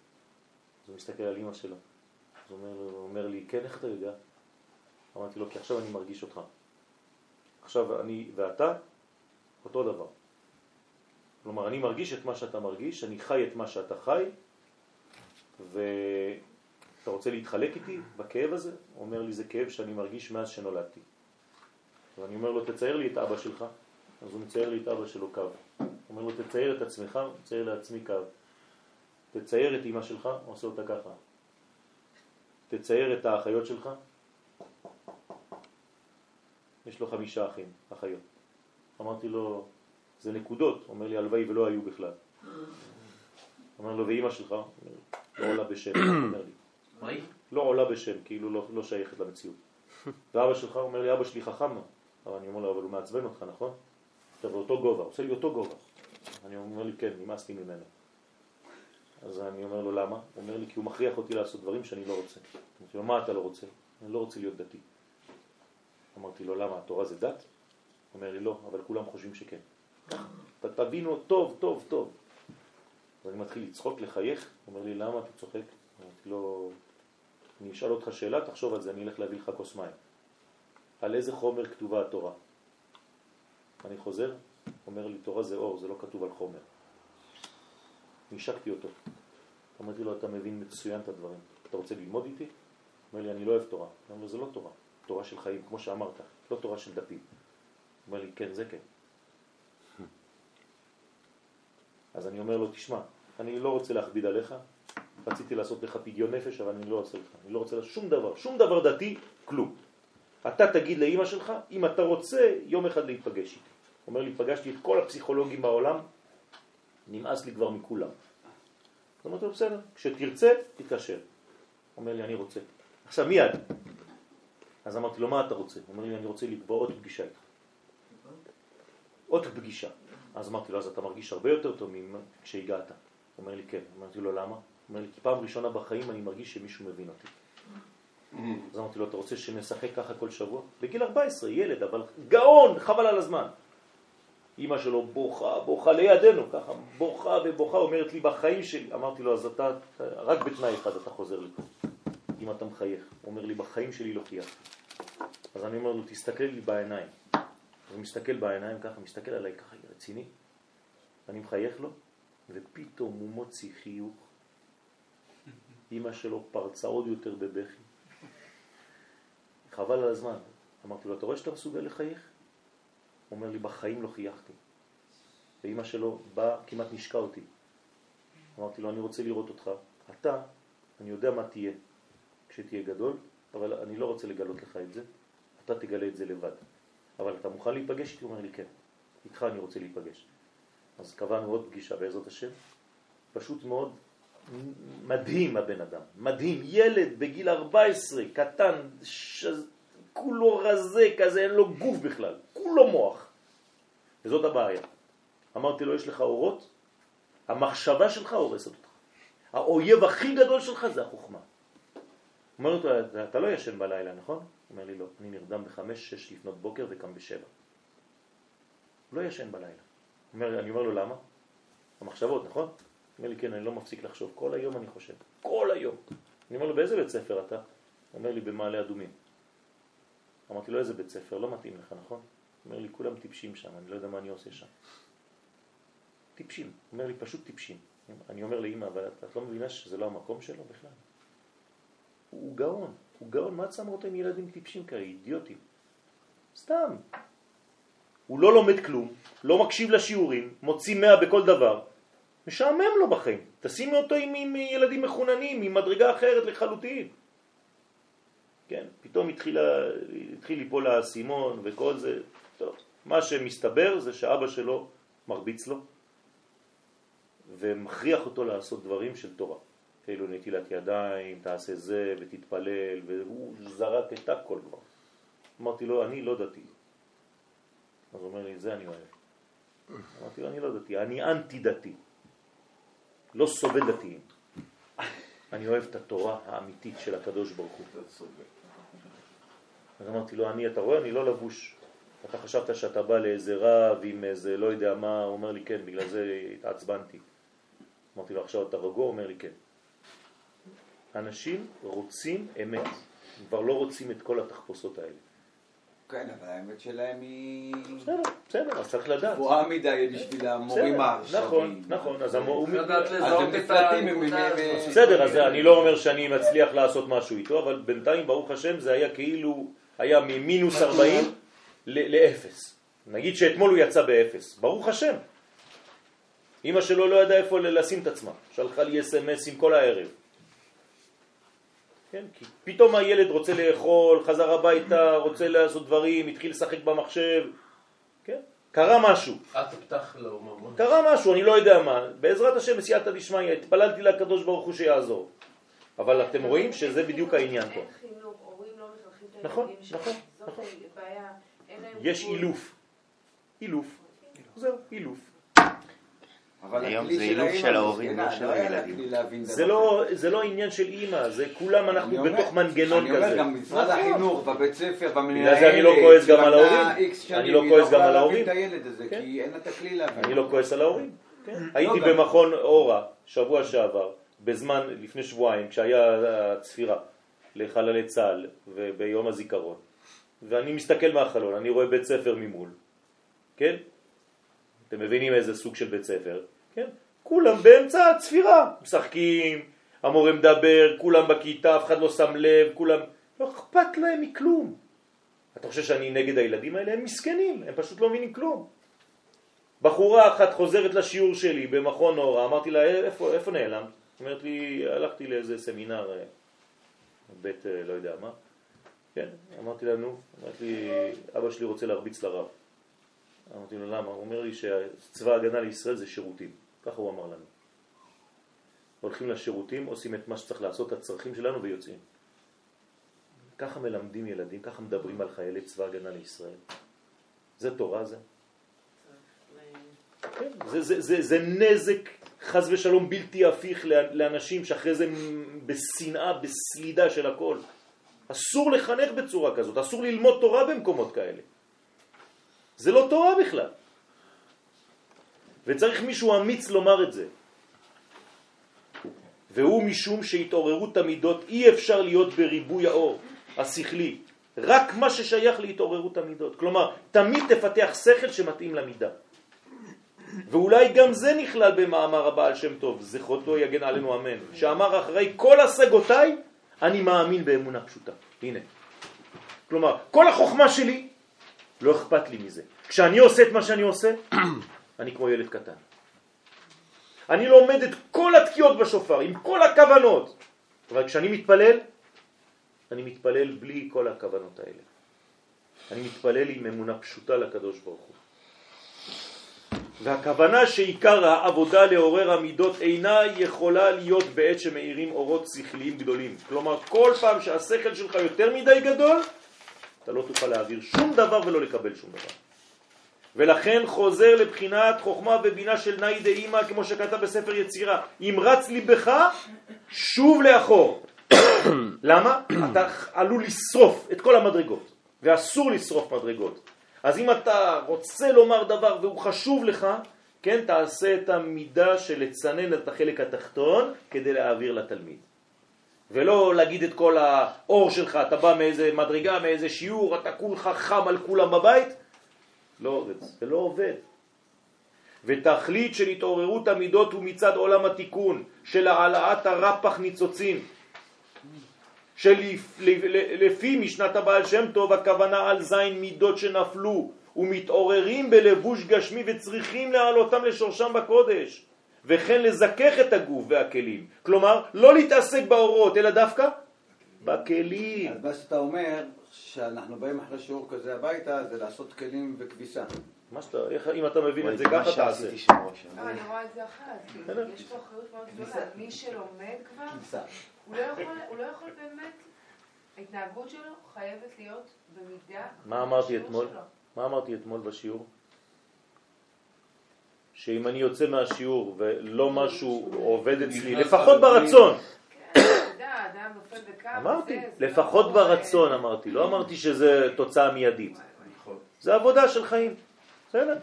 אז הוא מסתכל על אמא שלו. אז הוא אומר, הוא אומר לי, כן, איך אתה יודע? אמרתי לו, כי עכשיו אני מרגיש אותך. עכשיו אני ואתה, אותו דבר. כלומר, אני מרגיש את מה שאתה מרגיש, אני חי את מה שאתה חי, ואתה רוצה להתחלק איתי בכאב הזה? הוא אומר לי, זה כאב שאני מרגיש מאז שנולדתי. ואני אומר לו, תצייר לי את אבא שלך. אז הוא מצייר לי את אבא שלו קו. הוא אומר לו, תצייר את עצמך, מצייר לעצמי קו. תצייר את אמא שלך, הוא עושה אותה ככה. תצייר את האחיות שלך. יש לו חמישה אחים, אחיות. אמרתי לו, זה נקודות. הוא אומר לי, הלוואי ולא היו בכלל. אומר לו, ואימא שלך? לא עולה בשם, אומר לי. לא עולה בשם, כאילו לא, לא שייכת למציאות. ואבא שלך אומר לי, אבא שלי חכם, אבל אני אומר לו, אבל הוא מעצבן אותך, נכון? אתה באותו גובה, עושה לי אותו גובה. אני אומר לי, כן, נמאסתי ממנו. אז אני אומר לו, למה? הוא אומר לי, כי הוא מכריח אותי לעשות דברים שאני לא רוצה. אמרתי לו, מה אתה לא רוצה? אני לא רוצה להיות דתי. אמרתי לו, למה? התורה זה דת? הוא אומר לי, לא, אבל כולם חושבים שכן. תבינו טוב, טוב, טוב. אז אני מתחיל לצחוק, לחייך, הוא אומר לי, למה אתה צוחק? אמרתי לו, אני אשאל אותך שאלה, תחשוב על זה, אני אלך להביא לך כוס מים. על איזה חומר כתובה התורה? אני חוזר, אומר לי, תורה זה אור, זה לא כתוב על חומר. נשקתי אותו. אמרתי לו, אתה מבין מצוין את הדברים. אתה רוצה ללמוד איתי? אומר לי, אני לא אוהב תורה. אני אומר זה לא תורה. תורה של חיים, כמו שאמרת, לא תורה של דפים. אומר לי, כן, זה כן. אז אני אומר לו, תשמע, אני לא רוצה להכביד עליך, רציתי לעשות לך פדיון נפש, אבל אני לא עושה לך. אני לא רוצה לה שום דבר, שום דבר דתי, כלום. אתה תגיד לאימא שלך, אם אתה רוצה יום אחד להיפגש איתי. אומר לי, פגשתי את כל הפסיכולוגים בעולם, נמאס לי כבר מכולם. אז אמרתי לו, בסדר, כשתרצה, תתקשר. אומר לי, אני רוצה. עכשיו מיד. אז אמרתי לו, מה אתה רוצה? הוא אומר לי, אני רוצה לקבוע עוד פגישה איתך. עוד פגישה. אז אמרתי לו, אז אתה מרגיש הרבה יותר טוב כשהגעת. אומר לי, כן. אמרתי לו, למה? אומר לי, כי פעם ראשונה בחיים אני מרגיש שמישהו מבין אותי. אז אמרתי לו, אתה רוצה שנשחק ככה כל שבוע? בגיל 14, ילד, אבל גאון, חבל על הזמן. אמא שלו בוכה, בוכה לידינו, ככה, בוכה ובוכה, אומרת לי בחיים שלי. אמרתי לו, אז אתה, רק בתנאי אחד אתה חוזר לפה, אם אתה מחייך. הוא אומר לי, בחיים שלי לא חייכתי. אז אני אומר לו, תסתכל לי בעיניים. הוא מסתכל בעיניים ככה, מסתכל עליי ככה, רציני. אני מחייך לו, ופתאום הוא מוציא חיוך. אמא שלו פרצה עוד יותר בבכי. חבל על הזמן. אמרתי לו, אתה רואה שאתה מסוגל לחייך? הוא אומר לי, בחיים לא חייכתי. ואמא שלו באה, כמעט נשקה אותי. אמרתי לו, אני רוצה לראות אותך. אתה, אני יודע מה תהיה כשתהיה גדול, אבל אני לא רוצה לגלות לך את זה. אתה תגלה את זה לבד. אבל אתה מוכן להיפגש? הוא אומר לי, כן. איתך אני רוצה להיפגש. אז קבענו עוד פגישה בעזרת השם. פשוט מאוד מדהים הבן אדם, מדהים. ילד בגיל 14, קטן, ש... כולו רזה כזה, אין לו גוף בכלל, כולו מוח. וזאת הבעיה. אמרתי לו, יש לך אורות, המחשבה שלך הורסת אותך. האויב הכי גדול שלך זה החוכמה. אומר אותו, אתה לא ישן בלילה, נכון? הוא אומר לי, לא, אני נרדם בחמש, שש לפנות בוקר וקם בשבע. לא ישן בלילה. אומר, אני אומר לו, למה? המחשבות, נכון? אומר לי, כן, אני לא מפסיק לחשוב. כל היום אני חושב. כל היום. אני אומר לו, באיזה בית ספר אתה? הוא אומר לי, במעלה אדומים. אמרתי לו, איזה בית ספר? לא מתאים לך, נכון? הוא אומר לי, כולם טיפשים שם, אני לא יודע מה אני עושה שם. טיפשים. הוא אומר לי, פשוט טיפשים. אני אומר לאמא, אבל את, את לא מבינה שזה לא המקום שלו בכלל? הוא גאון, הוא גאון, מה את שמה אותו ילדים טיפשים כאלה, אידיוטים? סתם. הוא לא לומד כלום, לא מקשיב לשיעורים, מוציא מאה בכל דבר, משעמם לו בחיים. תשימי אותו עם, עם ילדים מחוננים, עם מדרגה אחרת לחלוטין. כן, פתאום התחיל, התחיל ליפול האסימון וכל זה, טוב, מה שמסתבר זה שאבא שלו מרביץ לו ומכריח אותו לעשות דברים של תורה. כאילו נטילת ידיים, תעשה זה ותתפלל, והוא זרק את הכל כבר. אמרתי לו, אני לא דתי. אז הוא אומר לי, זה אני אוהב. אמרתי לו, אני לא דתי, אני אנטי דתי. לא סובל דתיים. אני אוהב את התורה האמיתית של הקדוש ברוך הוא. אז אמרתי לו, אני, אתה רואה, אני לא לבוש. אתה חשבת שאתה בא לאיזה רב עם איזה לא יודע מה, הוא אומר לי כן, בגלל זה התעצבנתי. אמרתי לו, עכשיו אתה רגוע? אומר לי כן. אנשים רוצים אמת, כבר לא רוצים את כל התחפושות האלה. כן, אבל האמת שלהם היא... בסדר, בסדר, אז צריך לדעת. גבוהה מדי בשביל המורים העכשוויים. נכון, נכון, אז המורים... לדעת אז לזהות הם את הנקודה הזאת. בסדר, אז אני לא אומר שאני מצליח לעשות משהו איתו, אבל בינתיים, ברוך השם, זה היה כאילו, היה ממינוס 40 ל- לאפס. נגיד שאתמול הוא יצא באפס, ברוך השם. אמא שלו לא ידעה איפה לשים את עצמה, שלחה לי אס.אם.אסים כל הערב. כן, כי פתאום הילד רוצה לאכול, חזר הביתה, רוצה לעשות דברים, התחיל לשחק במחשב, כן? קרה משהו. קרה משהו, אני לא יודע מה. בעזרת השם, בסייעתא דשמיא, התפללתי לקדוש ברוך הוא שיעזור. אבל אתם רואים שזה בדיוק העניין פה. אין חינוך, הורים לא מחנכים את נכון. נכון, להם יש. אילוף. אילוף. זהו, אילוף. אבל היום זה של אילוף האמא של ההורים, מסכנה, לא של היה לה הילדים. זה לא, זה לא עניין של אימא, זה כולם אנחנו בתוך מנגנון אני אומר כזה. גם משרד נכון. החינוך, בבית ספר, במנהלת, בגלל זה אני לא כועס גם על ההורים. אני לא היא כועס גם על ההורים. כן. אני לא כועס על ההורים. כן. הייתי במכון אורה שבוע שעבר, בזמן, לפני שבועיים, כשהיה הצפירה לחללי צה"ל וביום הזיכרון, ואני מסתכל מהחלון, אני רואה בית ספר ממול, כן? אתם מבינים איזה סוג של בית ספר, כן? כולם באמצע הצפירה, משחקים, המורה מדבר, כולם בכיתה, אף אחד לא שם לב, כולם... לא אכפת להם מכלום. אתה חושב שאני נגד הילדים האלה? הם מסכנים, הם פשוט לא מבינים כלום. בחורה אחת חוזרת לשיעור שלי במכון אורה, אמרתי לה, איפה, איפה נעלמת? אומרת לי, הלכתי לאיזה סמינר, אה, בית אה, לא יודע מה. כן, אמרתי לה, נו, אמרת לי, אבא שלי רוצה להרביץ לרב. אמרתי לו, למה? הוא אומר לי שצבא ההגנה לישראל זה שירותים. ככה הוא אמר לנו. הולכים לשירותים, עושים את מה שצריך לעשות, את הצרכים שלנו ויוצאים. ככה מלמדים ילדים, ככה מדברים על חיילי צבא ההגנה לישראל. זה תורה זה? כן, זה, זה, זה, זה נזק חז ושלום בלתי הפיך לאנשים שאחרי זה בשנאה, בסלידה של הכל. אסור לחנך בצורה כזאת, אסור ללמוד תורה במקומות כאלה. זה לא תורה בכלל. וצריך מישהו אמיץ לומר את זה. והוא משום שהתעוררות המידות אי אפשר להיות בריבוי האור השכלי, רק מה ששייך להתעוררות המידות. כלומר, תמיד תפתח שכל שמתאים למידה. ואולי גם זה נכלל במאמר הבעל שם טוב, זכרותו יגן עלינו אמן, שאמר אחרי כל השגותיי, אני מאמין באמונה פשוטה. הנה. כלומר, כל החוכמה שלי, לא אכפת לי מזה. כשאני עושה את מה שאני עושה, אני כמו ילד קטן. אני לומד את כל התקיעות בשופר, עם כל הכוונות. אבל כשאני מתפלל, אני מתפלל בלי כל הכוונות האלה. אני מתפלל עם אמונה פשוטה לקדוש ברוך הוא. והכוונה שעיקר העבודה לעורר המידות אינה יכולה להיות בעת שמאירים אורות שכליים גדולים. כלומר, כל פעם שהשכל שלך יותר מדי גדול, אתה לא תוכל להעביר שום דבר ולא לקבל שום דבר. ולכן חוזר לבחינת חוכמה ובינה של נאי דאמא, כמו שכתב בספר יצירה. אם רץ ליבך, שוב לאחור. למה? אתה עלול לשרוף את כל המדרגות, ואסור לשרוף מדרגות. אז אם אתה רוצה לומר דבר והוא חשוב לך, כן, תעשה את המידה של לצנן את החלק התחתון כדי להעביר לתלמיד. ולא להגיד את כל האור שלך, אתה בא מאיזה מדרגה, מאיזה שיעור, אתה כולך חם על כולם בבית, לא עובד, זה לא עובד. ותכלית של התעוררות המידות הוא מצד עולם התיקון, של העלאת הרפח ניצוצים, שלפי משנת הבעל שם טוב הכוונה על זין מידות שנפלו ומתעוררים בלבוש גשמי וצריכים להעלותם לשורשם בקודש וכן לזכך את הגוף והכלים. כלומר, לא להתעסק באורות, אלא דווקא בכלים. אז מה שאתה אומר, שאנחנו באים אחרי שיעור כזה הביתה, זה לעשות כלים וכביסה. מה שאתה, איך, אם אתה מבין את זה, ככה תעשה. אני רואה את זה אחרת, יש פה אחריות מאוד גדולה. מי שלומד כבר, הוא לא יכול- הוא לא יכול באמת, ההתנהגות שלו חייבת להיות במידה... מה אמרתי אתמול? מה אמרתי אתמול בשיעור? שאם אני יוצא מהשיעור ולא משהו עובד אצלי, לפחות ברצון, אמרתי, לפחות לא- ברצון אמרתי, לא אמרתי שזה תוצאה מיידית. זה עבודה של חיים, בסדר?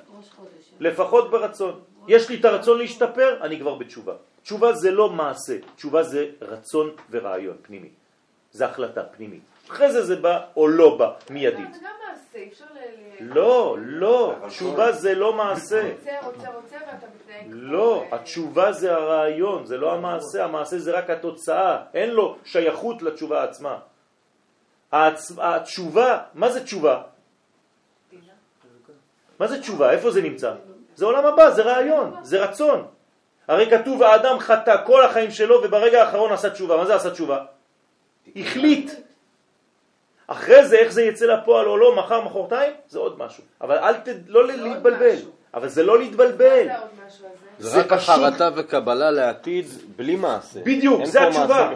לפחות ברצון. יש לי את הרצון להשתפר, אני כבר בתשובה. תשובה זה לא מעשה, תשובה זה רצון ורעיון פנימי. זה החלטה פנימית. אחרי זה זה בא או לא בא מיידית. אי אפשר ל... לא, לא, תשובה זה לא מעשה. רוצה, רוצה, רוצה, ואתה מתנהג כמו... לא, התשובה זה הרעיון, זה לא המעשה, המעשה זה רק התוצאה, אין לו שייכות לתשובה עצמה. התשובה, מה זה תשובה? מה זה תשובה? איפה זה נמצא? זה עולם הבא, זה רעיון, זה רצון. הרי כתוב האדם חטא כל החיים שלו וברגע האחרון עשה תשובה. מה זה עשה תשובה? החליט. אחרי זה איך זה יצא לפועל או לא, מחר, מחרתיים, זה עוד משהו. אבל אל ת... לא להתבלבל. אבל זה לא להתבלבל. זה עוד משהו הזה? זה זה רק החרטה וקבלה לעתיד בלי מעשה. בדיוק, זה התשובה.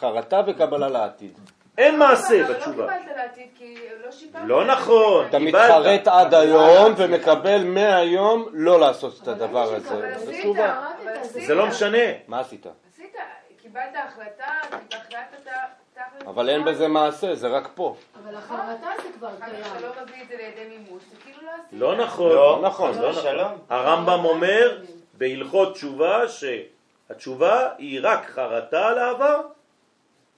חרטה וקבלה לעתיד. אין מעשה לא בתשובה. קיבלת לעתיד כי לא שיפרת. לא נכון. אתה. מתחרט עד היום ומקבל מהיום לא לעשות את הדבר הזה. זה לא משנה. מה עשית? עשית, קיבלת החלטה, החלטת. אבל אין בזה מעשה, זה רק פה. אבל החרטה זה כבר קיים. אתה לא מביא את זה לידי מימוש, זה כאילו לא עשית. לא נכון. לא נכון. לא נכון. הרמב"ם אומר בהלכות תשובה שהתשובה היא רק חרטה על העבר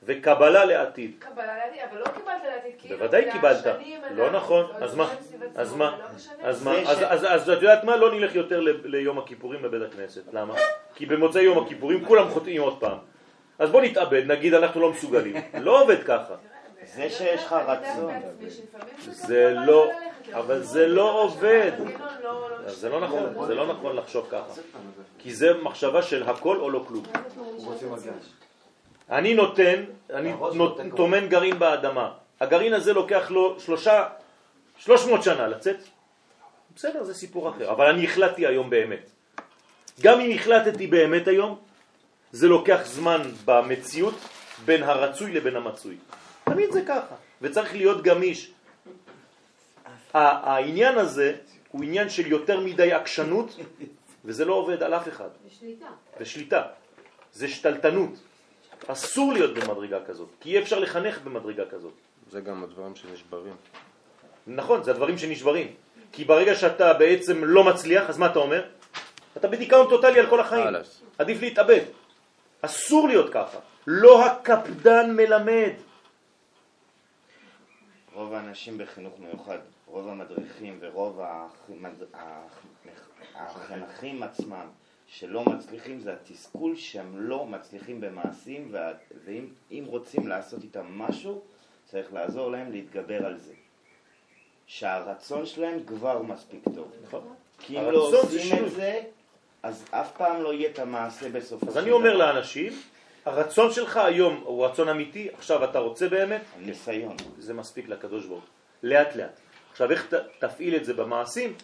וקבלה לעתיד. קבלה לעתיד, אבל לא קיבלת לעתיד, כאילו... בוודאי קיבלת. לא נכון. לא אז מה? אז מה? לא. אז מה? אז- ש- אז אז את יודעת מה? לא נלך יותר ליום הכיפורים בבית הכנסת. למה? כי במוצאי יום הכיפורים כולם חוטאים עוד פעם. אז בוא נתאבד, נגיד אנחנו לא מסוגלים. לא עובד ככה. זה שיש לך רצון. זה לא, אבל זה לא עובד. זה לא נכון, זה לא נכון לחשוב ככה. כי זה מחשבה של הכל או לא כלום. אני נותן, אני טומן גרעין באדמה. הגרעין הזה לוקח לו שלושה, שלוש מאות שנה לצאת. בסדר, זה סיפור אחר. אבל אני החלטתי היום באמת. גם אם החלטתי באמת היום, זה לוקח זמן במציאות בין הרצוי לבין המצוי. תמיד זה ככה, וצריך להיות גמיש. העניין הזה הוא עניין של יותר מדי עקשנות, וזה לא עובד על אף אחד. ושליטה. ושליטה. זה שתלטנות. אסור להיות במדרגה כזאת, כי אי אפשר לחנך במדרגה כזאת. זה גם הדברים שנשברים. נכון, זה הדברים שנשברים. כי ברגע שאתה בעצם לא מצליח, אז מה אתה אומר? אתה בדיכאון טוטלי על כל החיים. עדיף להתאבד. אסור להיות ככה. לא הקפדן מלמד. רוב האנשים בחינוך מיוחד, רוב המדריכים ורוב החניכים עצמם שלא מצליחים זה התסכול שהם לא מצליחים במעשים וה- ואם אם רוצים לעשות איתם משהו צריך לעזור להם להתגבר על זה. שהרצון שלהם כבר מספיק טוב. כי אם לא עושים. את זה אז אף פעם לא יהיה את המעשה בסופו אז אני אומר לאנשים, הרצון שלך היום הוא רצון אמיתי, עכשיו אתה רוצה באמת, ניסיון. זה מספיק לקדוש ברוך הוא. לאט לאט. עכשיו איך ת, תפעיל את זה במעשים?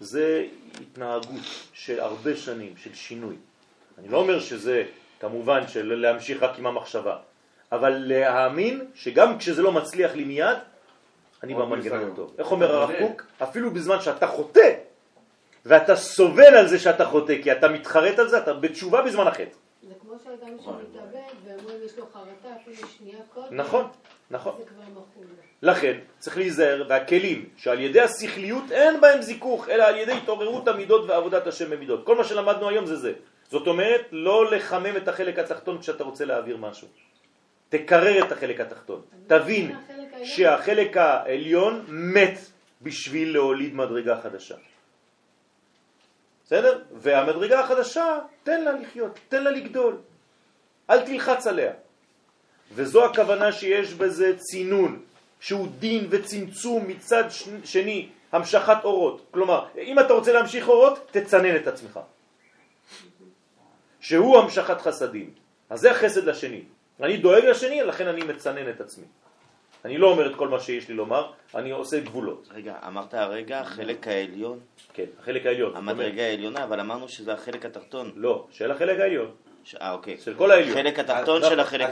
זה התנהגות של הרבה שנים, של שינוי. אני לא אומר שזה כמובן של להמשיך רק עם המחשבה, אבל להאמין שגם כשזה לא מצליח לי מיד, אני במנגנון. הטוב. איך אומר הרב קוק? אפילו בזמן שאתה חוטא, ואתה סובל על זה שאתה חוטא, כי אתה מתחרט על זה, אתה בתשובה בזמן החטא. זה כמו שאדם שמתאבד ואומרים יש לו חרטה אפילו שנייה קודם. נכון, נכון. זה כבר מחול. לכן צריך להיזהר, והכלים שעל ידי השכליות אין בהם זיכוך, אלא על ידי התעוררות המידות ועבודת השם במידות. כל מה שלמדנו היום זה זה. זאת אומרת, לא לחמם את החלק התחתון כשאתה רוצה להעביר משהו. תקרר את החלק התחתון. תבין שהחלק העליון מת בשביל להוליד מדרגה חדשה. בסדר? והמדרגה החדשה, תן לה לחיות, תן לה לגדול. אל תלחץ עליה. וזו הכוונה שיש בזה צינון, שהוא דין וצמצום מצד שני, המשכת אורות. כלומר, אם אתה רוצה להמשיך אורות, תצנן את עצמך. שהוא המשכת חסדים. אז זה החסד לשני. אני דואג לשני, לכן אני מצנן את עצמי. אני לא אומר את כל מה שיש לי לומר, אני עושה גבולות. רגע, אמרת הרגע החלק העליון? כן, החלק העליון. המדרגה העליונה, אבל אמרנו שזה החלק התחתון. לא, של החלק העליון. אה, אוקיי. של כל העליון. חלק התחתון של החלק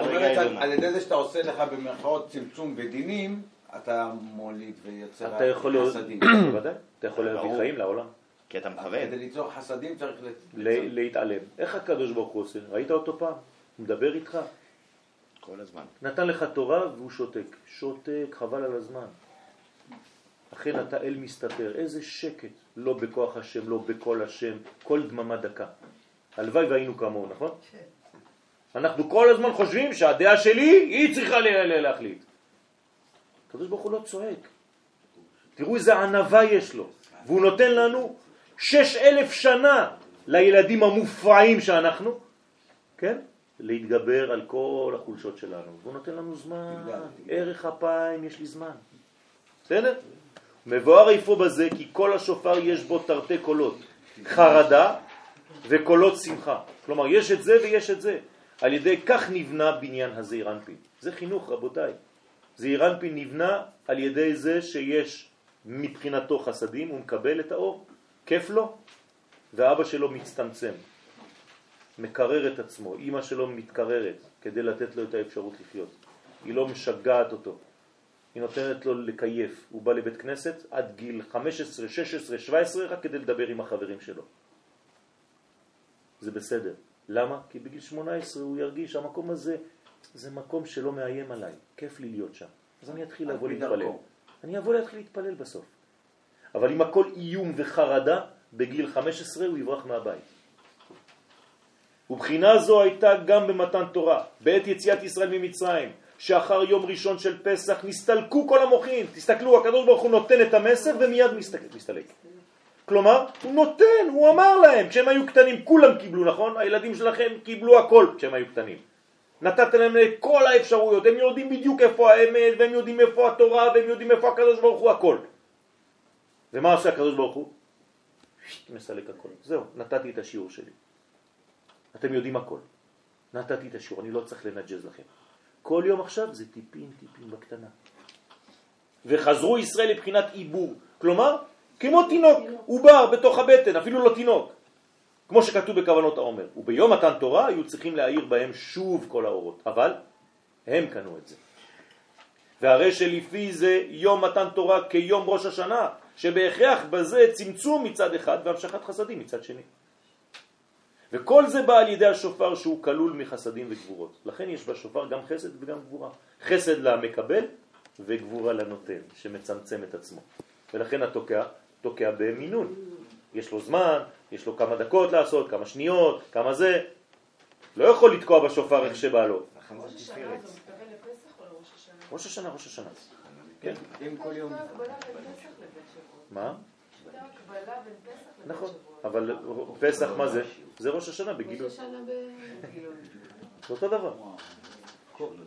אומרת, על- ידי זה שאתה עושה לך במרכאות צמצום ודינים, אתה מוליד ויוצר אתה יכול להיות, חסדים. בוודאי, אתה יכול להביא. חיים לעולם. כי אתה מכוון. כדי ליצור חסדים צריך להתעלם. איך הקדוש ברוך הוא עושה? ראית אותו פעם? הוא מדבר איתך. כל הזמן. נתן לך תורה והוא שותק. שותק, חבל על הזמן. אכן אתה אל מסתתר. איזה שקט. לא בכוח השם, לא בקול השם, כל דממה דקה. הלוואי והיינו כמוהו, נכון? אנחנו כל הזמן חושבים שהדעה שלי היא צריכה להחליט. הקדוש ברוך הוא לא צועק. תראו איזה ענבה יש לו. והוא נותן לנו שש אלף שנה לילדים המופרעים שאנחנו, כן? להתגבר על כל החולשות שלנו. והוא נותן לנו זמן, ערך אפיים, יש לי זמן. בסדר? מבואר איפה בזה כי כל השופר יש בו תרתי קולות, חרדה וקולות שמחה. כלומר, יש את זה ויש את זה. על ידי כך נבנה בניין הזעיר אנפין. זה חינוך, רבותיי. זעיר אנפין נבנה על ידי זה שיש מבחינתו חסדים, הוא מקבל את האור, כיף לו, ואבא שלו מצטמצם, מקרר את עצמו, אימא שלו מתקררת כדי לתת לו את האפשרות לחיות. היא לא משגעת אותו, היא נותנת לו לקייף. הוא בא לבית כנסת עד גיל 15, 16, 17 רק כדי לדבר עם החברים שלו. זה בסדר. למה? כי בגיל 18 הוא ירגיש שהמקום הזה זה מקום שלא מאיים עליי, כיף לי להיות שם. אז אני אתחיל לבוא להתפלל. אני אבוא להתחיל להתפלל בסוף. אבל אם הכל איום וחרדה, בגיל 15 הוא יברח מהבית. ובחינה זו הייתה גם במתן תורה, בעת יציאת ישראל ממצרים, שאחר יום ראשון של פסח נסתלקו כל המוחים. תסתכלו, הקדוש ברוך הוא נותן את המסר ומיד מסתלק. מסתלק. כלומר, הוא נותן, הוא אמר להם, כשהם היו קטנים, כולם קיבלו, נכון? הילדים שלכם קיבלו הכל כשהם היו קטנים. נתתם להם את כל האפשרויות, הם יודעים בדיוק איפה האמת, והם יודעים איפה התורה, והם יודעים איפה הקדוש ברוך הוא הכל. ומה עושה הקדוש ברוך הוא? מסלק הכל. זהו, נתתי את השיעור שלי. אתם יודעים הכל. נתתי את השיעור, אני לא צריך לנג'ז לכם. כל יום עכשיו זה טיפין טיפין בקטנה. וחזרו ישראל לבחינת עיבור. כלומר, כמו תינוק, עובר בתוך הבטן, אפילו לא תינוק. כמו שכתוב בכוונות העומר. וביום מתן תורה היו צריכים להאיר בהם שוב כל האורות. אבל הם קנו את זה. והרי שלפי זה יום מתן תורה כיום ראש השנה, שבהכרח בזה צמצום מצד אחד והמשכת חסדים מצד שני. וכל זה בא על ידי השופר שהוא כלול מחסדים וגבורות. לכן יש בשופר גם חסד וגם גבורה. חסד למקבל וגבורה לנותן, שמצמצם את עצמו. ולכן התוקע, תוקע במינון. יש לו זמן, יש לו כמה דקות לעשות, כמה שניות, כמה זה. לא יכול לתקוע בשופר איך שבא לו. ראש השנה זה מתכוון לפסח או לראש השנה? ראש השנה, ראש השנה. כן. אם כל יום... מה? נכון. אבל פסח מה זה? זה ראש השנה ראש בגילוי. אותו דבר. אותו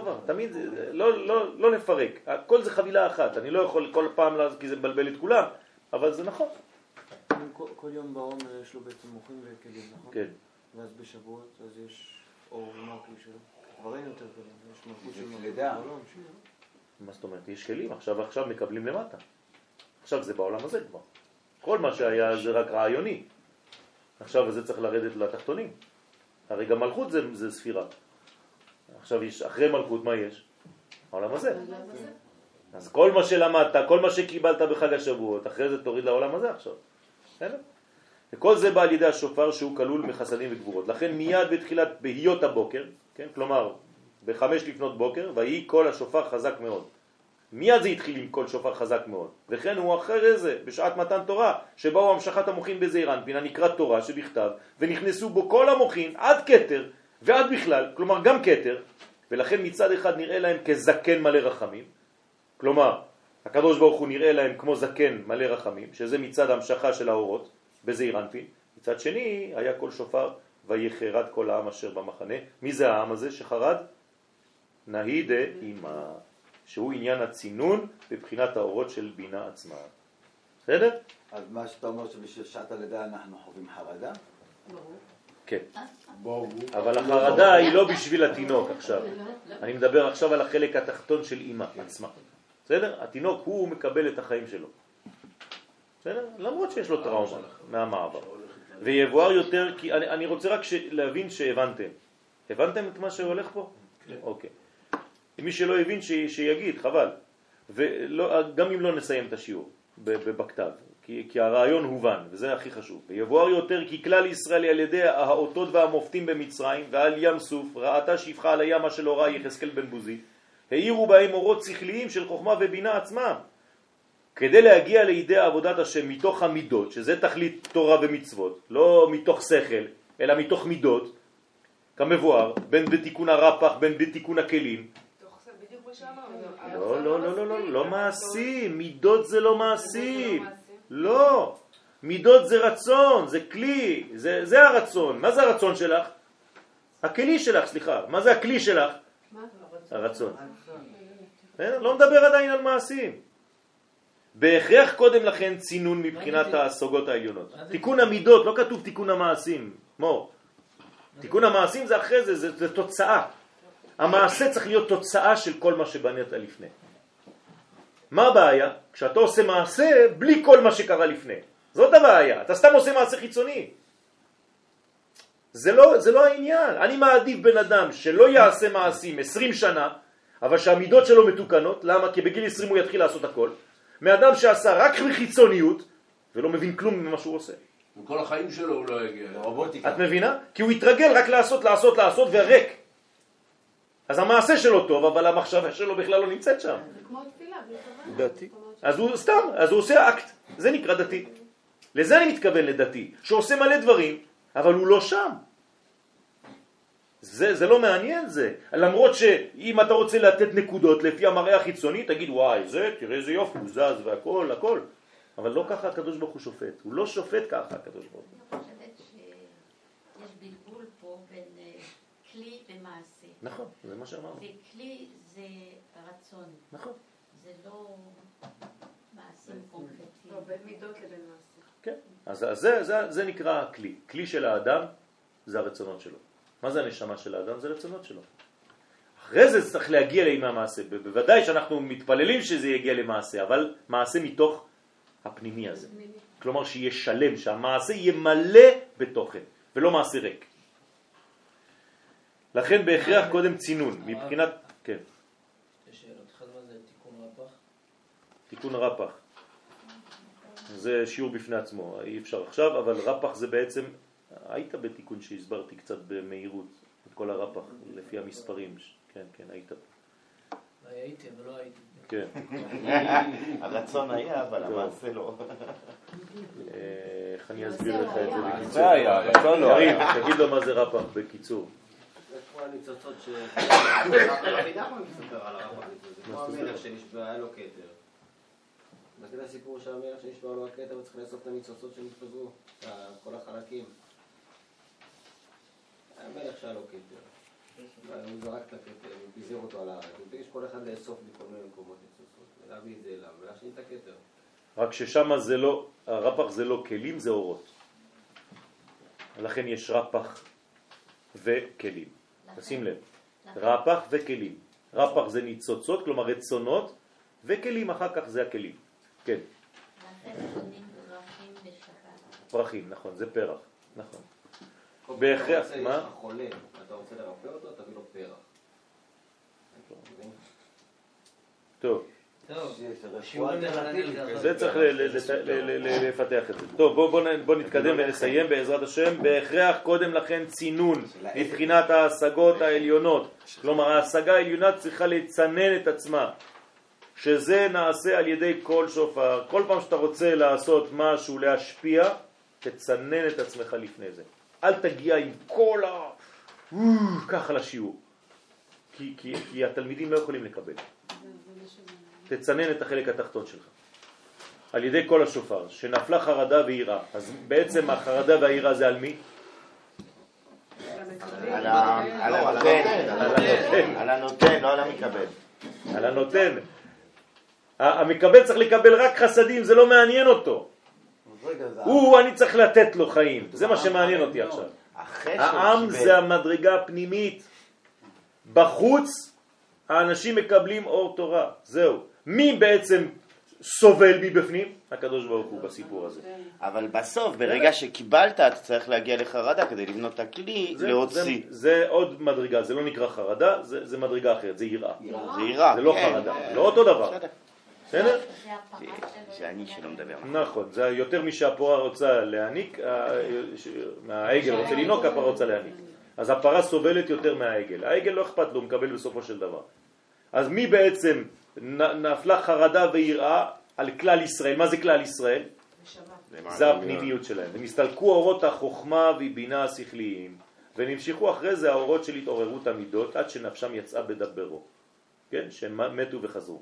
דבר. תמיד, זה- לא, לא, לא לפרק. הכל זה חבילה אחת. אני לא יכול כל פעם, כי זה מבלבל את כולם, אבל זה נכון. כל- יום בעומר יש לו בעצם מוחים וכלים, נכון? כן. ואז בשבועות, אז יש אור ומקלי שלו. כבר אין יותר כלים, יש מלכות של מלכות. מה זאת אומרת? יש כלים, עכשיו עכשיו מקבלים למטה. עכשיו זה בעולם הזה כבר. כל מה שהיה זה רק רעיוני. עכשיו זה צריך לרדת לתחתונים. הרי גם מלכות זה, זה ספירה. עכשיו יש, אחרי מלכות מה יש? העולם הזה. אז כל מה שלמדת, כל מה שקיבלת בחג השבועות, אחרי זה תוריד לעולם הזה עכשיו. בסדר? וכל זה בא על ידי השופר שהוא כלול מחסדים וגבורות. לכן מיד בתחילת בהיות הבוקר, כן? כלומר בחמש לפנות בוקר, ויהי כל השופר חזק מאוד. מיד זה התחיל עם כל שופר חזק מאוד. וכן הוא אחרי זה, בשעת מתן תורה, שבאו המשכת המוחין בזעיר אנפין, הנקרא תורה שבכתב, ונכנסו בו כל המוחין עד כתר ועד בכלל, כלומר גם כתר, ולכן מצד אחד נראה להם כזקן מלא רחמים, כלומר, הקדוש ברוך הוא נראה להם כמו זקן מלא רחמים, שזה מצד המשכה של האורות, בזעיר אנפין. מצד שני, היה קול שופר ויחרד כל העם אשר במחנה. מי זה העם הזה שחרד? נהי דאמא, שהוא עניין הצינון בבחינת האורות של בינה עצמה. בסדר? אז מה שאתה אומר שבשעת הלידה אנחנו חווים חרדה? כן. אבל החרדה היא לא בשביל התינוק עכשיו. אני מדבר עכשיו על החלק התחתון של אימא עצמה. בסדר? התינוק הוא מקבל את החיים שלו. בסדר? למרות שיש לו טראומה מהמעבר. ויבואר יותר, כי אני, אני רוצה רק ש, להבין שהבנתם. הבנתם את מה שהולך פה? כן. אוקיי. מי שלא הבין ש, שיגיד, חבל. וגם אם לא נסיים את השיעור בכתב, כי, כי הרעיון הובן, וזה הכי חשוב. ויבואר יותר כי כלל ישראל על ידי האותות והמופתים במצרים ועל ים סוף, ראתה שפחה על הים מה שלא ראה יחזקאל בן בוזי, העירו בהם אורות שכליים של חוכמה ובינה עצמם. כדי להגיע לידי עבודת השם מתוך המידות, שזה תכלית תורה ומצוות, לא מתוך שכל, אלא מתוך מידות, כמבואר, בין בתיקון הרפח, בין בתיקון הכלים. לא, לא, לא, לא, לא, לא מעשים, מידות זה לא מעשים. לא, מידות זה רצון, זה כלי, זה, הרצון. מה זה הרצון שלך? הכלי שלך, סליחה. מה זה הכלי שלך? הרצון. לא מדבר עדיין על מעשים. בהכרח קודם לכן צינון מבחינת הסוגות העליונות. תיקון המידות, לא כתוב תיקון המעשים, מור. תיקון המעשים זה אחרי זה, זה תוצאה. המעשה צריך להיות תוצאה של כל מה שבנית לפני. מה הבעיה? כשאתה עושה מעשה בלי כל מה שקרה לפני. זאת הבעיה, אתה סתם עושה מעשה חיצוני. זה לא, זה לא העניין. אני מעדיף בן אדם שלא יעשה מעשים 20 שנה, אבל שהמידות שלו מתוקנות, למה? כי בגיל 20 הוא יתחיל לעשות הכל. מאדם שעשה רק מחיצוניות ולא מבין כלום ממה שהוא עושה. וכל החיים שלו הוא לא יגיע. את מבינה? כי הוא התרגל רק לעשות, לעשות, לעשות וריק. אז המעשה שלו טוב, אבל המחשבה שלו בכלל לא נמצאת שם. זה כמו תפילה, דתי. אז הוא סתם, אז הוא עושה אקט, זה נקרא דתי. לזה אני מתכוון לדתי, שעושה מלא דברים, אבל הוא לא שם. זה, זה לא מעניין זה. למרות שאם אתה רוצה לתת נקודות לפי המראה החיצוני, תגיד וואי, זה, תראה איזה יופי, הוא זז והכל, הכל. אבל לא ככה הקדוש ברוך הוא שופט. הוא לא שופט ככה הקדוש ברוך הוא. אני חושבת שיש בלבול פה בין אה, כלי ומעשה. נכון, זה מה שאמרנו. וכלי זה רצון. נכון. זה לא מעשים קונקרטיים. לא, בין מידות לבין מעשה. כן, אז זה, זה, זה נקרא הכלי. כלי של האדם זה הרצונות שלו. מה זה הנשמה של האדם? זה רצונות שלו. אחרי זה צריך להגיע עם המעשה. בוודאי שאנחנו מתפללים שזה יגיע למעשה, אבל מעשה מתוך הפנימי הזה. כלומר שיהיה שלם, שהמעשה יהיה מלא בתוכן, ולא מעשה ריק. לכן בהכרח קודם צינון, מבחינת... כן. תיקון רפח. זה שיעור בפני עצמו, אי אפשר עכשיו, אבל רפח זה בעצם היית בתיקון שהסברתי קצת במהירות את כל הרפח, לפי המספרים. כן, כן, היית פה. הייתי, אבל לא הייתי. כן. הרצון היה, אבל המעשה לא. איך אני אסביר לך את זה בקיצור? זה היה, הרצון לא יריב, תגיד לו מה זה רפח בקיצור. הניצוצות ש... רבי נחמן מספר על הרפח, זה כמו המלך שנשבע לו כתר. מכיר הסיפור שהמלך שנשבע לו הכתר וצריך לאסוף את הניצוצות שנתפזרו, כל החלקים. המלך שהיה לו כתר. הוא זרק את הכתר, הוא פיזר אותו על הארץ, הוא ביקש כל אחד לאסוף מכל מיני מקומות ניצוצות, ולהביא את זה אליו, ולהשאיר את הכתר. רק ששם זה לא, הרפח זה לא כלים, זה אורות. לכן יש רפח וכלים. תשים לב, רפח וכלים. רפח זה ניצוצות, כלומר רצונות, וכלים אחר כך זה הכלים. כן. פרחים, נכון, זה פרח, נכון. בהכרח, מה? יש לך חולה, אתה רוצה לרפא אותו, תביא לו פרח. טוב. זה צריך לפתח את זה. טוב, בואו נתקדם ונסיים בעזרת השם. בהכרח קודם לכן צינון מבחינת ההשגות העליונות. כלומר, ההשגה העליונה צריכה לצנן את עצמה. שזה נעשה על ידי כל שופר. כל פעם שאתה רוצה לעשות משהו, להשפיע, תצנן את עצמך לפני זה. אל תגיע עם כל ה... ככה לשיעור. כי, כי, כי התלמידים לא יכולים לקבל. תצנן את החלק התחתון שלך. על ידי כל השופר, שנפלה חרדה ויראה. אז בעצם החרדה והיראה זה על מי? על הנותן, על הנותן. לא על המקבל. על הנותן. המקבל צריך לקבל רק חסדים, זה לא מעניין אותו. הוא, אני צריך לתת לו חיים, זה מה שמעניין אותי עכשיו. העם. זה המדרגה הפנימית. בחוץ האנשים מקבלים אור תורה, זהו. מי בעצם סובל מבפנים? הקדוש ברוך הוא בסיפור הזה. אבל בסוף, ברגע שקיבלת, אתה צריך להגיע לחרדה כדי לבנות את הכלי, זה- להוציא. זה, זה עוד מדרגה, זה לא נקרא חרדה, זה, זה מדרגה אחרת, זה יראה. זה יראה, זה לא כן. חרדה, לא אותו דבר. בסדר. זה אני שלא מדבר. נכון, זה יותר משהפרה רוצה להעניק, ה- ש- מהעגל רוצה לנהוג, הפרה רוצה להעניק. אז הפרה סובלת יותר מהעגל. העגל לא אכפת לו, הוא מקבל בסופו של דבר. אז מי בעצם נפלה חרדה ויראה על כלל ישראל? מה זה כלל ישראל? זה הפנימיות שלהם. ונסתלקו אורות החוכמה והבינה השכליים, ונמשכו אחרי זה האורות של התעוררות המידות, עד שנפשם יצאה בדברו. כן? שהם מתו וחזרו.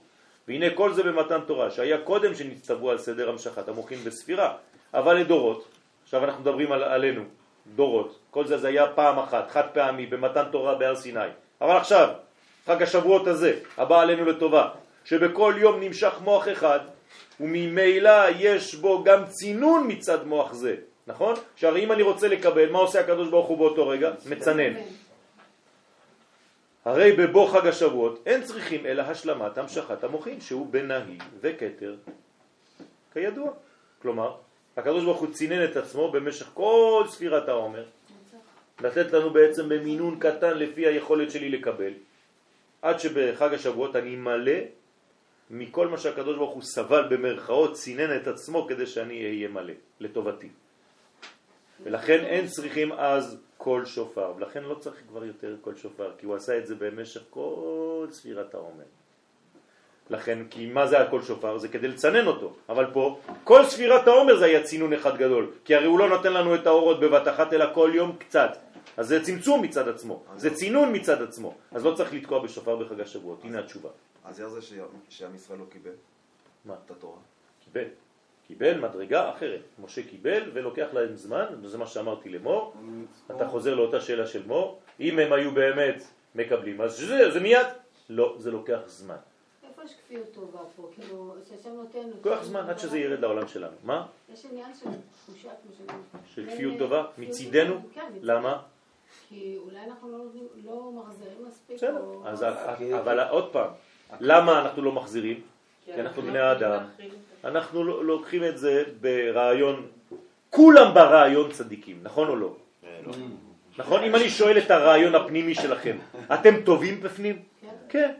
והנה כל זה במתן תורה, שהיה קודם שנצטוו על סדר המשכת המוחין בספירה, אבל לדורות, עכשיו אנחנו מדברים על, עלינו, דורות, כל זה זה היה פעם אחת, חד פעמי, במתן תורה בהר סיני. אבל עכשיו, חג השבועות הזה, הבא עלינו לטובה, שבכל יום נמשך מוח אחד, וממילא יש בו גם צינון מצד מוח זה, נכון? שהרי אם אני רוצה לקבל, מה עושה הקדוש ברוך הוא באותו רגע? מצנן. הרי בבוא חג השבועות אין צריכים אלא השלמת המשכת המוחין שהוא בנהי וכתר כידוע. כלומר, הקדוש ברוך הוא צינן את עצמו במשך כל ספירת העומר לתת לנו בעצם במינון קטן לפי היכולת שלי לקבל עד שבחג השבועות אני מלא מכל מה שהקדוש ברוך הוא סבל במרכאות, צינן את עצמו כדי שאני אהיה מלא, לטובתי. ולכן אין צריכים אז כל שופר, ולכן לא צריך כבר יותר כל שופר, כי הוא עשה את זה במשך כל ספירת העומר. לכן, כי מה זה הכל שופר? זה כדי לצנן אותו. אבל פה, כל ספירת העומר זה היה צינון אחד גדול, כי הרי הוא לא נותן לנו את האורות בבת אחת, אלא כל יום קצת. אז זה צמצום מצד עצמו, זה צינון מצד עצמו. אז לא צריך לתקוע בשופר בחג השבועות, הנה התשובה. אז איך זה ש- שעם ישראל לא קיבל מה? את התורה? קיבל. קיבל מדרגה אחרת. משה קיבל ולוקח להם זמן, וזה מה שאמרתי למור. אתה חוזר לאותה שאלה של מור. אם הם היו באמת מקבלים, אז זה, זה מיד. לא, זה לוקח זמן. איפה יש כפיות טובה פה? כאילו, שהשם נותן... לוקח זמן עד שזה ירד לעולם שלנו. מה? יש עניין של תחושת. של כפיות טובה? מצידנו? טובה, כן, מצידנו. למה? כי אולי אנחנו לא לא מחזירים מספיק. בסדר. אז אבל עוד פעם, למה אנחנו לא מחזירים? כי אנחנו בני האדם. אנחנו לא- לוקחים את זה ברעיון, כולם ברעיון צדיקים, נכון או לא? נכון? אם אני שואל את הרעיון הפנימי שלכם, אתם טובים בפנים? כן.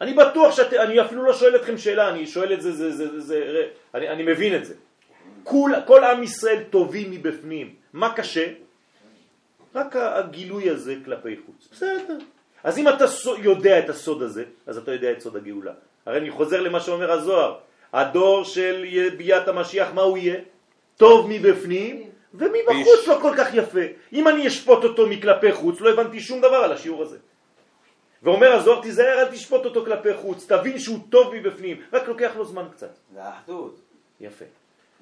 אני בטוח שאתם, אני אפילו לא שואל אתכם שאלה, אני שואל את זה, זה, זה, זה, זה אני, אני מבין את זה. כל, כל עם ישראל טובים מבפנים. מה קשה? רק הגילוי הזה כלפי חוץ. בסדר. אז אם אתה יודע את הסוד הזה, אז אתה יודע את סוד הגאולה. הרי אני חוזר למה שאומר הזוהר. הדור של ביאת המשיח, מה הוא יהיה? טוב מבפנים ומבחוץ לא כל כך יפה. אם אני אשפוט אותו מכלפי חוץ, לא הבנתי שום דבר על השיעור הזה. ואומר הזוהר, תיזהר, אל תשפוט אותו כלפי חוץ, תבין שהוא טוב מבפנים, רק לוקח לו זמן קצת. זה האחדות. יפה.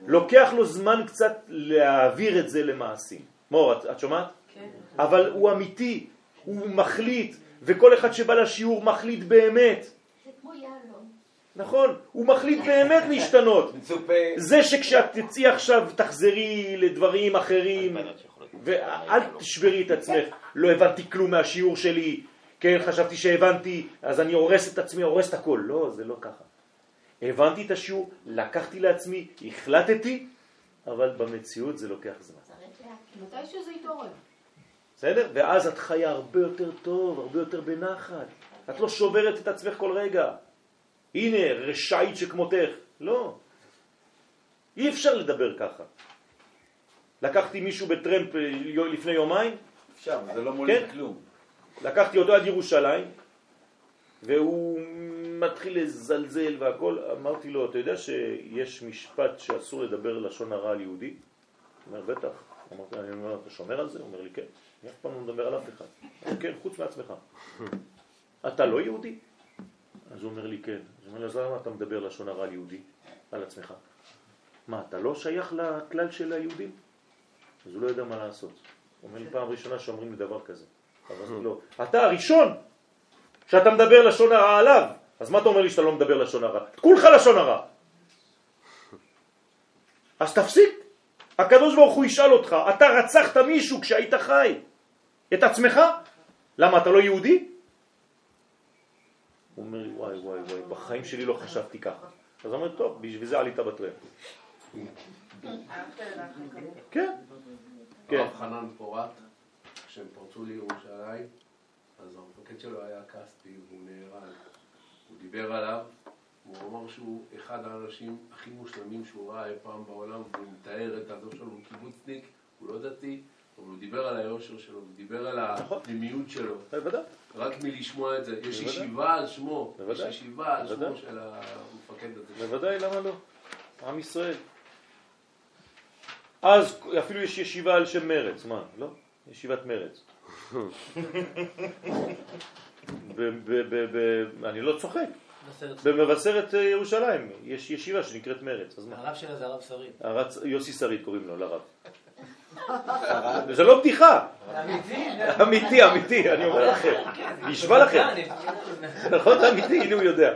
לוקח לו זמן קצת להעביר את זה למעשים. מור, את, את שומעת? כן. אבל הוא אמיתי, הוא מחליט, וכל אחד שבא לשיעור מחליט באמת. זה כמו יהלום. נכון, הוא מחליט באמת להשתנות. זה שכשאת תצאי עכשיו תחזרי לדברים אחרים, ואל תשברי את עצמך, לא הבנתי כלום מהשיעור שלי, כן, חשבתי שהבנתי, אז אני הורס את עצמי, הורס את הכל. לא, זה לא ככה. הבנתי את השיעור, לקחתי לעצמי, החלטתי, אבל במציאות זה לוקח זמן. מתישהו זה יתעורר. בסדר? ואז את חיה הרבה יותר טוב, הרבה יותר בנחת. את לא שוברת את עצמך כל רגע. הנה, רשעית שכמותך. לא. אי אפשר לדבר ככה. לקחתי מישהו בטרמפ אה, לפני יומיים, אפשר, זה לא מוליד כן? כלום. לקחתי אותו עד ירושלים, והוא מתחיל לזלזל והכל. אמרתי לו, אתה יודע שיש משפט שאסור לדבר לשון הרע על יהודי? הוא אומר, בטח. אמרתי, אני אומר, אתה שומר על זה? הוא אומר לי, כן. אני אף פעם לא מדבר על אף אחד. כן, חוץ מעצמך. אתה לא יהודי? אז הוא אומר לי, כן. אז אני אומר לו, אז למה אתה מדבר לשון הרע על יהודי? על עצמך. מה, אתה לא שייך לכלל של היהודים? אז הוא לא יודע מה לעשות. הוא אומר לי פעם ראשונה שאומרים לי דבר כזה. אבל לא. אתה הראשון שאתה מדבר לשון הרע עליו, אז מה אתה אומר לי שאתה לא מדבר לשון הרע? כולך לשון הרע. אז תפסיק. הקדוש ברוך הוא ישאל אותך, אתה רצחת מישהו כשהיית חי, את עצמך? למה, אתה לא יהודי? הוא אומר לי, וואי וואי וואי, בחיים שלי לא חשבתי ככה. אז אומר, טוב, בשביל זה עלית בטרם. כן. כן. הרב חנן פורת, כשהם פרצו לירושלים, אז המפקד שלו היה כספי והוא נהרג. הוא דיבר עליו, הוא אמר שהוא אחד האנשים הכי מושלמים שהוא ראה אי פעם בעולם, והוא מתאר את הדור שלו, הוא קיבוצניק, הוא לא דתי, אבל הוא דיבר על היושר שלו, הוא דיבר על הפנימיות שלו. בוודאי. רק מלשמוע את זה. יש. ישיבה על שמו, יש בוודאי. ישיבה על שמו. של המפקד הזה. בוודאי, למה לא? עם ישראל. אז אפילו יש ישיבה על שם מרץ, מה? לא? ישיבת מרץ. אני לא צוחק. מבשרת. במבשרת אה, ירושלים יש ישיבה שנקראת מרץ, אז מה? הרב שלה זה הרב. הרץ, יוסי שריד קוראים לו, לרב. זה לא בדיחה. אמיתי? אמיתי, אמיתי, אני אומר לכם. נשבע לכם. נכון, זה אמיתי, הנה הוא יודע.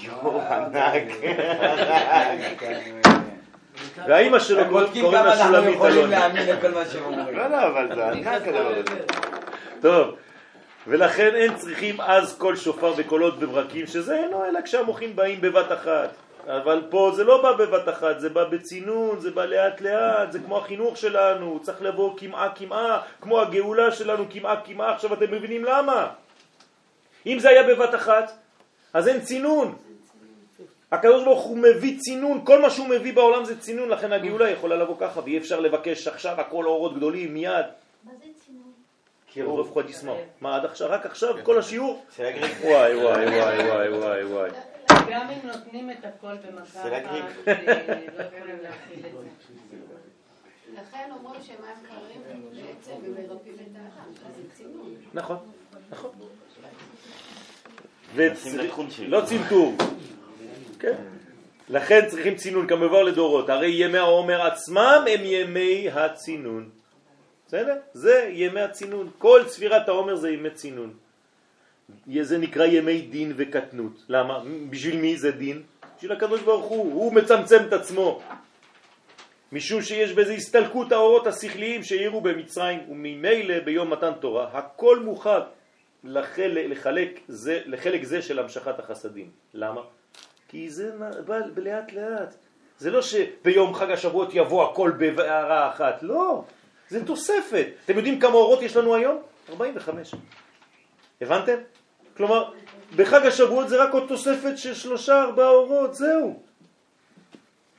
יואו, ענק. והאימא שלו קוראים לה שולמית אלוני. לא, לא, אבל זה ענק הדבר הזה. טוב, ולכן אין צריכים אז כל שופר וקולות בברקים, שזה אינו אלא כשהמוחים באים בבת אחת. אבל פה זה לא בא בבת אחת, זה בא בצינון, זה בא לאט לאט, זה כמו החינוך שלנו, צריך לבוא כמעה כמעה, כמו הגאולה שלנו כמעה כמעה, עכשיו אתם מבינים למה? אם זה היה בבת אחת, אז אין צינון. הקדוש ברוך הוא מביא צינון, כל מה שהוא מביא בעולם זה צינון, לכן הגאולה יכולה לבוא ככה, ואי אפשר לבקש עכשיו הכל אורות גדולים מיד. מה זה צינון? קירוב רוב חודש מה עד עכשיו, רק עכשיו, כל השיעור? וואי וואי וואי וואי וואי וואי. גם אם נותנים את הכל במכה אחת. אה, לא יכולים להכיל את זה. לכן אומרים שמים קרים בעצם מרפאים את האדם, אז זה צינון. נכון, נכון. לא צנתור. כן. לכן צריכים צינון כמובן לדורות, הרי ימי העומר עצמם הם ימי הצינון. בסדר? זה ימי הצינון. כל צפירת העומר זה ימי צינון. זה נקרא ימי דין וקטנות. למה? בשביל מי זה דין? בשביל הקדוש ברוך הוא. הוא מצמצם את עצמו. משום שיש בזה הסתלקות האורות השכליים שהעירו במצרים, וממילא ביום מתן תורה, הכל מוכן לחלק, לחלק זה, לחלק זה של המשכת החסדים. למה? כי זה בא לאט לאט. זה לא שביום חג השבועות יבוא הכל בהערה אחת, לא. זה תוספת. אתם יודעים כמה אורות יש לנו היום? 45. הבנתם? כלומר, בחג השבועות זה רק עוד תוספת של שלושה ארבעה אורות, זהו.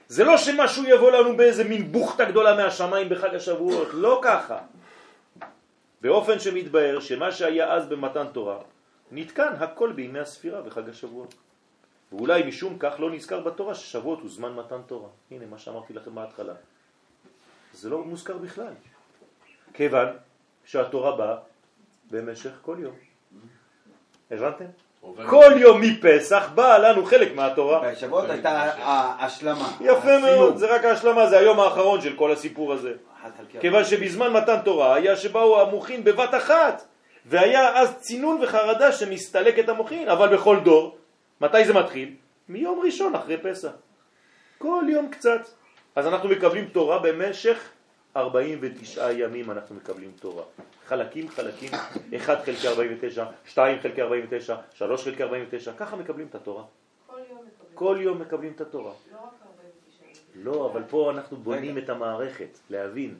זה לא שמשהו יבוא לנו באיזה מין בוכתה גדולה מהשמיים בחג השבועות, לא ככה. באופן שמתבהר שמה שהיה אז במתן תורה נתקן הכל בימי הספירה בחג השבועות. ואולי משום כך לא נזכר בתורה ששבועות הוא זמן מתן תורה. הנה מה שאמרתי לכם בהתחלה. זה לא מוזכר בכלל. כיוון שהתורה באה במשך כל יום. הבנתם? כל יום מפסח באה לנו חלק מהתורה. בשבועות הייתה ההשלמה. יפה מאוד, זה רק ההשלמה, זה היום האחרון של כל הסיפור הזה. כיוון שבזמן מתן תורה היה שבאו המוחין בבת אחת, והיה אז צינון וחרדה שמסתלק את המוחין, אבל בכל דור, מתי זה מתחיל? מיום ראשון אחרי פסח. כל יום קצת. אז אנחנו מקבלים תורה במשך 49 ימים אנחנו מקבלים תורה. חלקים חלקים, 1 חלקי 49, 2 חלקי 49, 3 חלקי 49, ככה מקבלים את התורה. כל יום מקבלים. כל יום מקבלים את התורה. לא רק 49 לא, אבל פה אנחנו בונים את המערכת, להבין.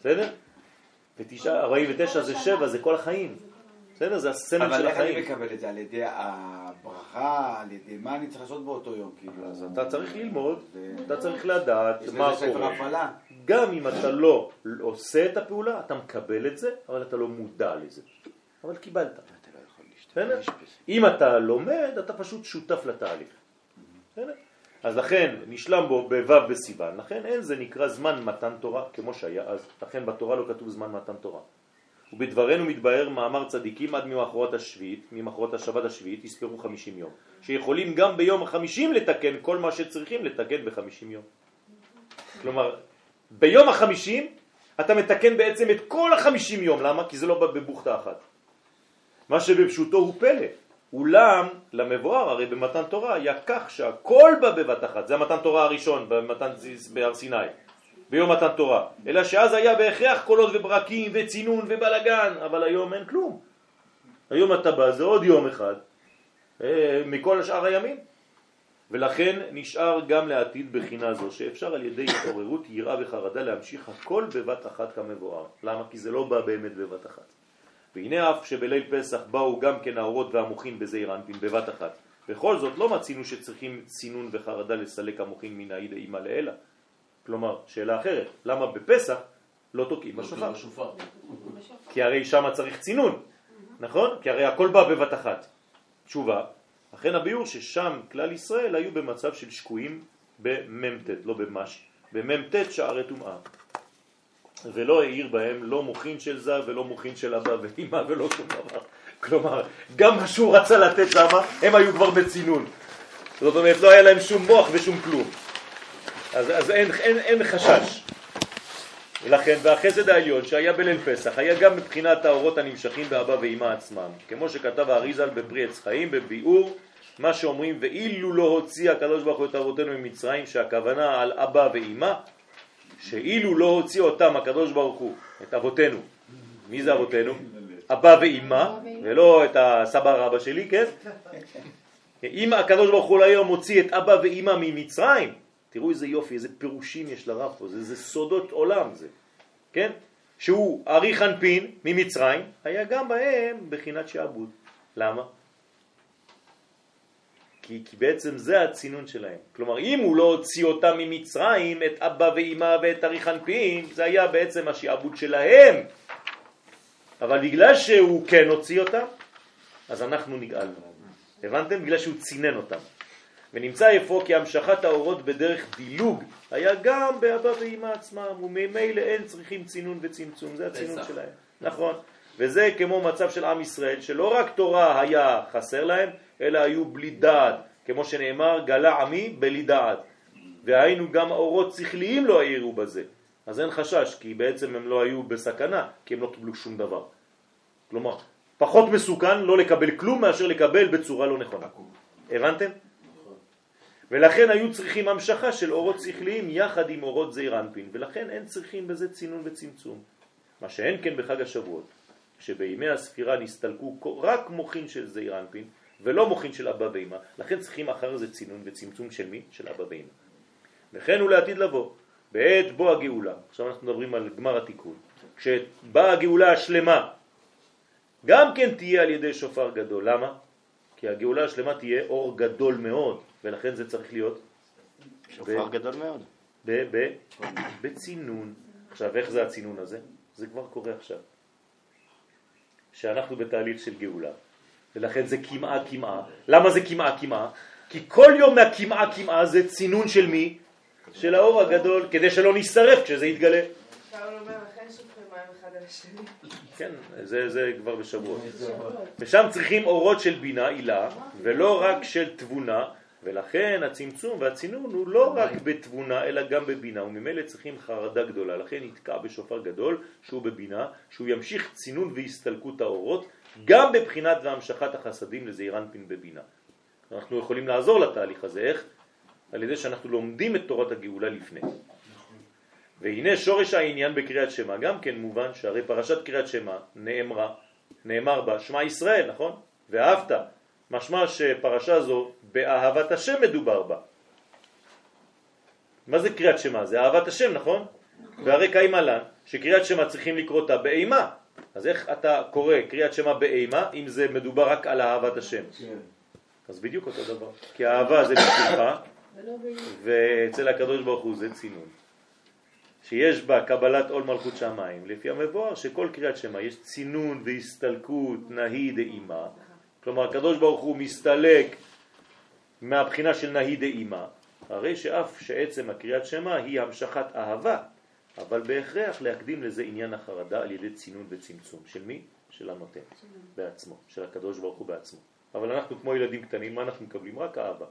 בסדר? ותשעה, 49 זה 7, זה כל החיים. בסדר? זה הסמל של אבל איך אני החיים. מקבל את זה? על ידי הברכה? על ידי מה אני צריך לעשות באותו יום? כאילו... אז אתה צריך ללמוד, אתה צריך לדעת יש מה לזה ספר קורה. הפעלה. גם אם אתה לא עושה את הפעולה, אתה מקבל את זה, אבל אתה לא מודע לזה. אבל קיבלת. בסדר? אם אתה לומד, אתה פשוט שותף לתהליך. אז לכן נשלם בו בו' בסיוון, לכן אין זה נקרא זמן מתן תורה כמו שהיה אז, לכן בתורה לא כתוב זמן מתן תורה. ובדברנו מתבהר מאמר צדיקים עד ממחרות השביעית, ממחרות השבת השביעית יספרו חמישים יום, שיכולים גם ביום החמישים לתקן כל מה שצריכים לתקן בחמישים יום. כלומר, ביום החמישים אתה מתקן בעצם את כל החמישים יום, למה? כי זה לא בבוכתה אחת. מה שבפשוטו הוא פלא. אולם למבואר הרי במתן תורה היה כך שהכל בא בבת אחת, זה המתן תורה הראשון במתן בהר סיני, ביום מתן תורה, אלא שאז היה בהכרח קולות וברקים וצינון ובלגן, אבל היום אין כלום. היום אתה בא, זה עוד יום אחד אה, מכל שאר הימים. ולכן נשאר גם לעתיד בחינה זו שאפשר על ידי התעוררות יראה וחרדה להמשיך הכל בבת אחת כמבואר. למה? כי זה לא בא באמת בבת אחת. והנה אף שבליל פסח באו גם כן האורות והמוחין בזעיר אנפין בבת אחת. בכל זאת לא מצינו שצריכים צינון וחרדה לסלק המוחין מן העיד אימא לאלה. כלומר, שאלה אחרת, למה בפסח לא תוקעים בשופר? כי הרי שם צריך צינון, נכון? כי הרי הכל בא בבת אחת. תשובה, אכן הביאור ששם כלל ישראל היו במצב של שקועים במ"ט, לא במש, במ"ט שערי טומאה. ולא העיר בהם לא מוכין של זב ולא מוכין של אבא ואמא ולא שום דבר. כלומר, גם מה שהוא רצה לתת שם, הם היו כבר בצינון. זאת אומרת, לא היה להם שום מוח ושום כלום. אז, אז אין, אין, אין חשש. ולכן, והחסד העליון שהיה בליל פסח היה גם מבחינת האורות הנמשכים באבא ואמא עצמם. כמו שכתב האריזל בפרי עץ חיים, בביאור, מה שאומרים, ואילו לא הוציא הקדוש ברוך הוא את אבותינו ממצרים, שהכוונה על אבא ואמא, שאילו לא הוציא אותם הקדוש ברוך הוא, את אבותינו, מי זה אבותינו? אבא ואמא, ולא את הסבא רבא שלי, כן? אם הקדוש ברוך הוא היום מוציא את אבא ואמא ממצרים, תראו איזה יופי, איזה פירושים יש לרב פה, זה, זה סודות עולם זה, כן? שהוא ארי חנפין ממצרים, היה גם בהם בחינת שעבוד. למה? כי, כי בעצם זה הצינון שלהם. כלומר, אם הוא לא הוציא אותם ממצרים, את אבא ואמא ואת ארי חנפין, זה היה בעצם השעבוד שלהם. אבל בגלל שהוא כן הוציא אותם, אז אנחנו נגאלנו. הבנתם? בגלל שהוא צינן אותם. ונמצא איפה כי המשכת האורות בדרך דילוג היה גם באבא ואמא עצמם, וממילא אין צריכים צינון וצמצום, זה הצינון שלהם. נכון. וזה כמו מצב של עם ישראל, שלא רק תורה היה חסר להם, אלא היו בלי דעת, כמו שנאמר, גלה עמי בלי דעת. והיינו גם האורות שכליים לא העירו בזה. אז אין חשש, כי בעצם הם לא היו בסכנה, כי הם לא קיבלו שום דבר. כלומר, פחות מסוכן לא לקבל כלום מאשר לקבל בצורה לא נכונה. הבנתם? ולכן היו צריכים המשכה של אורות שכליים יחד עם אורות זעיר אנפין, ולכן אין צריכים בזה צינון וצמצום. מה שאין כן בחג השבועות, שבימי הספירה נסתלקו רק מוחין של זעיר אנפין, ולא מוחין של אבא ואמא, לכן צריכים אחר זה צינון וצמצום של מי? של אבא ואמא. וכן הוא לעתיד לבוא, בעת בוא הגאולה, עכשיו אנחנו מדברים על גמר התיקון, כשבאה הגאולה השלמה, גם כן תהיה על ידי שופר גדול, למה? כי הגאולה השלמה תהיה אור גדול מאוד, ולכן זה צריך להיות שופר ב- גדול מאוד. ב- ב- בצינון. עכשיו, איך זה הצינון הזה? זה כבר קורה עכשיו. שאנחנו בתהליך של גאולה, ולכן זה כמעה כמעה. למה זה כמעה כמעה? כי כל יום מהכמעה כמעה זה צינון של מי? של האור הגדול, כדי שלא נשרף כשזה יתגלה. כן, זה, זה כבר בשבועות. ושם צריכים אורות של בינה, עילה, ולא רק של תבונה, ולכן הצמצום והצינון הוא לא רק בתבונה אלא גם בבינה, וממילא צריכים חרדה גדולה, לכן נתקע בשופר גדול שהוא בבינה, שהוא ימשיך צינון והסתלקות האורות, גם בבחינת והמשכת החסדים לזעיר אנפין בבינה. אנחנו יכולים לעזור לתהליך הזה, איך? על ידי שאנחנו לומדים את תורת הגאולה לפני. והנה שורש העניין בקריאת שמע, גם כן מובן שהרי פרשת קריאת שמע נאמרה, נאמר בה שמע ישראל, נכון? ואהבת, משמע שפרשה זו באהבת השם מדובר בה. מה זה קריאת שמע? זה אהבת השם, נכון? והרי קיים עלן שקריאת שמע צריכים לקרוא אותה באימה. אז איך אתה קורא קריאת שמע באימה אם זה מדובר רק על אהבת השם? אז בדיוק אותו דבר. כי האהבה זה בשבילך, ואצל הקדוש ברוך הוא זה צינון. שיש בה קבלת עול מלכות שמיים, לפי המבואר שכל קריאת שמע יש צינון והסתלקות נהי דאימה, כלומר הקדוש ברוך הוא מסתלק מהבחינה של נהי דאימה, הרי שאף שעצם הקריאת שמע היא המשכת אהבה, אבל בהכרח להקדים לזה עניין החרדה על ידי צינון וצמצום. של מי? של הנותן בעצמו, של הקדוש ברוך הוא בעצמו. אבל אנחנו כמו ילדים קטנים, מה אנחנו מקבלים? רק אהבה.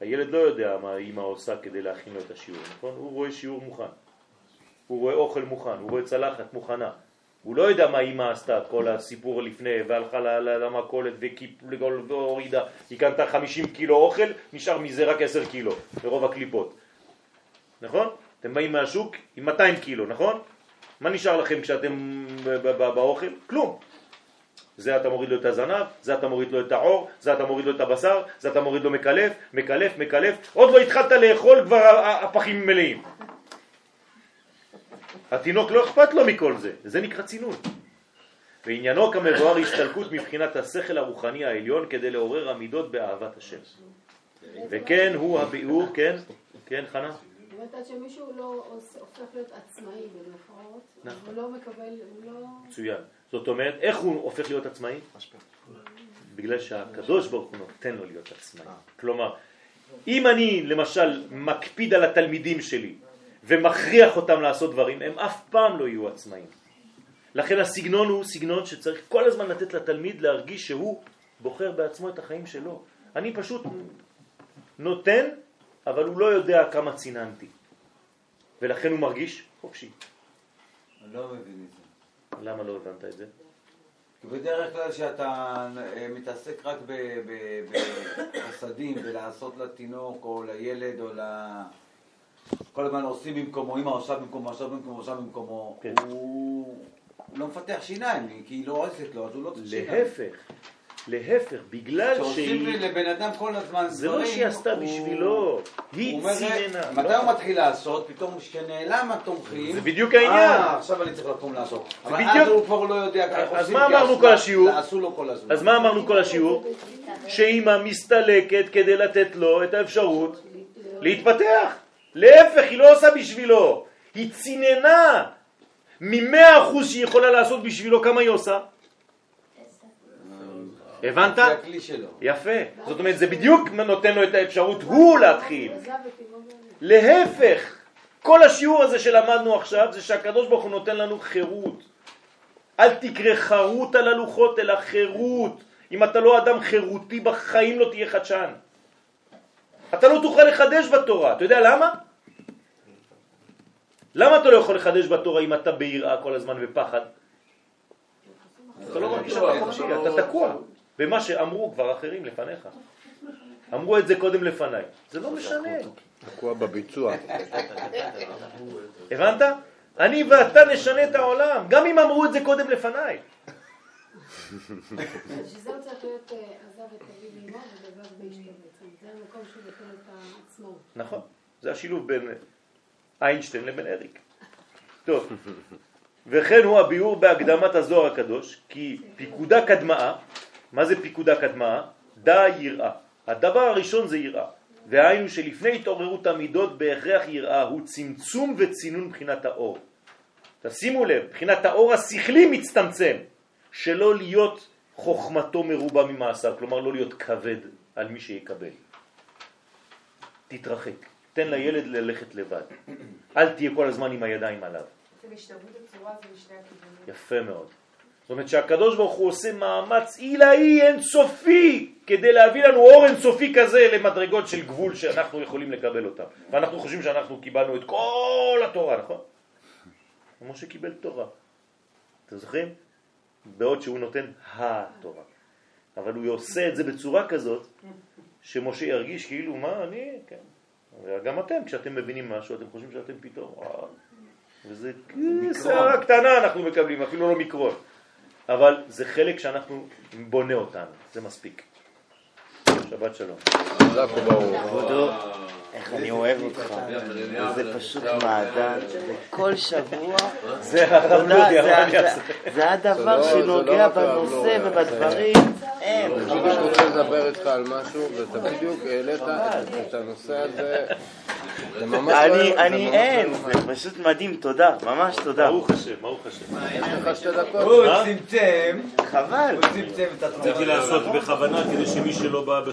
הילד לא יודע מה האמא עושה כדי להכין לו את השיעור, נכון? הוא רואה שיעור מוכן, הוא רואה אוכל מוכן, הוא רואה צלחת מוכנה. הוא לא יודע מה אמא עשתה, כל הסיפור לפני, והלכה למכולת והורידה, היא קנתה 50 קילו אוכל, נשאר מזה רק 10 קילו, ברוב הקליפות. נכון? אתם באים מהשוק עם 200 קילו, נכון? מה נשאר לכם כשאתם באוכל? כלום. זה אתה מוריד לו את הזנב, זה אתה מוריד לו את העור, זה אתה מוריד לו את הבשר, זה אתה מוריד לו מקלף, מקלף, מקלף, עוד לא התחלת לאכול כבר הפחים מלאים. התינוק לא אכפת לו מכל זה, זה נקרא צינון. ועניינו כמבואר הסתלקות מבחינת השכל הרוחני העליון כדי לעורר עמידות באהבת השם. וכן הוא הביאור, כן, כן חנה? זאת אומרת, שמישהו לא הופך להיות עצמאי במירכאות, נכון. הוא לא מקבל, הוא לא... מצוין. זאת אומרת, איך הוא הופך להיות עצמאי? בגלל שהקדוש ברוך הוא נותן לו להיות עצמאי. כלומר, אם אני למשל מקפיד על התלמידים שלי ומכריח אותם לעשות דברים, הם אף פעם לא יהיו עצמאים. לכן הסגנון הוא סגנון שצריך כל הזמן לתת לתלמיד להרגיש שהוא בוחר בעצמו את החיים שלו. אני פשוט נותן, אבל הוא לא יודע כמה ציננתי. ולכן הוא מרגיש חופשי. אני לא מבין את זה. למה לא הבנת את זה? כי בדרך כלל כשאתה אה, מתעסק רק בחסדים ולעשות לתינוק או לילד או ל... כל הזמן עושים במקומו, אמא עושה במקומו, עושה במקומו, עושה במקומו, כן. הוא... הוא לא מפתח שיניים, כי היא לא עושה לו, אז הוא לא צריך שיניים. להפך, להפך, בגלל שהיא... לבן אדם כל הזמן זה לא דברים, שהיא עשתה הוא- בשבילו, היא ציננה. מתי לא. הוא מתחיל לעשות? פתאום כשנעלם התומכים. זה בדיוק העניין. אה, עכשיו אני צריך לקום לעשות. אבל בדיוק. אז הוא כבר לא יודע איך אז עושים, מה כי אמרנו כל השיעור? עשו לו כל הזמן. אז מה אמרנו כל השיעור? שאימא מסתלקת כדי לתת לו את האפשרות להתפתח. להפך, היא לא עושה בשבילו, היא ציננה. ממאה אחוז שהיא יכולה לעשות בשבילו, כמה היא עושה? הבנת? יפה. זאת אומרת, זה בדיוק נותן לו את האפשרות הוא להתחיל. להפך, כל השיעור הזה שלמדנו עכשיו זה שהקדוש ברוך הוא נותן לנו חירות. אל תקרא חרות על הלוחות אלא חירות. אם אתה לא אדם חירותי בחיים לא תהיה חדשן. אתה לא תוכל לחדש בתורה. אתה יודע למה? למה אתה לא יכול לחדש בתורה אם אתה ביראה כל הזמן ופחד? אתה לא מרגיש שאתה חופשי, אתה תקוע במה שאמרו כבר אחרים לפניך. אמרו את זה קודם לפניי. זה לא משנה. תקוע בביצוע. הבנת? אני ואתה נשנה את העולם, גם אם אמרו את זה קודם לפניי. בשביל זה הוא צריך להיות אה, עזב את אביו ודבב באשתו בעצם. העצמאות. נכון, זה השילוב בין איינשטיין לבין אריק. טוב, וכן הוא הביאור בהקדמת הזוהר הקדוש, כי פיקודה קדמאה, מה זה פיקודה קדמאה? דא יראה. הדבר הראשון זה יראה. והיינו שלפני התעוררות המידות בהכרח יראה הוא צמצום וצינון מבחינת האור. תשימו לב, מבחינת האור השכלי מצטמצם, שלא להיות חוכמתו מרובה ממעשיו, כלומר לא להיות כבד על מי שיקבל. תתרחק, תן לילד ללכת לבד, אל תהיה כל הזמן עם הידיים עליו. יפה מאוד. זאת אומרת שהקדוש ברוך הוא עושה מאמץ עילאי אינסופי כדי להביא לנו אור אינסופי כזה למדרגות של גבול שאנחנו יכולים לקבל אותם. ואנחנו חושבים שאנחנו קיבלנו את כל התורה, נכון? משה קיבל תורה. אתם זוכרים? בעוד שהוא נותן התורה. אבל הוא עושה את זה בצורה כזאת שמשה ירגיש כאילו, מה אני, כן. וגם אתם, כשאתם מבינים משהו, אתם חושבים שאתם פתאום, וואו. וזה שערה קטנה אנחנו מקבלים, אפילו לא מיקרון. אבל זה חלק שאנחנו בונה אותנו, זה מספיק. שבת שלום. איך אני אוהב אותך. זה פשוט מעדן. כל שבוע. זה הדבר לא- לא שנוגע בנושא ובדברים. אין. אני רוצה לדבר איתך על משהו, ואתה בדיוק העלית את- הנושא הזה. לא... אני, אני ממש אין, לא זה פשוט מדהים, תודה, ממש תודה. ברוך השם, ברוך השם. יש לך שתי דקות. הוא? צמצם, חבל. הוא צמצם את עצמו. רציתי לעשות בכוונה כדי שמי שלא בא בכלל